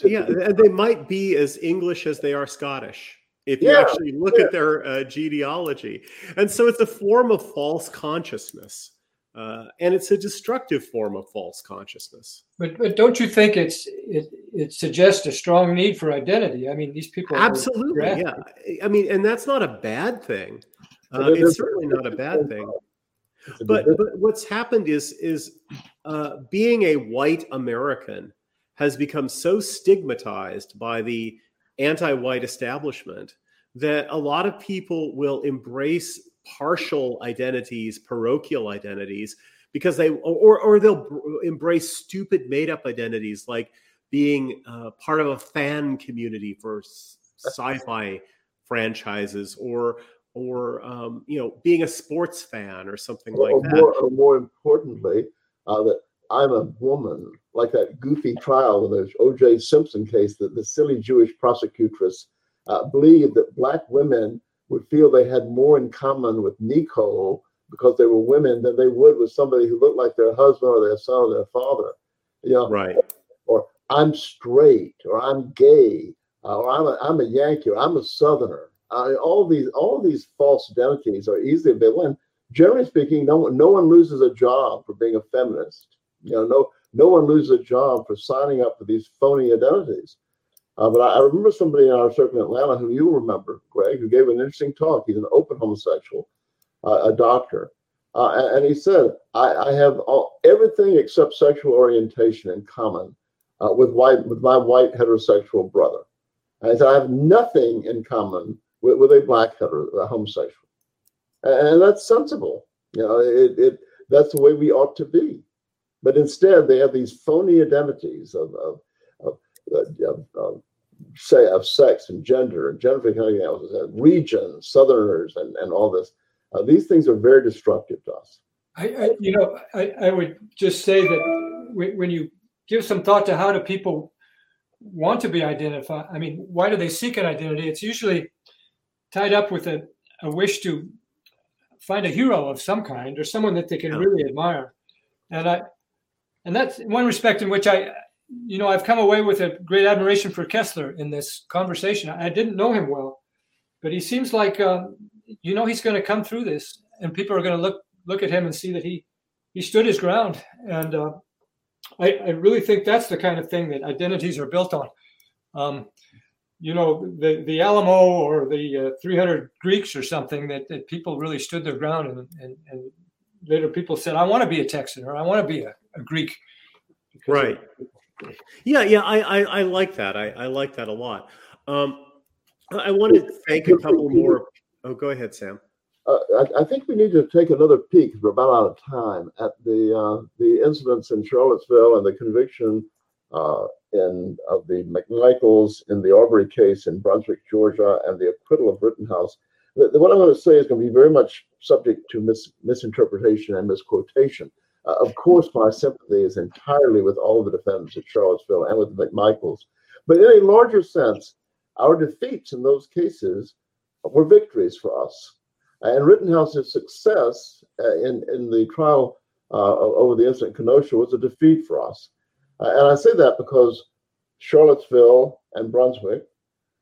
yeah, and they might be as English as they are Scottish if you yeah, actually look yeah. at their uh, genealogy. And so it's a form of false consciousness. Uh, and it's a destructive form of false consciousness. But, but don't you think it's it, it suggests a strong need for identity? I mean, these people absolutely, yeah. I mean, and that's not a bad thing. Uh, it's certainly not a bad thing. But, but what's happened is is uh, being a white American has become so stigmatized by the anti-white establishment that a lot of people will embrace partial identities, parochial identities, because they or or they'll embrace stupid made up identities like being uh, part of a fan community for sci-fi franchises or or um, you know being a sports fan or something like or that. More, or more importantly, uh, that I'm a woman, like that goofy trial in the O.J. Simpson case, that the silly Jewish prosecutress uh, believed that black women would feel they had more in common with Nicole because they were women than they would with somebody who looked like their husband or their son or their father. You know, right. Or I'm straight, or I'm gay, uh, or I'm a, I'm a Yankee, or I'm a Southerner. Uh, all these all these false identities are easily available. And generally speaking, no one no one loses a job for being a feminist. You know, no no one loses a job for signing up for these phony identities. Uh, but I, I, remember somebody in our circle in Atlanta who you remember, Greg, who gave an interesting talk. He's an open homosexual, uh, a doctor, uh, and, and, he said, "I, I have all, everything except sexual orientation in common uh, with white with my white heterosexual brother." And he said, "I have nothing in common with, with a black hetero, a homosexual," and, and that's sensible. You know, it, it that's the way we ought to be. But instead, they have these phony identities of, of, of, of, of say of sex and gender and gender everything else, and regions, Southerners, and, and all this. Uh, these things are very destructive to us. I, I you know, I, I would just say that when you give some thought to how do people want to be identified, I mean, why do they seek an identity? It's usually tied up with a, a wish to find a hero of some kind or someone that they can really admire. And I, and that's one respect in which I, you know, I've come away with a great admiration for Kessler in this conversation. I didn't know him well, but he seems like, um, you know, he's going to come through this, and people are going to look look at him and see that he he stood his ground. And uh, I, I, really think that's the kind of thing that identities are built on. Um, you know, the the Alamo or the uh, 300 Greeks or something that, that people really stood their ground and, and, and later people said, I want to be a Texan or I want to be a, a Greek. Right. Of- yeah, yeah, I, I, I, like that. I, I like that a lot. Um, I want to thank a couple more. Oh, go ahead, Sam. Uh, I, I, think we need to take another peek. We're about out of time at the uh, the incidents in Charlottesville and the conviction uh, in of the McMichaels in the Arbery case in Brunswick, Georgia, and the acquittal of Rittenhouse what I'm going to say is going to be very much subject to mis- misinterpretation and misquotation. Uh, of course, my sympathy is entirely with all of the defendants at Charlottesville and with the McMichaels. But in a larger sense, our defeats in those cases were victories for us. And Rittenhouse's success uh, in, in the trial uh, over the incident in Kenosha was a defeat for us. Uh, and I say that because Charlottesville and Brunswick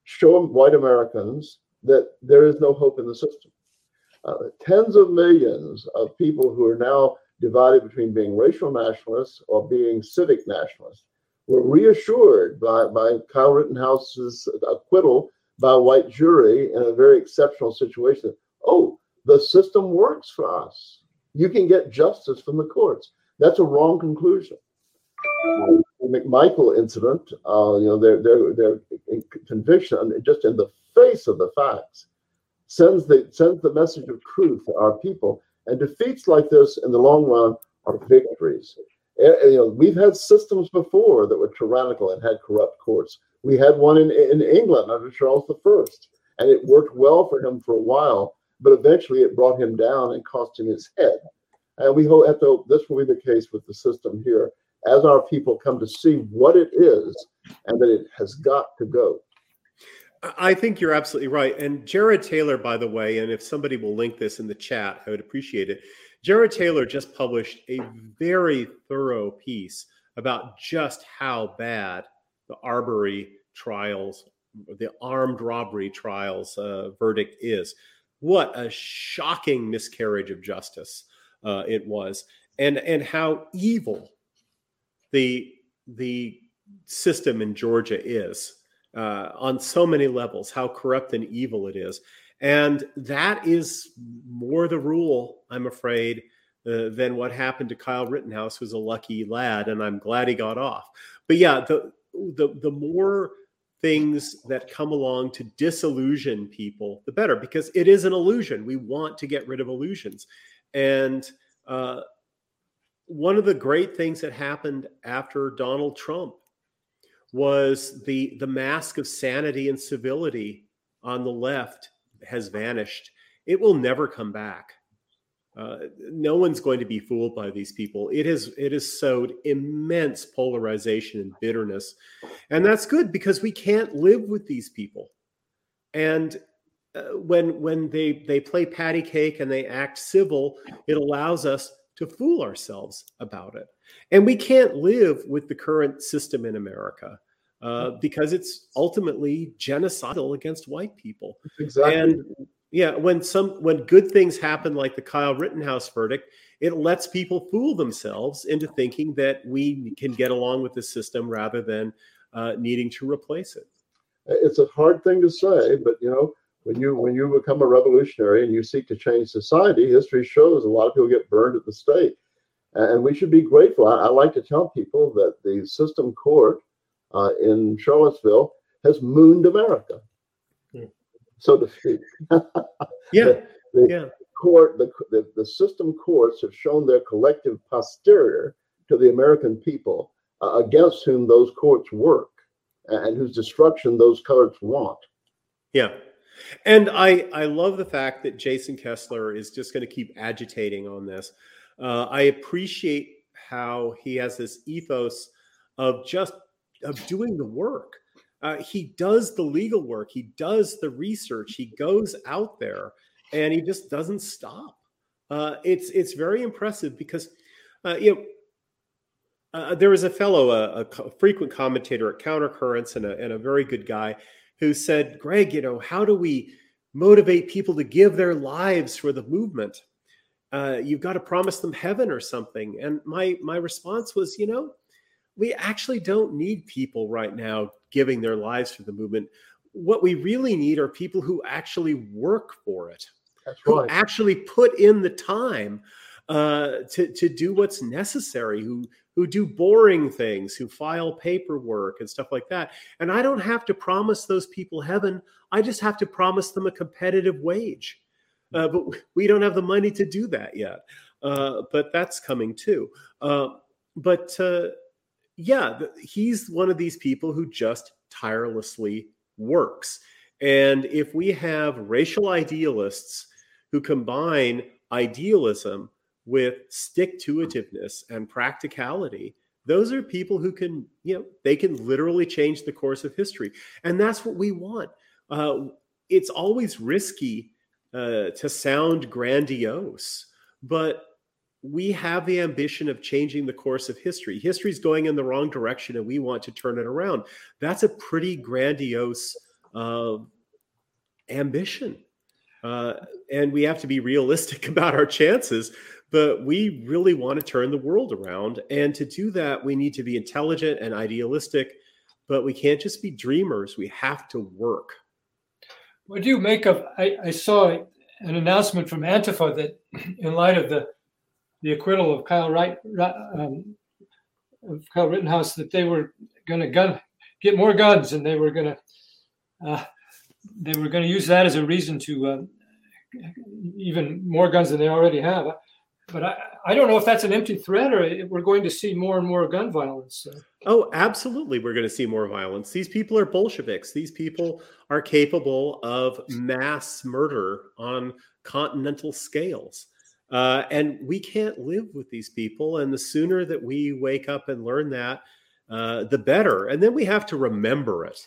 show white Americans that there is no hope in the system. Uh, tens of millions of people who are now divided between being racial nationalists or being civic nationalists were reassured by, by Kyle Rittenhouse's acquittal by a white jury in a very exceptional situation. Oh, the system works for us. You can get justice from the courts. That's a wrong conclusion. The McMichael incident, uh, you know, their, their, their conviction, just in the face of the facts, sends the sends the message of truth to our people. And defeats like this, in the long run, are victories. You know, we've had systems before that were tyrannical and had corrupt courts. We had one in, in England under Charles I, and it worked well for him for a while, but eventually it brought him down and cost him his head. And we hope that this will be the case with the system here as our people come to see what it is and that it has got to go. I think you're absolutely right. And Jared Taylor, by the way, and if somebody will link this in the chat, I would appreciate it. Jared Taylor just published a very thorough piece about just how bad the Arbery trials, the armed robbery trials uh, verdict is. What a shocking miscarriage of justice uh, it was, and and how evil the the system in Georgia is uh, on so many levels, how corrupt and evil it is. And that is more the rule, I'm afraid, uh, than what happened to Kyle Rittenhouse, who's a lucky lad, and I'm glad he got off. But yeah, the the the more things that come along to disillusion people, the better, because it is an illusion. We want to get rid of illusions. And uh, one of the great things that happened after Donald Trump was the the mask of sanity and civility on the left has vanished. It will never come back. Uh, no one's going to be fooled by these people. It has it has sowed immense polarization and bitterness, and that's good because we can't live with these people. And uh, when when they they play patty cake and they act civil, it allows us to fool ourselves about it. And we can't live with the current system in America uh, because it's ultimately genocidal against white people. Exactly. And yeah, when some when good things happen, like the Kyle Rittenhouse verdict, it lets people fool themselves into thinking that we can get along with the system rather than uh, needing to replace it. It's a hard thing to say, but you know, when you when you become a revolutionary and you seek to change society, history shows a lot of people get burned at the stake, and we should be grateful. I, I like to tell people that the system court uh, in Charlottesville has mooned America so to speak. yeah. The, the yeah. court, the, the, the system courts have shown their collective posterior to the American people uh, against whom those courts work and whose destruction those courts want. Yeah. And I, I love the fact that Jason Kessler is just going to keep agitating on this. Uh, I appreciate how he has this ethos of just of doing the work uh, he does the legal work, he does the research, he goes out there, and he just doesn't stop. Uh, it's it's very impressive because uh, you know. Uh, there was a fellow, a, a, frequent commentator at Countercurrents, and a, and a very good guy, who said, "Greg, you know, how do we motivate people to give their lives for the movement? Uh, you've got to promise them heaven or something." And my my response was, you know, we actually don't need people right now giving their lives for the movement. What we really need are people who actually work for it, That's who right. actually put in the time uh, to to do what's necessary, who who do boring things, who file paperwork and stuff like that. And I don't have to promise those people heaven. I just have to promise them a competitive wage. Uh, but we don't have the money to do that yet. Uh, but that's coming too. Uh, but uh, yeah, he's one of these people who just tirelessly works. And if we have racial idealists who combine idealism with stick to itiveness and practicality, those are people who can, you know, they can literally change the course of history. And that's what we want. Uh, it's always risky uh, to sound grandiose, but we have the ambition of changing the course of history. History is going in the wrong direction, and we want to turn it around. That's a pretty grandiose uh, ambition. Uh, and we have to be realistic about our chances, but we really want to turn the world around. And to do that, we need to be intelligent and idealistic, but we can't just be dreamers. We have to work. What do you make of? I, I saw an announcement from Antifa that, in light of the the acquittal of Kyle Wright, um, of Kyle Rittenhouse, that they were going to gun get more guns, and they were going to uh, they were going to use that as a reason to uh, even more guns than they already have. But I, I don't know if that's an empty threat or we're going to see more and more gun violence. Oh, absolutely. We're going to see more violence. These people are Bolsheviks. These people are capable of mass murder on continental scales. Uh, and we can't live with these people. And the sooner that we wake up and learn that, uh, the better. And then we have to remember it.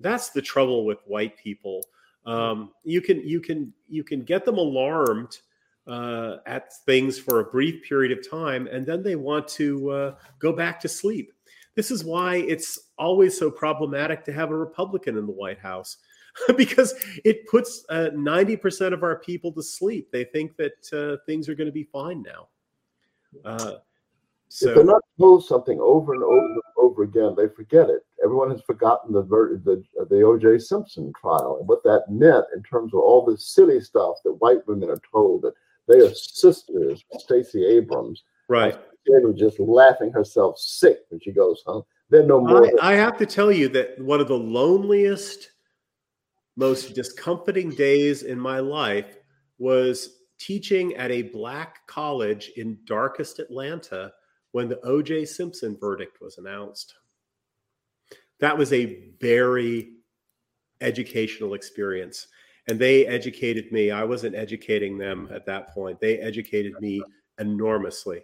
That's the trouble with white people. Um, you can you can you can get them alarmed uh, at things for a brief period of time, and then they want to uh, go back to sleep. This is why it's always so problematic to have a Republican in the White House because it puts uh, 90% of our people to sleep. They think that uh, things are going to be fine now. Uh, so, if they're not told something over and over and over again, they forget it. Everyone has forgotten the the the O.J. Simpson trial and what that meant in terms of all this silly stuff that white women are told that they are sisters, Stacey Abrams, right? Was just laughing herself sick when she goes home. Then no more. I, I have to tell you that one of the loneliest, most discomforting days in my life was teaching at a black college in darkest Atlanta when the O.J. Simpson verdict was announced. That was a very educational experience. And they educated me. I wasn't educating them at that point. They educated me enormously.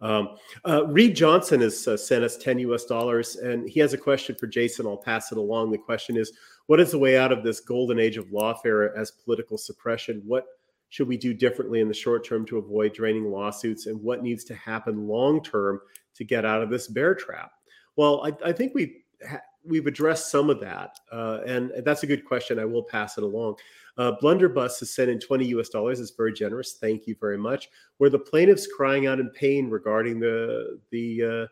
Um, uh, Reed Johnson has uh, sent us 10 US dollars, and he has a question for Jason. I'll pass it along. The question is What is the way out of this golden age of lawfare as political suppression? What should we do differently in the short term to avoid draining lawsuits? And what needs to happen long term to get out of this bear trap? Well, I, I think we ha- we've addressed some of that, uh, and that's a good question. I will pass it along. Uh, Blunderbuss has sent in 20 US dollars. It's very generous. Thank you very much. Were the plaintiffs crying out in pain regarding the the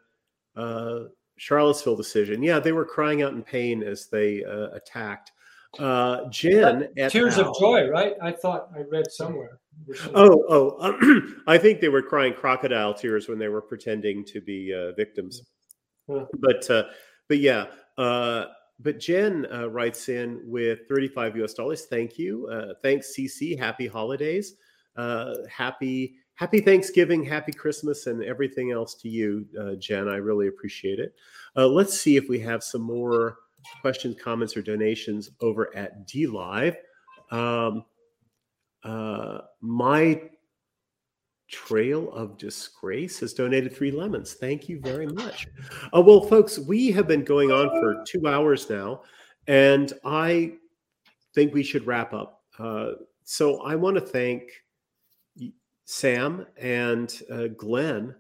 uh, uh Charlottesville decision? Yeah, they were crying out in pain as they uh, attacked. Uh, Jen, tears of joy, right? I thought I read somewhere. Oh, oh, I think they were crying crocodile tears when they were pretending to be victims. Yeah. But but yeah, uh, but Jen uh, writes in with 35 US dollars. Thank you. Uh, thanks, CC. Happy holidays. Uh, happy Happy Thanksgiving, Happy Christmas, and everything else to you, uh, Jen. I really appreciate it. Uh, let's see if we have some more questions, comments, or donations over at DLive. Um, my Trail of Disgrace has donated three lemons. Thank you very much. Uh, well, folks, we have been going on for two hours now, and I think we should wrap up. Uh, so I want to thank Sam and uh, Glen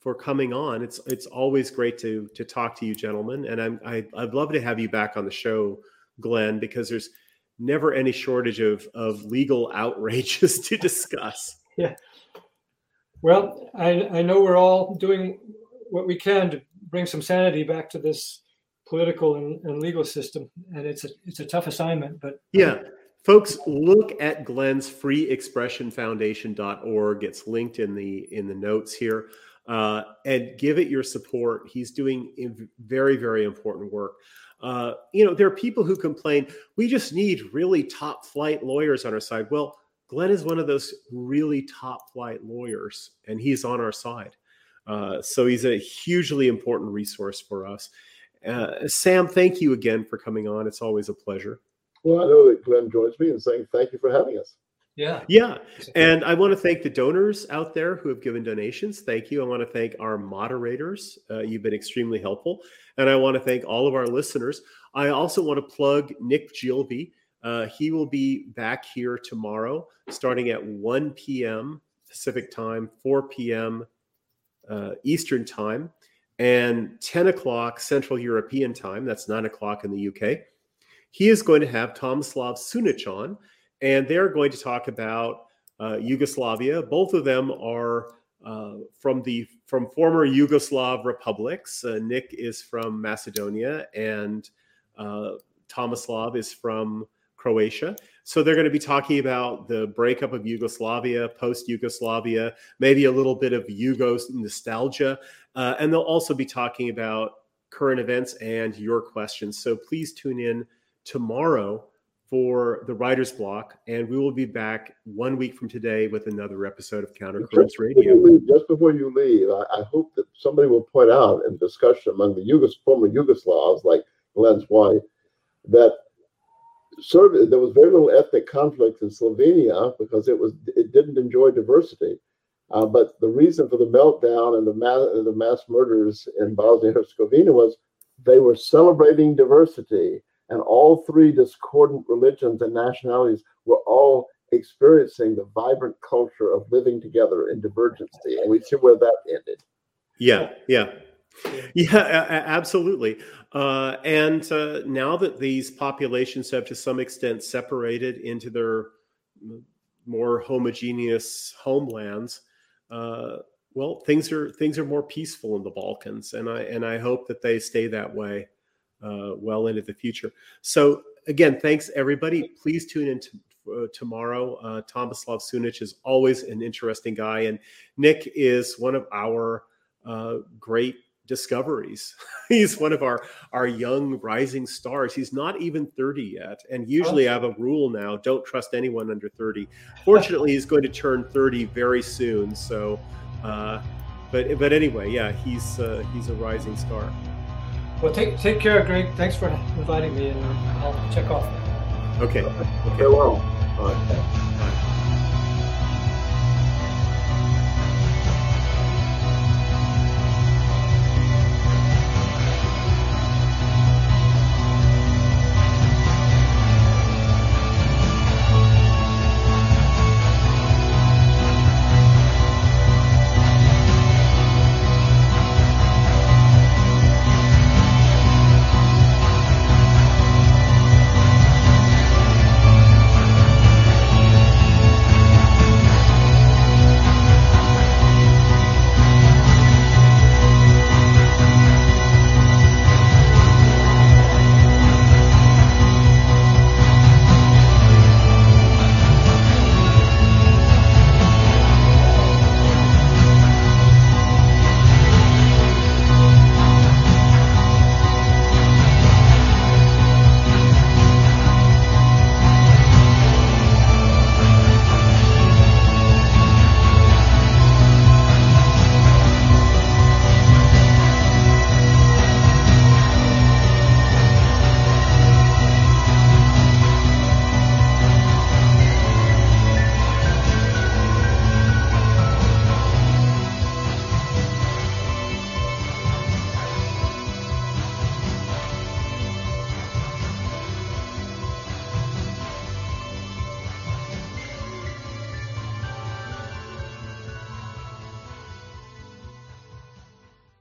for coming on. It's it's always great to to talk to you, gentlemen, and I'm I, I'd love to have you back on the show, Glen, because there's never any shortage of of legal outrages to discuss. Yeah. Well, I, I know we're all doing what we can to bring some sanity back to this political and, and legal system, and it's a it's a tough assignment. But yeah, folks, look at Glen's freeexpressionfoundation.org. It's linked in the in the notes here, uh, and give it your support. He's doing very very important work. Uh, you know, there are people who complain we just need really top flight lawyers on our side. Well Glen is one of those really top flight lawyers, and he's on our side. Uh, so he's a hugely important resource for us. Uh, Sam, thank you again for coming on. It's always a pleasure. Well, I know that Glen joins me in saying thank you for having us. Yeah. Yeah. And I want to thank the donors out there who have given donations. Thank you. I want to thank our moderators. Uh, you've been extremely helpful. And I want to thank all of our listeners. I also want to plug Nick Jeelvy. Uh, he will be back here tomorrow, starting at 1 p.m. Pacific time, 4 p.m. Uh, Eastern time, and 10 o'clock Central European time. That's 9 o'clock in the UK. He is going to have Tomislav Sunic on, and they're going to talk about uh, Yugoslavia. Both of them are uh, from the from former Yugoslav republics. Uh, Nick is from Macedonia, and uh, Tomislav is from Croatia. So they're going to be talking about the breakup of Yugoslavia, post Yugoslavia, maybe a little bit of Yugo nostalgia. Uh, and they'll also be talking about current events and your questions. So please tune in tomorrow for the writer's block. And we will be back one week from today with another episode of Counter-Currents Radio. Leave, just before you leave, I, I, hope that somebody will point out in discussion among the Yugos, former Yugoslavs, like Glen's wife, that there was very little ethnic conflict in Slovenia because it was it didn't enjoy diversity. Uh, but the reason for the meltdown and the mass, the mass murders in Bosnia and Herzegovina was they were celebrating diversity, and all three discordant religions and nationalities were all experiencing the vibrant culture of living together in divergency, and we see where that ended. Yeah, yeah. Yeah, absolutely. Uh, and uh, now that these populations have to some extent separated into their more homogeneous homelands, uh, well, things are things are more peaceful in the Balkans, and I and I hope that they stay that way well into the future. So again, thanks everybody. Please tune in to, uh, tomorrow. Uh, Tomislav Sunic is always an interesting guy, and Nick is one of our uh, great discoveries. he's one of our our young rising stars. He's not even 30 yet. And usually I have a rule now, don't trust anyone under 30. Fortunately, he's going to turn 30 very soon. So uh, but but anyway, yeah, he's uh, he's a rising star. Well, take take care, Greg. Thanks for inviting me, and uh, I'll check off. Okay. Okay. Farewell. Bye. Bye.